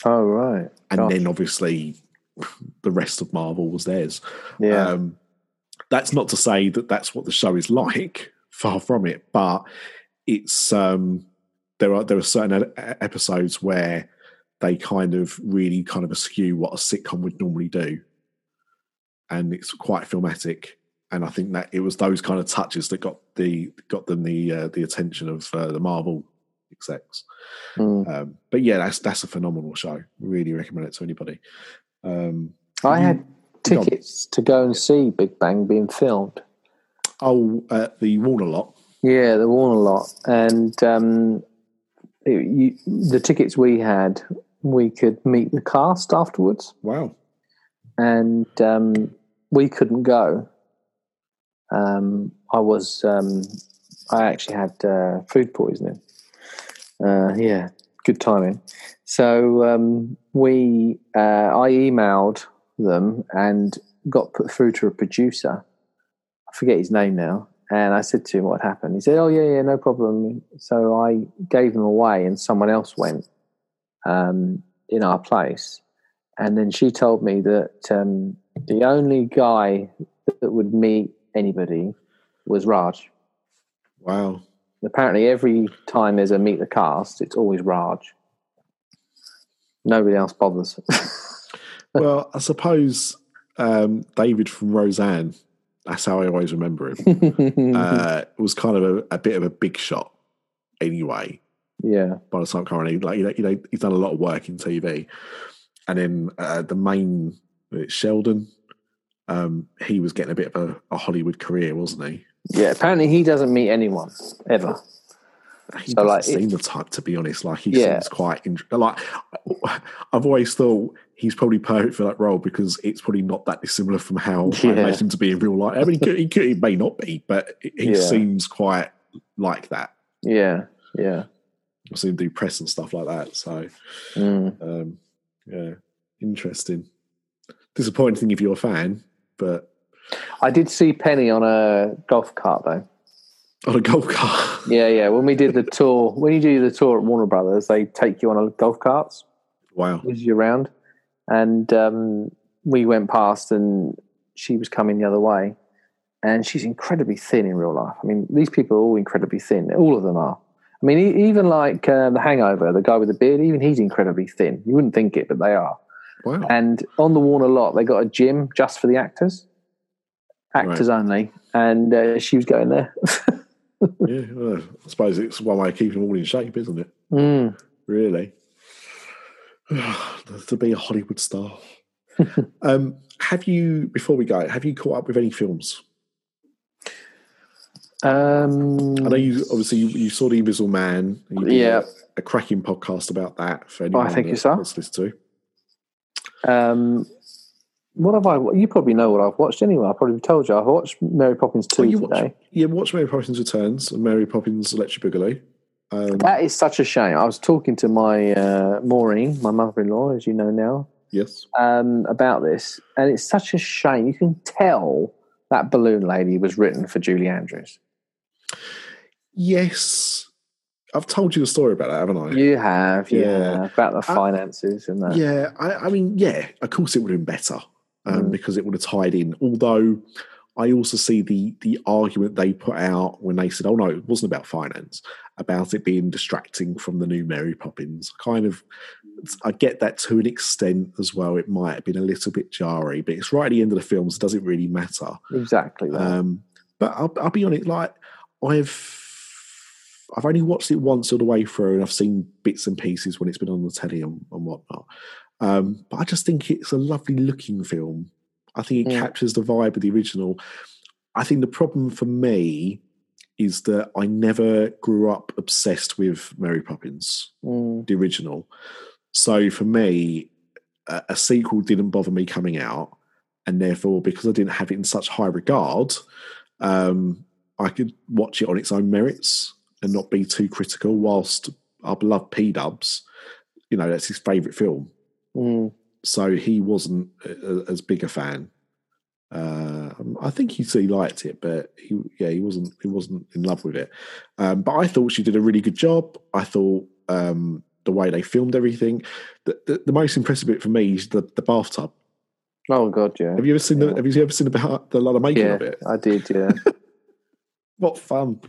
Oh right. And Gosh. then obviously <laughs> the rest of Marvel was theirs. Yeah. Um, that's not to say that that's what the show is like. <laughs> Far from it, but it's um, there are there are certain episodes where they kind of really kind of eschew what a sitcom would normally do, and it's quite filmatic. And I think that it was those kind of touches that got the got them the uh, the attention of uh, the Marvel execs. Mm. Um, but yeah, that's that's a phenomenal show. Really recommend it to anybody. Um, I had tickets to go and see Big Bang being filmed. Oh, uh, the Warner lot. Yeah, the Warner lot, and um, it, you, the tickets we had we could meet the cast afterwards, Wow. and um, we couldn't go. Um, I was, um, I actually had uh, food poisoning. Uh, yeah, good timing. So um, we, uh, I emailed them and got put through to a producer. I forget his name now. And I said to him what happened. He said, "Oh yeah, yeah, no problem." So I gave them away, and someone else went um, in our place. And then she told me that um, the only guy that would meet anybody was Raj. Wow. Apparently, every time there's a meet the cast, it's always Raj. Nobody else bothers. <laughs> well, I suppose um, David from Roseanne, that's how I always remember him, <laughs> uh, was kind of a, a bit of a big shot anyway. yeah, by the time currently, like you know, you know, he's done a lot of work in TV, and then uh, the main Sheldon, um, he was getting a bit of a, a Hollywood career, wasn't he? yeah. Apparently, he doesn't meet anyone ever. He So, doesn't like, seem the type to be honest. Like he Yeah. seems quite int- like. I've always thought he's probably perfect for that role because it's probably not that dissimilar from how I Yeah. imagine him to be in real life. I mean, he, could, he, could, he may not be, but he Yeah. seems quite like that. Yeah, yeah. I've seen him do press and stuff like that. So Mm. Um, yeah, interesting. Disappointing thing if you're a fan, but I did see Penny on a golf cart though. On a golf cart. <laughs> Yeah, yeah. When we did the tour, when you do the tour at Warner Brothers, they take you on a golf carts, wow. whiz you around, and um, we went past, and she was coming the other way, and she's incredibly thin in real life. I mean, these people are all incredibly thin. All of them are. I mean, even like uh, the Hangover, the guy with the beard, even he's incredibly thin. You wouldn't think it, but they are. Wow. And on the Warner lot, they got a gym just for the actors, actors only. And uh, she was going there. <laughs> yeah, well, I suppose it's one way of keeping them all in shape, isn't it? Mm. Really. <sighs> to be a Hollywood star. <laughs> um, have you, before we go, have you caught up with any films? Um, I know you obviously you, you saw The Invisible Man. And you did Yeah. A, a cracking podcast about that for anyone I think that you saw. wants to listen to. Um, what have I? You probably know what I've watched anyway. I probably told you I've watched Mary Poppins two Oh, you today. watch, yeah, watch Mary Poppins Returns and Mary Poppins Electric Boogaloo. Um, That is such a shame. I was talking to my uh, Maureen, my mother-in-law, as you know now, yes. um, about this, and it's such a shame. You can tell that balloon lady was written for Julie Andrews. Yes. I've told you the story about that, haven't I? You have, yeah, Yeah. about the finances and that. Yeah, I, I mean, yeah, of course it would have been better um, Mm. because it would have tied in. Although I also see the the argument they put out when they said, "Oh no, it wasn't about finance, about it being distracting from the new Mary Poppins." Kind of, I get that to an extent as well. It might have been a little bit jarring, but it's right at the end of the film, so it doesn't really matter. exactly. Um, but I'll, I'll be honest, like I've I've only watched it once all the way through, and I've seen bits and pieces when it's been on the telly and, and whatnot. Um, but I just think it's a lovely looking film. I think it Mm. captures the vibe of the original. I think the problem for me is that I never grew up obsessed with Mary Poppins Mm, the original. So for me, a, a sequel didn't bother me coming out, and therefore, because I didn't have it in such high regard, um, I could watch it on its own merits and not be too critical. Whilst I love P Dubs, you know that's his favourite film, mm. so he wasn't a, as big a fan. Uh, I think he he liked it, but he yeah he wasn't he wasn't in love with it. Um, but I thought she did a really good job. I thought um, the way they filmed everything. The, the, the most impressive bit for me is the, the bathtub. Oh God, yeah, Have you ever seen the Yeah. Have you ever seen the, the lot of making yeah, of it? I did, yeah. <laughs> What fun!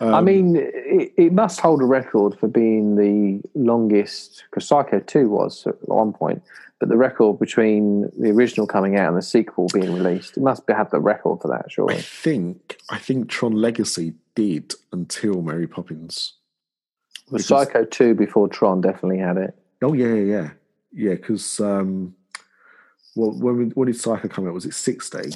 I Um, mean, it, it must hold a record for being the longest, because Psycho 2 was at one point, but the record between the original coming out and the sequel being released, it must have the record for that, surely. I think I think Tron Legacy did until Mary Poppins. The because- Psycho 2 before Tron definitely had it. Oh yeah, yeah, yeah, yeah. Because um, well, when when did Psycho come out? Was it sixty?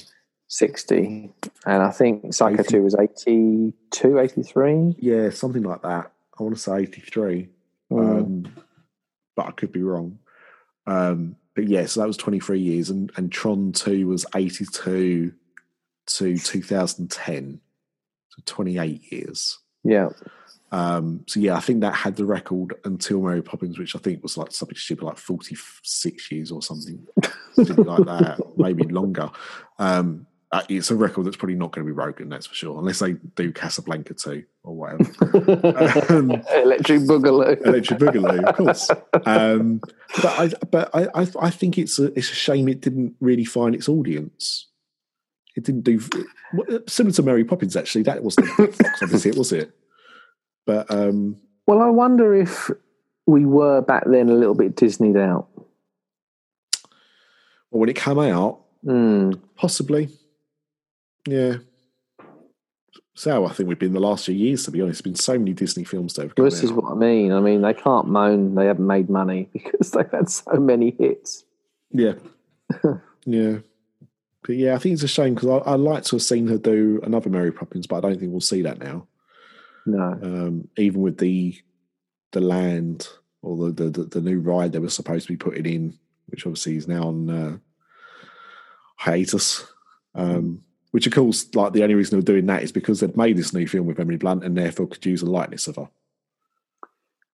60. And I think Psycho 80. 2 was 82, 83. Yeah, something like that. I want to say eighty three. Mm. Um, but I could be wrong. Um, but yeah, so that was 23 years, and, and Tron 2 was 82 to 2010, so 28 years. Yeah. Um, so yeah, I think that had the record until Mary Poppins, which I think was like something stupid, like 46 years or something, something like that, <laughs> maybe longer. Um, uh, it's a record that's probably not going to be broken, that's for sure, unless they do Casablanca too or whatever. <laughs> um, electric Boogaloo, electric Boogaloo, of course. Um, but I, but I, I, I, think it's a, it's a shame it didn't really find its audience. It didn't do similar to Mary Poppins. Actually, that wasn't box office hit, was it? But um, well, I wonder if we were back then a little bit Disneyed out. Well, when it came out, mm. possibly. Yeah. So I think we've been the last few years, to be honest. There's been so many Disney films that have come This out. is what I mean. I mean, they can't moan they haven't made money <laughs> because they've had so many hits. Yeah. <laughs> yeah. But yeah, I think it's a shame because I'd like to have seen her do another Mary Poppins, but I don't think we'll see that now. No. Um, even with the the land or the, the, the new ride they were supposed to be putting in, which obviously is now on uh, hiatus. Um, which of course, like the only reason they're doing that is because they'd made this new film with Emily Blunt and therefore could use a likeness of her.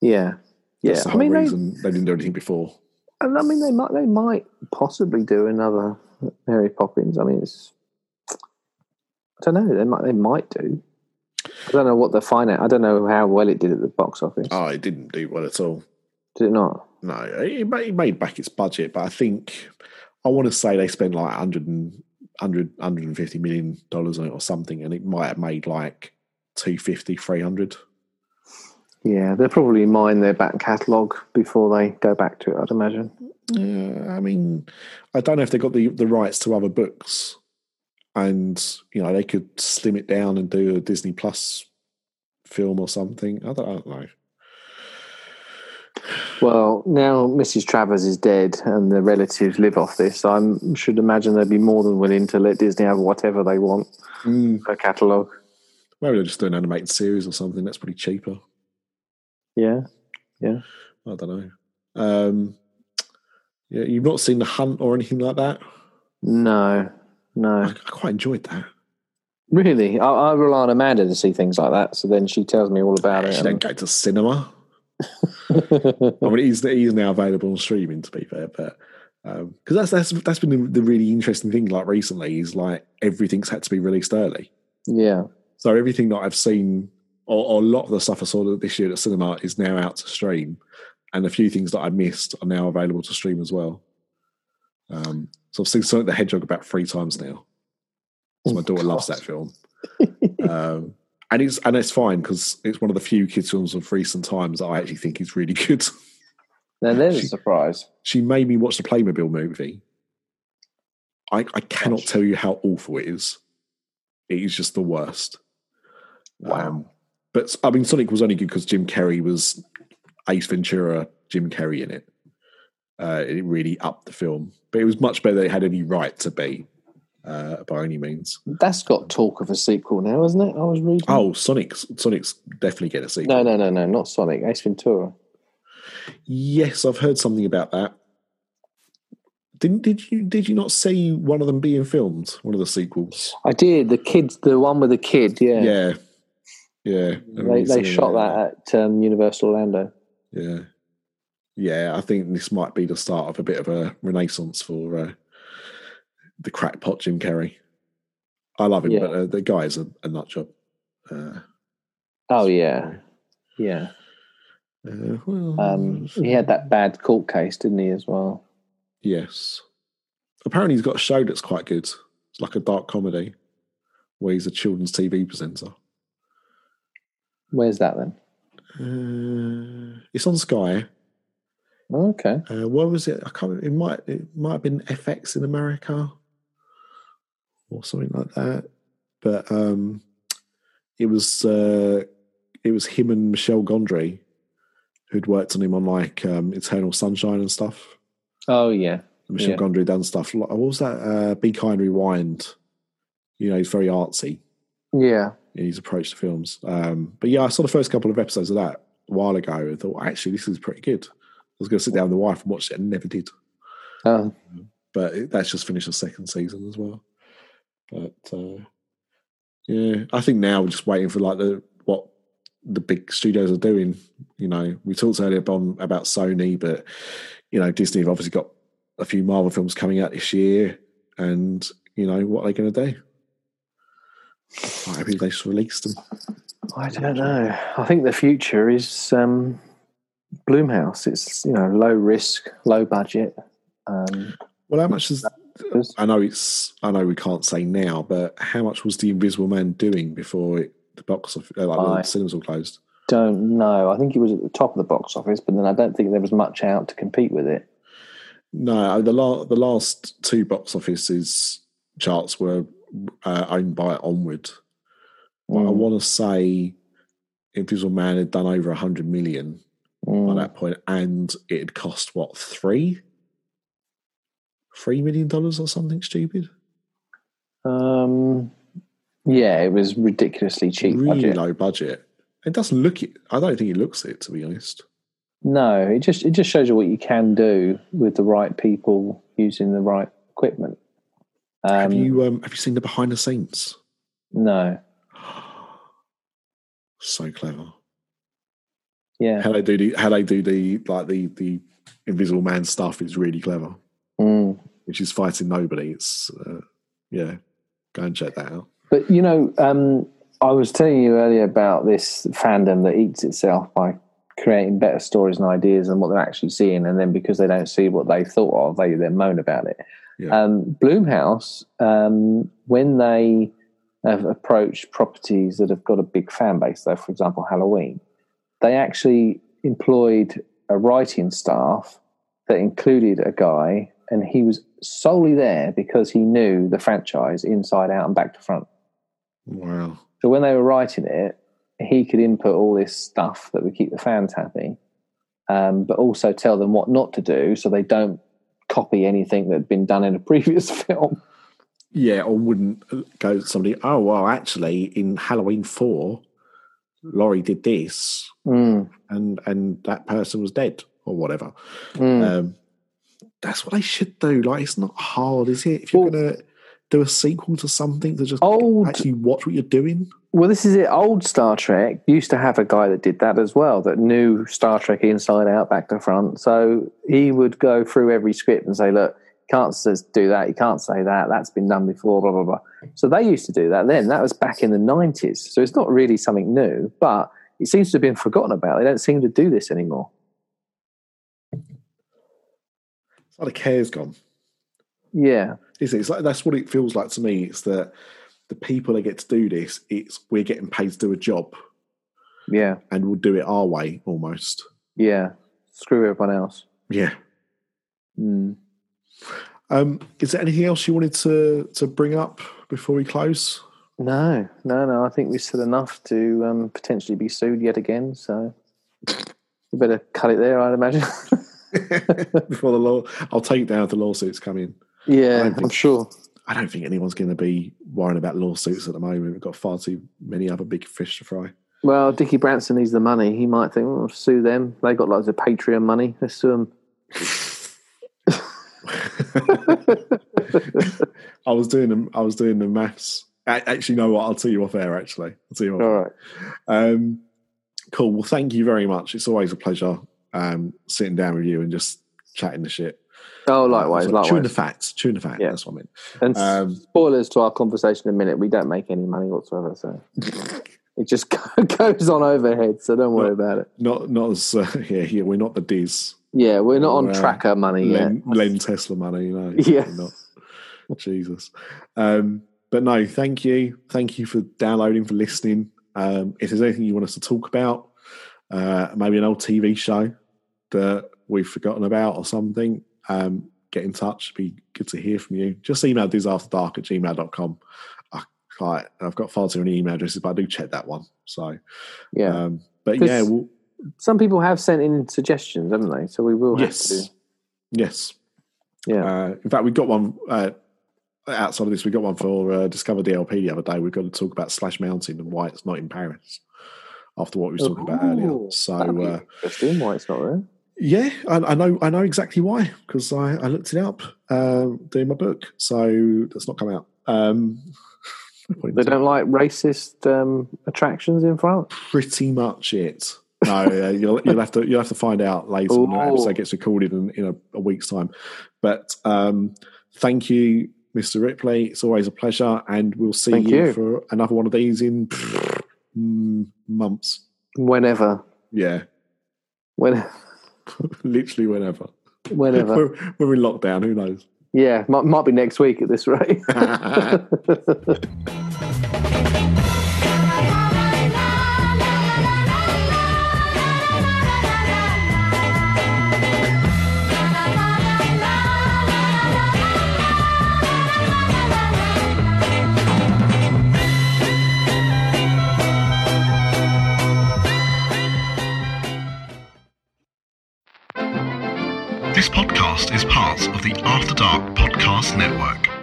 Yeah, yeah. That's the I mean, reason they, they didn't do anything before. And I mean, they might they might possibly do another Mary Poppins. I mean, it's I don't know. They might they might do. I don't know what the finance. I don't know how well it did at the box office. Oh, it didn't do well at all. Did it not? No, it made, it made back its budget, but I think I want to say they spent like 100 and, 100, 150 million dollars on it or something, and it might have made like 250, 300. Yeah, they'll probably mine their back catalogue before they go back to it. I'd imagine. Yeah, I mean, I don't know if they got the the rights to other books, and you know they could slim it down and do a Disney Plus film or something. I don't, I don't know. Well, now Mrs. Travers is dead and the relatives live off this. I should imagine they'd be more than willing to let Disney have whatever they want Mm. catalogue. Maybe they'll just do an animated series or something. That's pretty cheaper. Yeah. Yeah. I don't know. Um, yeah, you've not seen The Hunt or anything like that. No. No. I quite enjoyed that. Really? I, I rely on Amanda to see things like that. So then she tells me all about She it. don't go to cinema. <laughs> I mean, he's he's now available on streaming. To be fair, but because that's that's that's been the, the really interesting thing. Like recently, is like everything's had to be released early. yeah. So everything that I've seen, or, or a lot of the stuff I saw this year at cinema, is now out to stream, and a few things that I missed are now available to stream as well. Um, so I've seen Sonic the Hedgehog about three times now. my daughter loves that film, <laughs> um, and it's and it's fine because it's one of the few kids films of recent times that I actually think is really <laughs> good. Now there's a surprise. she made me watch the Playmobil movie. I, I cannot Gosh. tell you how awful it is. It is just the worst. Wow. Um, but I mean, Sonic was only good because Jim Carrey was Ace Ventura, Jim Carrey in it. Uh, it really upped the film, but it was much better than it had any right to be, uh, by any means. That's got talk of a sequel now, isn't it? I was reading. Oh, Sonic's Sonic's definitely get a sequel. no, no, no, no, not Sonic. Ace Ventura. Yes, I've heard something about that. Didn't did you did you not see one of them being filmed? One of the sequels. I did. The kids, the one with the kid. Yeah. Yeah, yeah. They, they shot that at um, Universal Orlando. Yeah, yeah. I think this might be the start of a bit of a renaissance for uh, the crackpot Jim Carrey. I love him, Yeah. but uh, the guy is a, a nut job. Uh, Oh yeah, yeah. uh, well, Um, he had that bad court case, didn't he, as well? Yes. Apparently, he's got a show that's quite good. It's like a dark comedy where he's a children's TV presenter. Where's that then? Uh, it's on Sky. Okay. Uh, what was it? I can't. It might. It might have been FX in America or something like that. But um, it was. Uh, it was him and Michel Gondry who'd worked on him on like um, Eternal Sunshine and stuff. Oh yeah. Michel Yeah. Gondry done stuff. like- What was that? Uh, Be Kind, Rewind. You know, he's very artsy Yeah. in his approach to films. Um, but yeah, I saw the first couple of episodes of that a while ago and thought, actually, this is pretty good. I was going to sit down with the wife and watch it, and never did. Oh, But it, that's just finished the second season as well. But uh, yeah, I think now we're just waiting for like the what the big studios are doing. You know, we talked earlier on about Sony, but you know, Disney have obviously got a few Marvel films coming out this year, and you know, what are they going to do? Maybe they just released them. I don't know. I think the future is um, Blumhouse. It's you know low risk, low budget. Um, Well, how much is? I know it's. I know we can't say now, but how much was the Invisible Man doing before it, the box office, uh, like I- the cinemas all closed? don't know. I think it was at the top of the box office, but then I don't think there was much out to compete with it. No, the la- the last two box offices charts were uh, owned by Onward. But I Mm, want to say Invisible Man had done over hundred million by mm. that point, and it had cost what three, three million dollars or something stupid. Um, yeah, it was ridiculously cheap really budget. low budget. It doesn't look it. I don't think it looks it to be honest. No, it just it just shows you what you can do with the right people using the right equipment. Um, have you um, have you seen the behind the scenes? No. <gasps> So clever. Yeah. How they do the how they do the like the the Invisible Man stuff is really clever. Mm. Which is fighting nobody. It's uh, yeah. Go and check that out. But you know, um, I was telling you earlier about this fandom that eats itself by creating better stories and ideas than what they're actually seeing, and then because they don't see what they thought of, they then moan about it. Yeah. Um, Blumhouse, um, when they have approached properties that have got a big fan base, though, for example, Halloween, they actually employed a writing staff that included a guy, and he was solely there because he knew the franchise inside out and back to front. Wow. So when they were writing it, he could input all this stuff that would keep the fans happy, um, but also tell them what not to do so they don't copy anything that had been done in a <laughs> previous film. Yeah, or wouldn't go to somebody, oh well actually in Halloween four, Laurie did this Mm, and and that person was dead or whatever. mm. Um, that's what they should do. Like, it's not hard, is it? If you're Well- going to do a sequel to something, to just Old- actually watch what you're doing. Well, this is it. Old Star Trek used to have a guy that did that as well, that knew Star Trek inside out, back to front. So he would go through every script and say, look, can't do that, you can't say that, that's been done before, blah, blah, blah. So they used to do that then. That was back in the 90s. So it's not really something new, but it seems to have been forgotten about. They don't seem to do this anymore. It's like the care's gone. Yeah. Is it? It's like that's what it feels like to me. It's that the people that get to do this, it's we're getting paid to do a job, Yeah. and we'll do it our way almost. Yeah. Screw everyone else. Yeah. Mm. Um, is there anything else you wanted to to bring up before we close? No, no, no. I think we said enough to um, potentially be sued yet again. So <laughs> we better cut it there, I'd imagine. <laughs> <laughs> before the law, I'll take down if the lawsuits come in. Yeah, don't I'm sure. I don't think anyone's going to be worrying about lawsuits at the moment. We've got far too many other big fish to fry. Well, Dickie Branson needs the money. He might think, well, sue them. They got loads of Patreon money. Let's sue them. <laughs> I was doing them. I was doing the maths. Actually, no, what? I'll tell you off air. Actually, I'll tell you off. All right. Um, cool. Well, thank you very much. It's always a pleasure um, sitting down with you and just chatting the shit. Oh, likewise, So, Chewing the facts. Chewing the facts. Yeah. That's what I mean. And Um, spoilers to our conversation in a minute. We don't make any money whatsoever, so <laughs> it just <laughs> goes on overhead. So don't worry about it. Not not as uh, <laughs> yeah, yeah. We're not the Diz. Yeah, we're not on Well, tracker money yet. Len, Len Tesla money, you know. Yeah. Not. Jesus. Um, but no, thank you. Thank you for downloading, for listening. Um, if there's anything you want us to talk about, uh, maybe an old TV show that we've forgotten about or something, um, get in touch. It'd be good to hear from you. Just email disafterdark at gmail.com. I, I, I've got far too many email addresses, but I do check that one. So, Yeah. um, but yeah, well, Some people have sent in suggestions, haven't they? So we will have yes. to. Yes. Yeah. Uh, in fact, we got one uh, outside of this. We got one for uh, Discover DLP the other day. We've got to talk about Splash Mountain and why it's not in Paris after what we were talking about earlier. So, uh, interesting why it's not there. Yeah, I, I, know. I know exactly why because I, I, looked it up um, doing my book. So that's not come out. Um, <laughs> they don't like racist um, attractions in France. Pretty much it. No, uh, you'll, you'll have to you'll have to find out later when the episode gets recorded in, in a, a week's time. But um, thank you, Mr. Ripley. It's always a pleasure, and we'll see you, you, for another one of these in <laughs> months. Whenever. Yeah. When. <laughs> Literally whenever. Whenever. We're, we're in lockdown. Who knows? Yeah, might, might be next week at this rate. <laughs> <laughs> Dark Podcast Network.